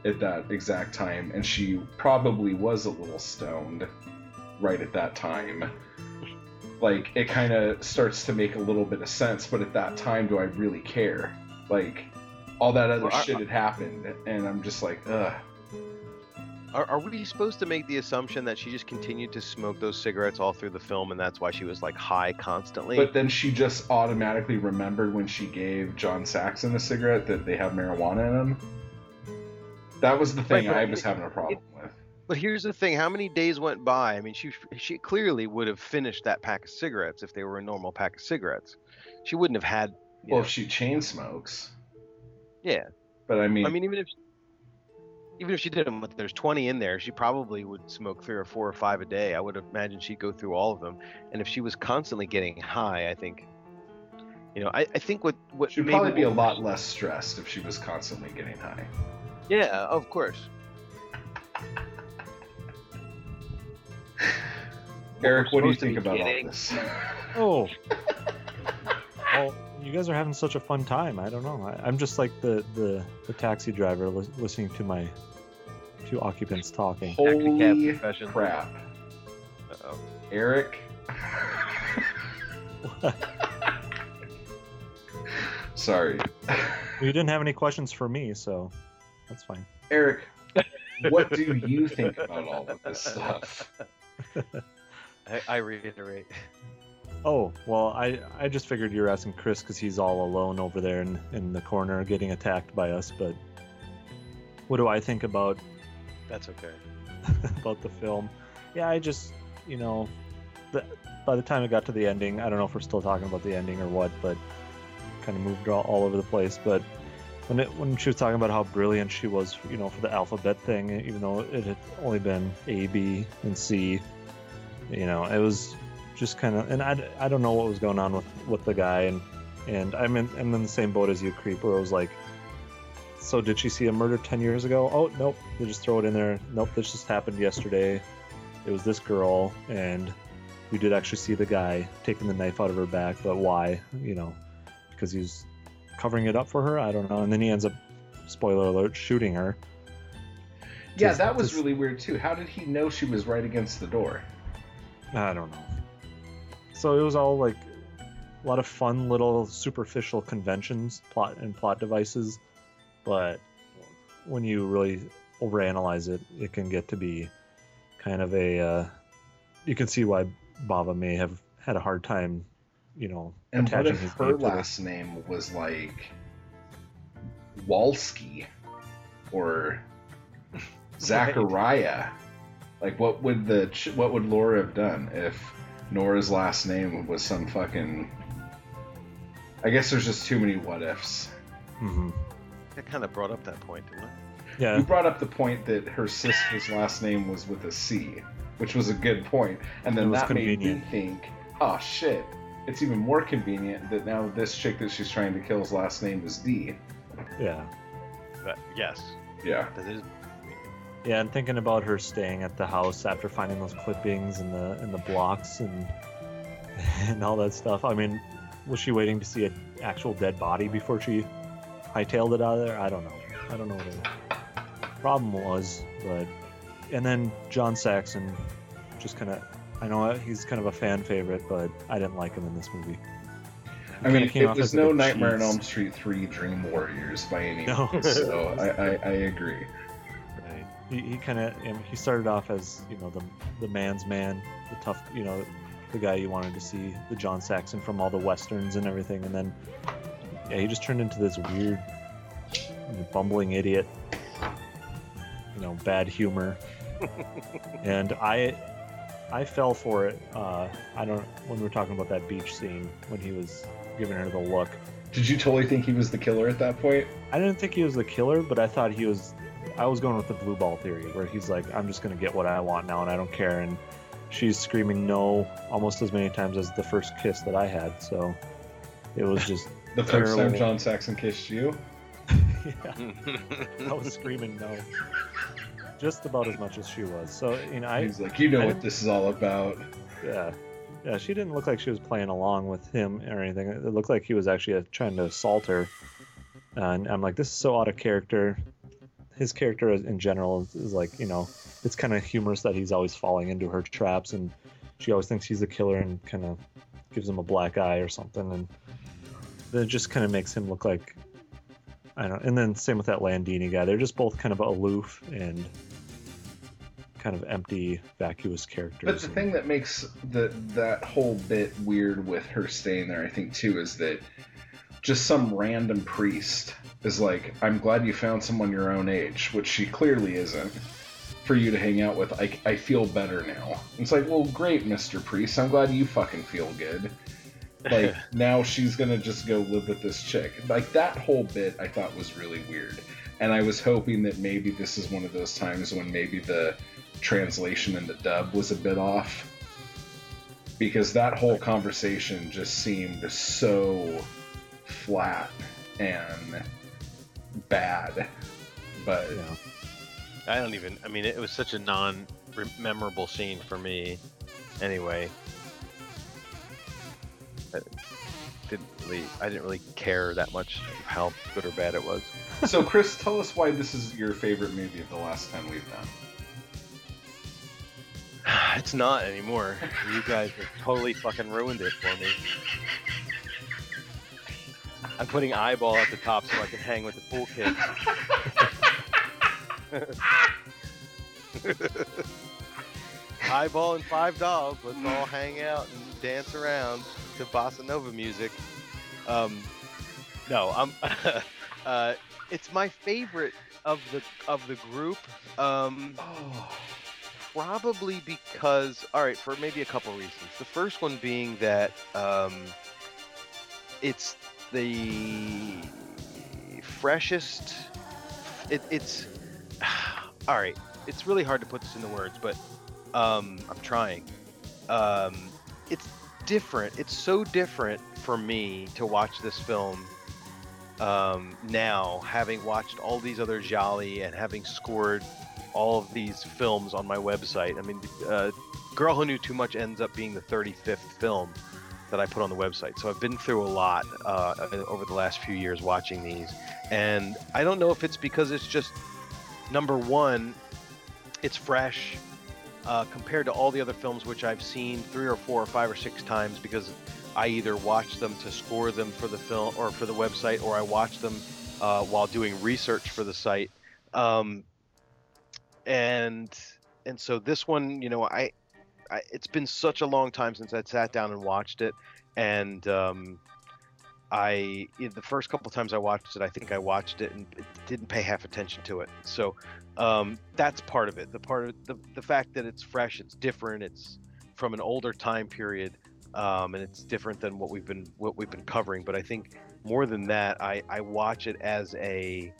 S4: at that exact time, and she probably was a little stoned right at that time like it kind of starts to make a little bit of sense but at that time do i really care like all that other well, shit I, had happened and i'm just like ugh
S5: Are, are we supposed to make the assumption that she just continued to smoke those cigarettes all through the film, and that's why she was like high constantly?
S4: But then she just automatically remembered when she gave John Saxon a cigarette that they have marijuana in them. That was the thing
S5: Right,
S4: I
S5: it-
S4: was having a problem with.
S5: But here's the thing: how many days went by? I mean, she she clearly would have finished that pack of cigarettes if they were a normal pack of cigarettes. She wouldn't have had.
S4: Well,
S5: know,
S4: if she chain smokes,
S5: yeah.
S4: but I mean,
S5: I mean, even if even if she did them, but there's 20 in there, she probably would smoke three or four or five a day. I would imagine she'd go through all of them. And if she was constantly getting high, I think, you know, I, I think what what
S4: she'd probably be a lot less stressed if she was constantly getting high.
S5: Yeah, of course.
S4: Eric, what do you think
S5: be
S4: about all this?
S6: Oh. well, you guys are having such a fun time. I don't know. I, I'm just like the the, the taxi driver lis- listening to my two occupants talking.
S5: Taxi cab
S4: Holy crap,
S5: Uh-oh.
S4: Eric! Sorry,
S6: You didn't have any questions for me, so that's fine.
S4: Eric. What do you think about all of this stuff?
S5: I, I reiterate.
S6: Oh well, I I just figured you were asking Chris because he's all alone over there in in the corner getting attacked by us. But what do I think about
S5: That's okay.
S6: about the film? Yeah, I just you know, the, by the time it got to the ending, I don't know if we're still talking about the ending or what, but kind of moved all, all over the place. But when it when she was talking about how brilliant she was, you know, for the alphabet thing, even though it had only been A, B, and C, you know, it was just kind of, and I, I don't know what was going on with with the guy, and and I'm in I'm in the same boat as you, creep, where I was like. So did she see a murder 10 years ago? Oh, nope. They just throw it in there. Nope, this just happened yesterday. It was this girl, and we did actually see the guy taking the knife out of her back, but why? You know, because he's covering it up for her? I don't know. And then he ends up, spoiler alert, shooting her.
S4: Yeah, that was really weird too. How did he know she was right against the door?
S6: I don't know. So it was all like a lot of fun little superficial conventions, plot and plot devices, but when you really overanalyze it, it can get to be kind of a. Uh, you can see why Bava may have had a hard time, you know,
S4: And what
S6: attaching
S4: if
S6: his
S4: her
S6: name
S4: last name was like Walski or Zachariah? Like, what would the ch- what would Laura have done if Nora's last name was some fucking? I guess there's just too many what ifs.
S6: hmm
S5: That kind of brought up that point, didn't it?
S6: Yeah,
S4: You brought up the point that her sister's last name was with a C, which was a good point, and then
S6: was
S4: that made me think, oh shit, it's even more convenient that now this chick that she's trying to kill's last name is D.
S6: yeah.
S5: But, yes,
S4: Yeah.
S5: that is.
S6: Yeah, and thinking about her staying at the house after finding those clippings and the and the blocks and and all that stuff. I mean, was she waiting to see an actual dead body before she hightailed it out of there? I don't know. I don't know what the problem was, but and then John Saxon, just kind of. I know he's kind of a fan favorite, but I didn't like him in this movie.
S4: I mean, it was
S6: as
S4: no Nightmare on. Elm Street 3 Dream Warriors by any means, No. so I, I, I agree.
S6: He, he kind of he started off as you know the the man's man, the tough you know the guy you wanted to see, the John Saxon from all the westerns and everything, and then yeah, he just turned into this weird, bumbling idiot. You know, bad humor, and I I fell for it. Uh, I don't when we were talking about that beach scene when he was giving her the look.
S4: Did you totally think he was the killer at that point?
S6: I didn't think he was the killer, but I thought he was. I was going with the blue ball theory, where he's like, "I'm just gonna get what I want now, and I don't care." And she's screaming no almost as many times as the first kiss that I had. So it was just,
S4: The first time John Saxon kissed you?
S6: yeah, I was screaming no, just about as much as she was. So you know, I
S4: He's like, you know
S6: I
S4: what this is all about.
S6: yeah, yeah, she didn't look like she was playing along with him or anything. It looked like he was actually uh, trying to assault her, and I'm like, this is so out of character. His character in general is, is like, you know, it's kind of humorous that he's always falling into her traps, and she always thinks he's the killer and kind of gives him a black eye or something, and it just kind of makes him look like. I don't. And then same with that Landini guy. They're just both kind of aloof and kind of empty, vacuous characters.
S4: But the
S6: and-
S4: thing that makes the that whole bit weird with her staying there, I think, too, is that just some random priest is like, "I'm glad you found someone your own age," which she clearly isn't. For you to hang out with, I, I feel better now. It's like, well, great, Mister Priest. I'm glad you fucking feel good. Like now she's gonna just go live with this chick. Like that whole bit, I thought was really weird, and I was hoping that maybe this is one of those times when maybe the translation and the dub was a bit off because that whole conversation just seemed so flat and bad but
S6: yeah.
S5: I don't even. I mean, it was such a non-memorable scene for me. Anyway, I didn't really. I didn't really care that much how good or bad it was.
S4: so chris tell us why this is your favorite movie of the last 10 we've done
S5: It's not anymore. You guys have totally fucking ruined it for me. I'm putting eyeball at the top so I can hang with the pool kids. eyeball and five dolls. Let's all hang out and dance around to bossa nova music. Um, no, I'm. uh, it's my favorite of the of the group. Um, Probably because, all right, for maybe a couple reasons. The first one being that um, it's the freshest. It, it's all right. It's really hard to put this into words, but um, I'm trying. Um, it's different. It's so different for me to watch this film um, now, having watched all these other gialli and having scored all of these films on my website. I mean, uh, Girl Who Knew Too Much ends up being the 35th film that I put on the website. So I've been through a lot uh, over the last few years watching these. And I don't know if it's because it's just number one, it's fresh uh, compared to all the other films which I've seen three or four or five or six times because I either watch them to score them for the film or for the website or I watch them uh, while doing research for the site. Um, and and so this one, you know, I, I it's been such a long time since I sat down and watched it, and um, I the first couple times I watched it, I think I watched it and didn't pay half attention to it. So um, that's part of it. The part of the the fact that it's fresh, it's different, it's from an older time period, um, and it's different than what we've been what we've been covering. But I think more than that, I I watch it as a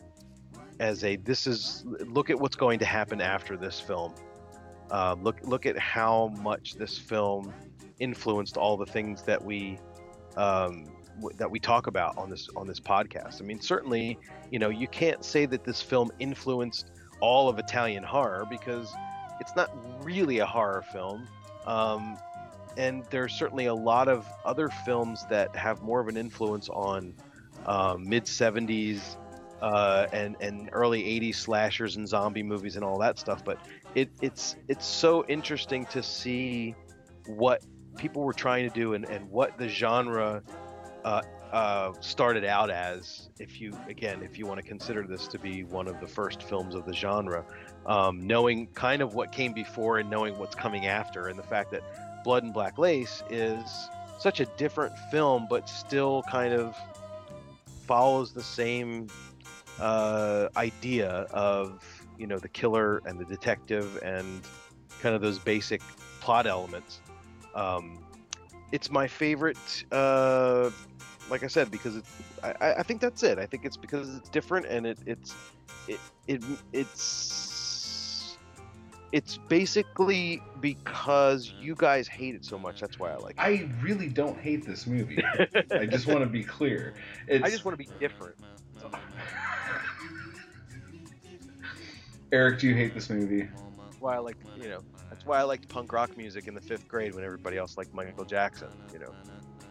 S5: as a this is look at what's going to happen after this film. Uh, look look at how much this film influenced all the things that we um, w- that we talk about on this on this podcast. I mean, certainly, you know, you can't say that this film influenced all of Italian horror because it's not really a horror film. Um, and there's certainly a lot of other films that have more of an influence on um, mid 70s uh, and and early 80s slashers and zombie movies and all that stuff but it it's it's so interesting to see what people were trying to do and, and what the genre uh, uh, started out as if you again if you want to consider this to be one of the first films of the genre. Um, knowing kind of what came before and knowing what's coming after and the fact that blood and black lace is such a different film but still kind of follows the same uh, idea of you know the killer and the detective and kind of those basic plot elements. Um, it's my favorite, uh, like I said, because it, I, I think that's it. I think it's because it's different and it, it's it, it it's it's basically because you guys hate it so much. That's why I like it.
S4: I really don't hate this movie. I just want to be clear. It's,
S5: I just want to be different.
S4: Eric, do you hate this movie?
S5: Why I like, you know, that's why I liked punk rock music in the fifth grade when everybody else liked Michael Jackson. You know,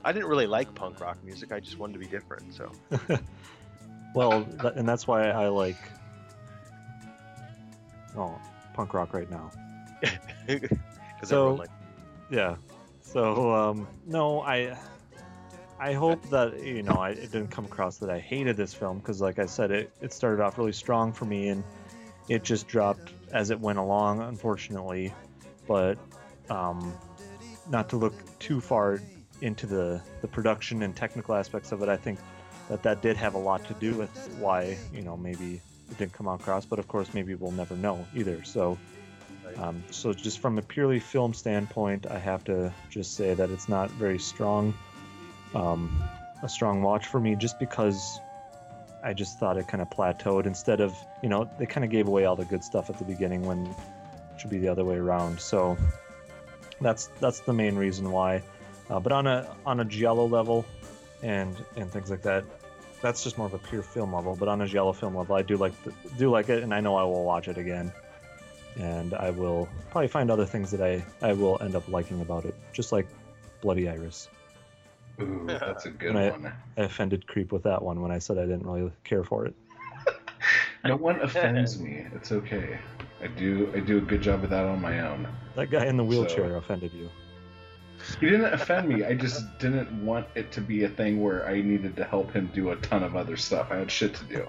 S5: I didn't really like punk rock music. I just wanted to be different. So
S6: Well, th- and that's why I like oh punk rock right now.
S5: because
S6: So-
S5: everyone liked.
S6: Yeah. So um, no, I I hope that you know I, it didn't come across that I hated this film because, like I said, it, it started off really strong for me, and it just dropped as it went along, unfortunately. But um, not to look too far into the, the production and technical aspects of it, I think that that did have a lot to do with why you know maybe it didn't come across. But of course, maybe we'll never know either. So. Um, so just from a purely film standpoint, I have to just say that it's not very strong, um, a strong watch for me, just because I just thought it kind of plateaued. Instead of, you know, they kind of gave away all the good stuff at the beginning when it should be the other way around. So that's that's the main reason why. Uh, but on a on a giallo level, and and things like that, that's just more of a pure film level. But on a giallo film level, I do like the, do like it, and I know I will watch it again and I will probably find other things that I, I will end up liking about it, just like Bloody Iris.
S4: Ooh, that's a good
S6: And
S4: one.
S6: I offended Creep with that one when I said I didn't really care for it.
S4: No one offends me. It's okay. I do I do a good job of that on my own.
S6: That guy in the wheelchair
S4: So-
S6: offended you.
S4: He didn't offend me. I just didn't want it to be a thing where I needed to help him do a ton of other stuff. I had shit to do,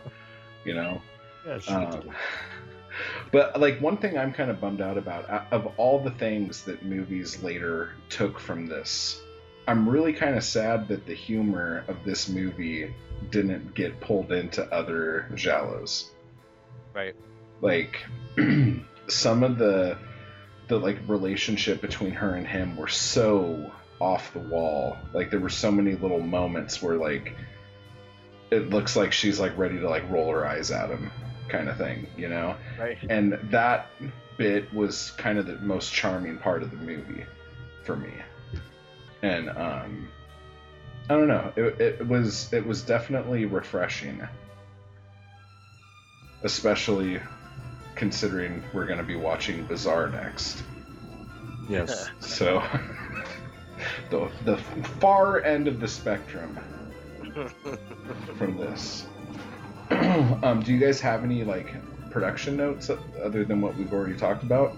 S4: you know.
S6: Yeah, shit.
S4: Um, but like one thing I'm kind of bummed out about of all the things that movies later took from this, I'm really kind of sad that the humor of this movie didn't get pulled into other giallos.
S5: Right.
S4: Like some of the the like relationship between her and him were so off the wall. Like there were so many little moments where like it looks like she's like ready to like roll her eyes at him kind of thing, you know?
S5: Right.
S4: and that bit was kind of the most charming part of the movie for me and um i don't know. It, it was it was definitely refreshing. Especially considering we're going to be watching bizarre next.
S6: Yes.
S4: so the the far end of the spectrum from this. Um, do you guys have any like production notes other than what we've already talked about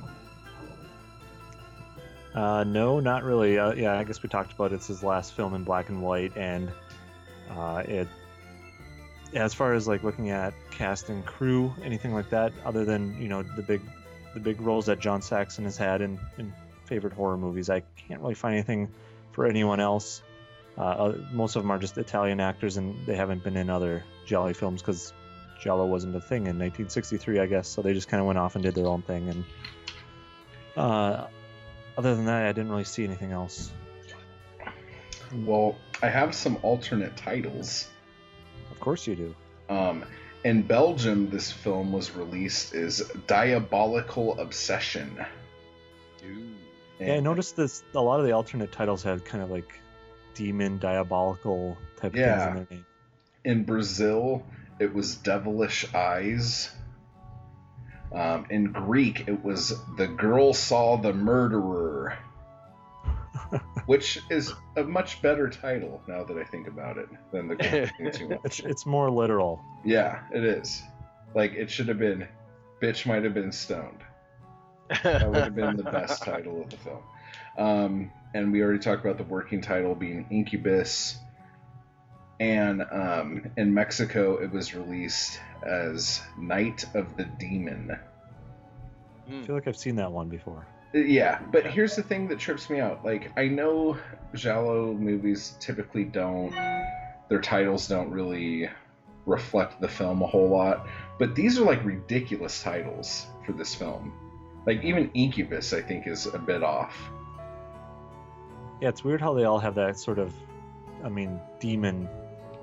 S6: Uh, no, not really. Uh, yeah, I guess we talked about it's his last film in black and white, and uh, it. As far as like looking at cast and crew, anything like that, other than you know the big, the big roles that John Saxon has had in, in favorite horror movies, I can't really find anything for anyone else. Uh, uh, most of them are just Italian actors, and they haven't been in other giallo films because Giallo wasn't a thing in 1963, I guess. So they just kind of went off and did their own thing, and. Other than that, I didn't really see anything else.
S4: well i have some alternate titles
S6: Of course you do.
S4: um, in belgium this film was released as diabolical obsession
S6: Yeah, I noticed this. A lot of the alternate titles had kind of like demon, diabolical type
S4: Yeah.
S6: things in their name.
S4: In Brazil, it was Devilish Eyes. Um, in Greek, it was The Girl Saw the Murderer, which is a much better title now that I think about it than The Girl Too Much.
S6: It's it's more literal.
S4: Yeah, it is. Like, it should have been Bitch Might Have Been Stoned. That would have been the best title of the film. Um, and we already talked about the working title being Incubus. And um, in Mexico, it was released as Night of the Demon.
S6: I feel like I've seen that one before.
S4: Yeah, but here's the thing that trips me out. Like, I know Giallo movies typically don't, their titles don't really reflect the film a whole lot, but these are like ridiculous titles for this film. Like, even Incubus, I think, is a bit off.
S6: Yeah, it's weird how they all have that sort of, I mean, demon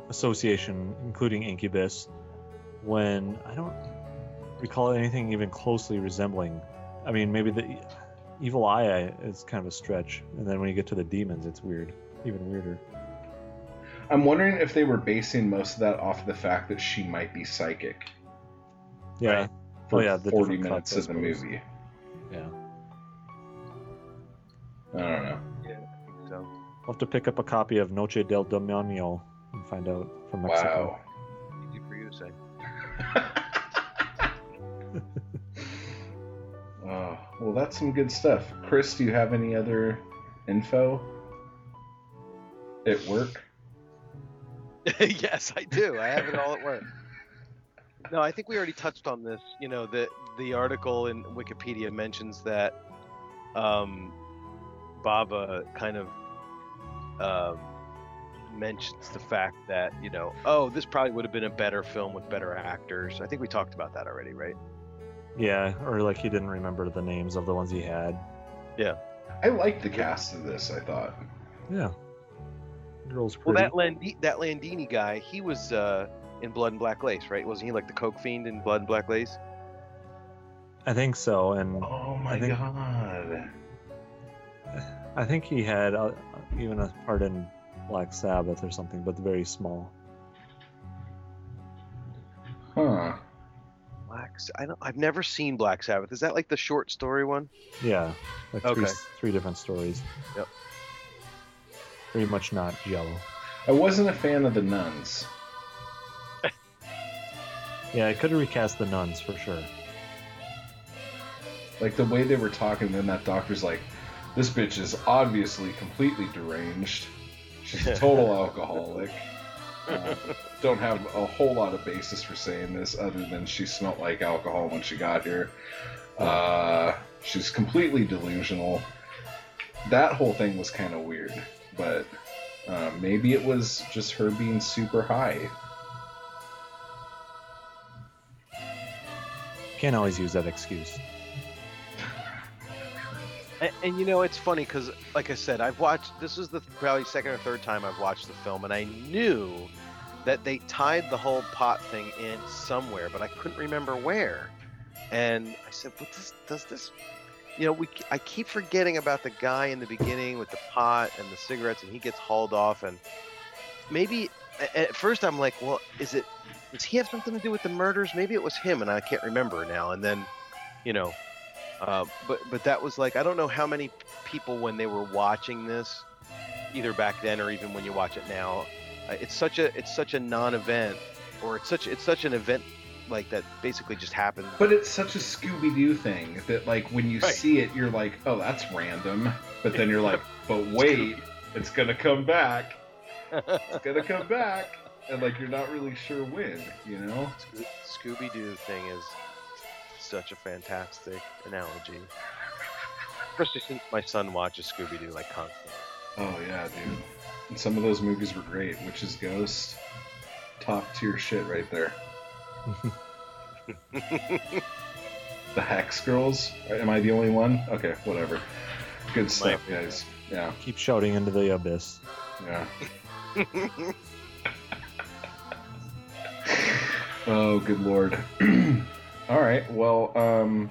S6: association, including Incubus, when I don't recall anything even closely resembling. I mean, maybe the Evil Eye is kind of a stretch, and then when you get to the demons, it's weird, even weirder.
S4: I'm wondering if they were basing most of that off of the fact that she might be psychic
S6: Yeah.
S4: Oh, for
S6: oh yeah, the
S4: 40
S6: different
S4: minutes
S6: cuts,
S4: of the
S6: suppose.
S4: movie.
S6: Yeah.
S4: I don't know. Yeah.
S5: so,
S6: I'll have to pick up a copy of Noche del Demonio and find out from Mexico.
S4: Wow.
S5: easy for you to say.
S4: Oh, well, that's some good stuff. Chris, do you have any other info at work?
S5: yes, I do. I have it all at work. No, I think we already touched on this. You know, the the article in Wikipedia mentions that um, Bava kind of um, mentions the fact that you know, oh, this probably would have been a better film with better actors. I think we talked about that already, right?
S6: Yeah, or like he didn't remember the names of the ones he had.
S4: Yeah, I liked the cast of this. I thought.
S6: Yeah. Girl's
S5: Well, that Landi- that Landini guy, he was uh, in Blood and Black Lace, right? Wasn't he like the coke fiend in Blood and Black Lace?
S6: I think so, and
S4: Oh my
S6: I think-
S4: god.
S6: I think he had uh, even a part in Black Sabbath or something, but very small.
S4: Huh.
S5: Black. S- I don't. I've never seen Black Sabbath. Is that like the short story one?
S6: Yeah, like three,
S5: Okay.
S6: three different stories.
S5: Yep.
S6: Very much not yellow.
S4: I wasn't a fan of the nuns.
S6: Yeah, I could have recast the nuns for sure.
S4: Like the way they were talking, then that doctor's like, "This bitch is obviously completely deranged. She's a total alcoholic." Uh, don't have a whole lot of basis for saying this other than she smelt like alcohol when she got here. Uh, she's completely delusional. That whole thing was kind of weird, but uh, maybe it was just her being super high.
S6: Can't always use that excuse.
S5: And, and you know, it's funny because, like I said, I've watched. This is the probably second or third time I've watched the film, and I knew that they tied the whole pot thing in somewhere, but I couldn't remember where. And I said, "But this does this." You know, we I keep forgetting about the guy in the beginning with the pot and the cigarettes, and he gets hauled off, and maybe at first I'm like, "Well, is it? Does he have something to do with the murders? Maybe it was him, and I can't remember now." And then, you know, uh, but but that was like I don't know how many people when they were watching this, either back then or even when you watch it now, uh, it's such a it's such a non-event, or it's such it's such an event like that basically just happened.
S4: But it's such a Scooby Doo thing that, like, when you
S5: Right.
S4: see it, you're like, "Oh, that's random," but then you're like, "But wait, it's gonna come back. It's gonna come back," and like you're not really sure when. You know?
S5: Scooby Doo thing is such a fantastic analogy. Especially since my son watches Scooby Doo like constantly.
S4: Oh yeah, dude. And some of those movies were great. Witch's Ghost, top tier shit right there. The Hex Girls. Am I the only one? Okay, whatever. Good stuff, guys. Yeah,
S6: Keep shouting into the abyss.
S4: yeah. Oh, good lord. All right. Well, um,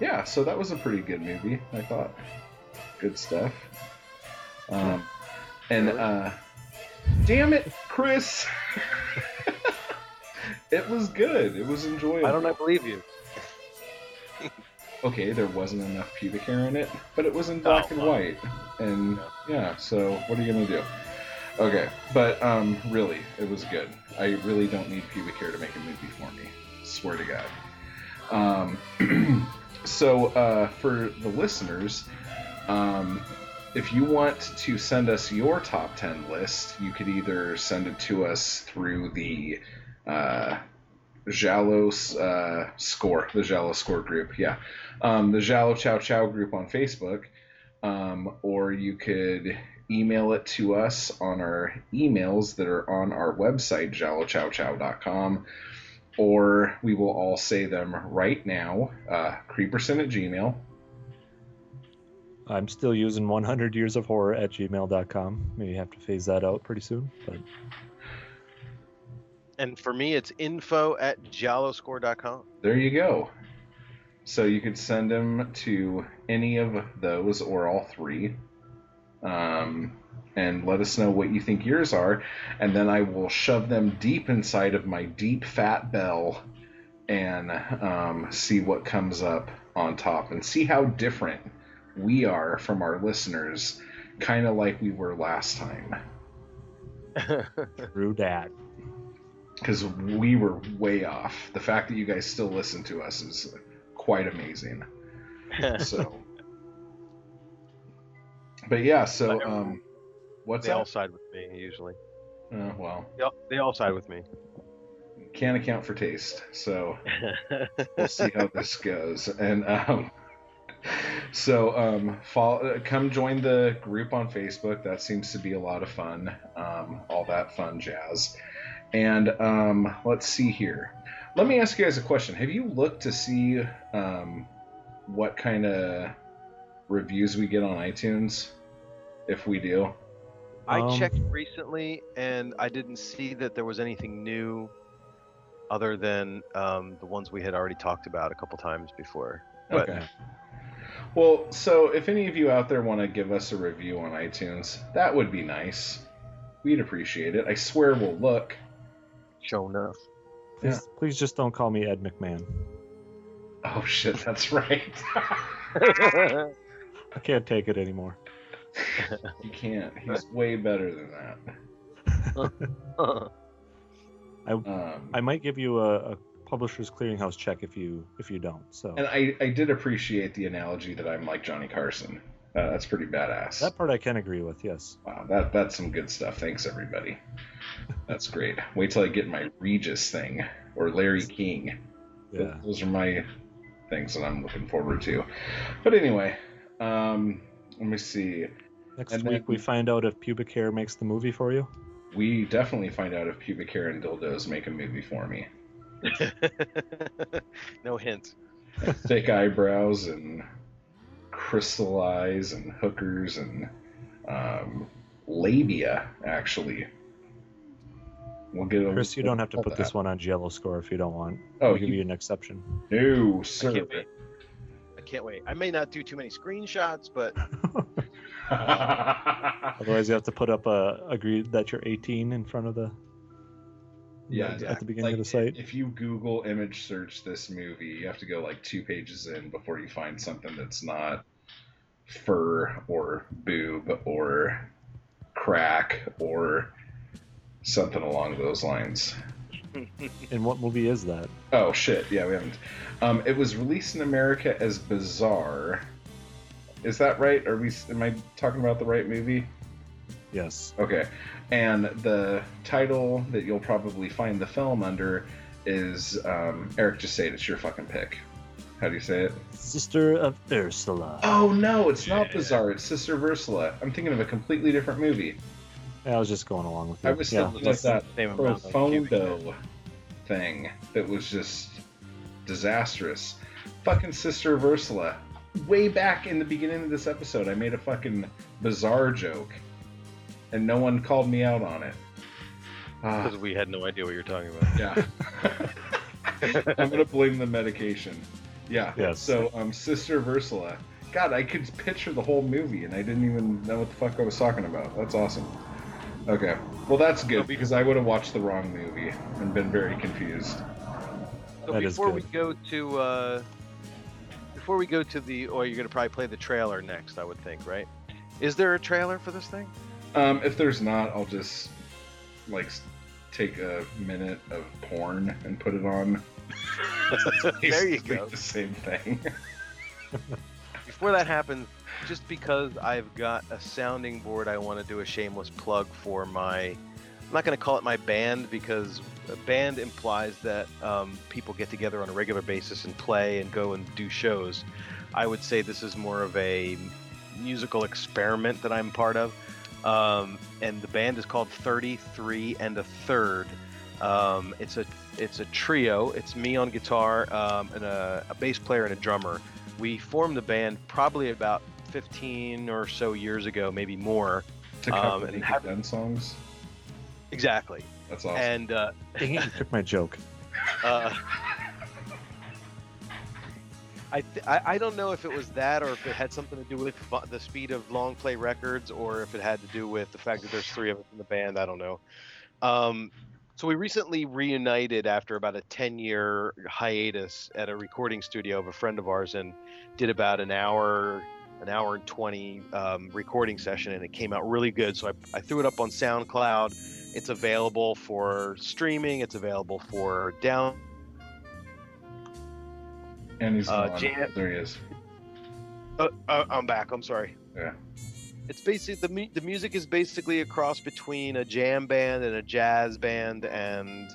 S4: yeah. So that was a pretty good movie, I thought. Good stuff. Um, and uh, damn it, Chris. it was good. It was enjoyable.
S5: I don't I believe you?
S4: okay, there wasn't enough pubic hair in it, but it was in black
S5: Oh,
S4: and white. And yeah, so what are you gonna do? Okay, but um, really, it was good. I really don't need pubic hair to make a movie for me. Swear to God. Um, so uh, for the listeners, um, if you want to send us your top 10 list, you could either send it to us through the uh, Giallos uh, score, the Giallo Score group, yeah, um, the Giallo Ciao Ciao group on Facebook, um, or you could email it to us on our emails that are on our website, giallociaociao.com, or we will all say them right now, uh, creeperson at gmail,
S6: I'm still using 100 years of horror at gmail.com. Maybe you have to phase that out pretty soon, but
S5: And for me, it's info at gialloscore.com.
S4: There you go. So you could send them to any of those or all three. Um, and let us know what you think yours are. And then I will shove them deep inside of my deep fat bell and um, see what comes up on top and see how different we are from our listeners, kind of like we were last time.
S6: through that.
S4: because we were way off. The fact that you guys still listen to us is quite amazing. So, but yeah, so um, what's
S5: they all side with me usually.
S4: Uh, well,
S5: They all, they all side with me.
S4: can't account for taste. So we'll see how this goes. And um, so um, follow, come join the group on Facebook. That seems to be a lot of fun. Um, all that fun jazz. And um, let's see here. Let me ask you guys a question. Have you looked to see um, what kind of reviews we get on iTunes? If we do,
S5: I
S6: Um,
S5: checked recently, and I didn't see that there was anything new, other than um, the ones we had already talked about a couple times before. But
S4: Okay. Well, so if any of you out there want to give us a review on iTunes, that would be nice. We'd appreciate it. I swear we'll look.
S5: Show enough.
S6: Please, please just don't call me Ed McMahon.
S4: Oh shit, that's right.
S6: I can't take it anymore.
S4: You can't. He's way better than that.
S6: I
S4: Um,
S6: I might give you a, a publisher's clearinghouse check if you if you don't. So
S4: and I, I did appreciate the analogy that I'm like Johnny Carson. Uh, that's pretty badass.
S6: that part I can agree with. Yes.
S4: Wow, that that's some good stuff. Thanks everybody. That's great. Wait till I get my Regis thing or Larry King.
S6: Yeah.
S4: Those are my things that I'm looking forward to. But anyway, um, let me see.
S6: Next
S4: And
S6: week
S4: then-
S6: we find out if pubic hair makes the movie for you.
S4: We definitely find out if pubic hair and dildos make a movie for me.
S5: no hint.
S4: Thick eyebrows and crystal eyes and hookers and um, labia, actually. We'll get a
S6: Chris, you don't have to
S4: all
S6: put this one on Giallo Score if you don't want.
S4: Oh,
S6: I'll give
S4: you-
S6: you an exception.
S4: No,
S5: I
S4: sir.
S5: Can't wait. I can't wait. I may not do too many screenshots, but
S6: Otherwise, you have to put up a agree that you're 18 in front of the
S4: yeah,
S6: at the beginning of the site.
S4: If you Google image search this movie, you have to go like two pages in before you find something that's not fur or boob or crack or something along those lines.
S6: And what movie is that?
S4: Oh shit! Yeah, we haven't. Um, it was released in America as Bizarre. Is that right? Are we? Am I talking about the right movie?
S6: Yes.
S4: Okay. And the title that you'll probably find the film under is um, Eric. Just say it. It's your fucking pick. How do you say it?
S6: Sister of Ursula.
S4: Oh no, it's not Bizarre. It's Sister Ursula. I'm thinking of a completely different movie.
S6: I was just going along with you.
S4: I was
S6: yeah.
S4: thinking of that
S5: Same amount of pubic hair.
S4: Profondo thing that was just disastrous. Fucking Sister of Ursula. Way back in the beginning of this episode, I made a fucking bizarre joke, and no one called me out on it. Ah,
S5: because we had no idea what you're talking about.
S4: yeah. I'm gonna blame the medication. Yeah.
S6: Yes.
S4: So, um, Sister of Ursula. God, I could picture the whole movie, and I didn't even know what the fuck I was talking about. That's awesome. Okay. Well, that's good because I would have watched the wrong movie and been very confused.
S5: So
S6: That is
S5: before we
S6: good.
S5: go to uh, before we go to the, or you're gonna probably play the trailer next, I would think, right? Is there a trailer for this thing?
S4: Um, if there's not, I'll just like s- take a minute of porn and put it on.
S5: There you
S4: Basically
S5: go.
S4: The same thing.
S5: Before that happens, just because I've got a sounding board, I want to do a shameless plug for my. I'm not going to call it my band because a band implies that um, people get together on a regular basis and play and go and do shows. I would say this is more of a musical experiment that I'm part of. Um, and the band is called 33 and a Third. Um, it's a it's a trio. It's me on guitar um, and a, a bass player and a drummer. We formed the band probably about 15 or so years ago, maybe more.
S4: To cover
S5: Um, and
S4: Naked
S5: have-
S4: Gun songs.
S5: Exactly.
S4: That's awesome.
S5: And uh,
S6: Dang it, you took my joke.
S5: uh, I, th- I I don't know if it was that or if it had something to do with vo- the speed of long play records or if it had to do with the fact that there's three of us in the band. I don't know. Um, so we recently reunited after about a 10 year hiatus at a recording studio of a friend of ours and did about an hour an hour and 20 um, recording session and it came out really good so I, I threw it up on soundcloud it's available for streaming it's available for down
S4: and he's
S5: uh. Jan-
S4: There he is.
S5: Uh, uh, I'm back. I'm sorry.
S4: Yeah.
S5: It's basically the mu- the music is basically a cross between a jam band and a jazz band and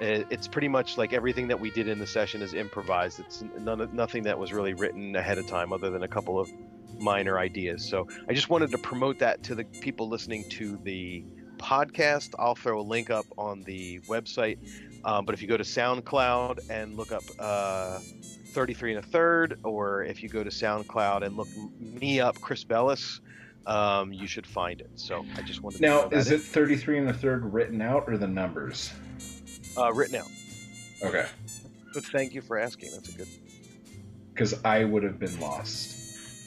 S5: It's pretty much like everything that we did in the session is improvised. It's none nothing that was really written ahead of time, other than a couple of minor ideas. So I just wanted to promote that to the people listening to the podcast. I'll throw a link up on the website. Um, but if you go to SoundCloud and look up uh, 33 and a third, or if you go to SoundCloud and look me up, Chris Bellis, um, you should find it. So I just wanted to
S4: Now,
S5: throw that
S4: is it 33 and a third written out or the numbers?
S5: Uh, written out?
S4: Okay.
S5: But thank you for asking. That's a good.
S4: Because I would have been lost.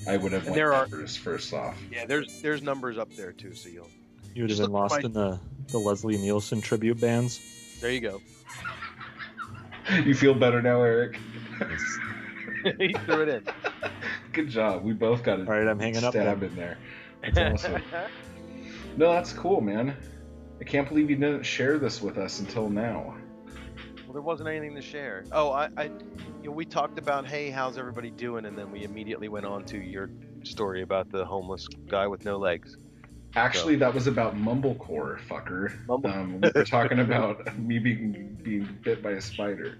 S4: I would have
S5: And
S4: went
S5: there are-
S4: numbers first off.
S5: Yeah, there's there's numbers up there too, so you'll.
S6: You would have been lost
S5: my-
S6: in the, the Leslie Nielsen tribute bands.
S5: There you go.
S4: You feel better now, Eric?
S5: he threw it in.
S4: Good job. We both got it.
S6: All right, I'm hanging up.
S4: stab
S6: then.
S4: in there. That's awesome. no, that's cool, man. I can't believe you didn't share this with us until now.
S5: Well, there wasn't anything to share. Oh, I, I, you know, we talked about, hey, how's everybody doing, and then we immediately went on to your story about the homeless guy with no legs.
S4: Actually, that was about mumblecore, fucker.
S5: Mumble-
S4: Um, we were talking about me being being bit by a spider.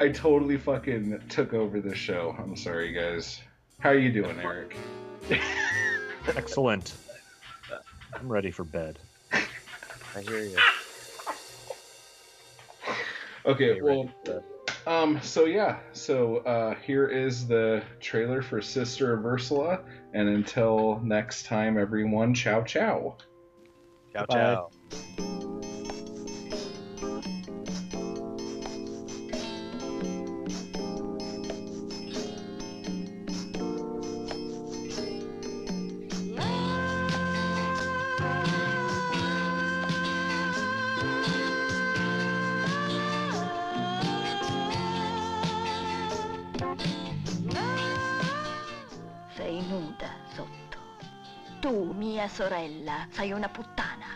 S4: I totally fucking took over the show. I'm sorry, guys. How are you doing, Eric?
S6: Excellent. I'm ready for bed.
S5: I hear you.
S4: Okay,
S5: Hey,
S4: well, um, so yeah, so uh, here is the trailer for Sister of Ursula, and until next time, everyone, ciao, ciao.
S5: Ciao,
S6: Bye.
S5: ciao.
S10: Mia sorella, sei una puttana.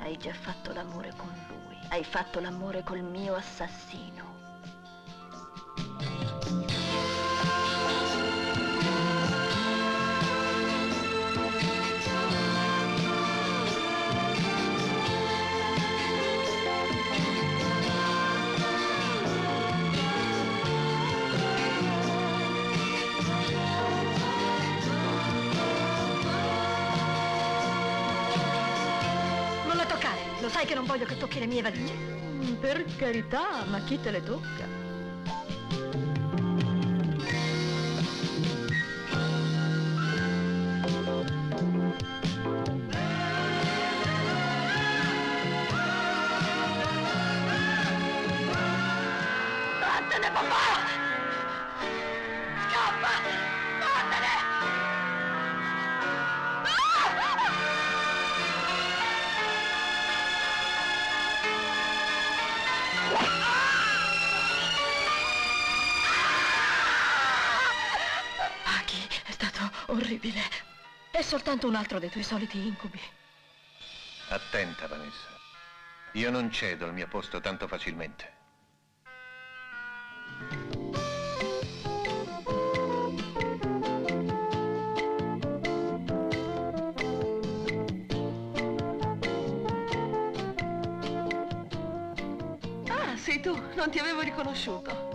S10: Hai già fatto l'amore con lui. Hai fatto l'amore col mio assassino. Che non voglio che tocchi le mie valigie? Mm, per carità, ma chi te le tocca? Soltanto un altro dei tuoi soliti incubi.
S11: Attenta, Vanessa. Io non cedo il mio posto tanto facilmente.
S10: Ah, sei tu, non ti avevo riconosciuto.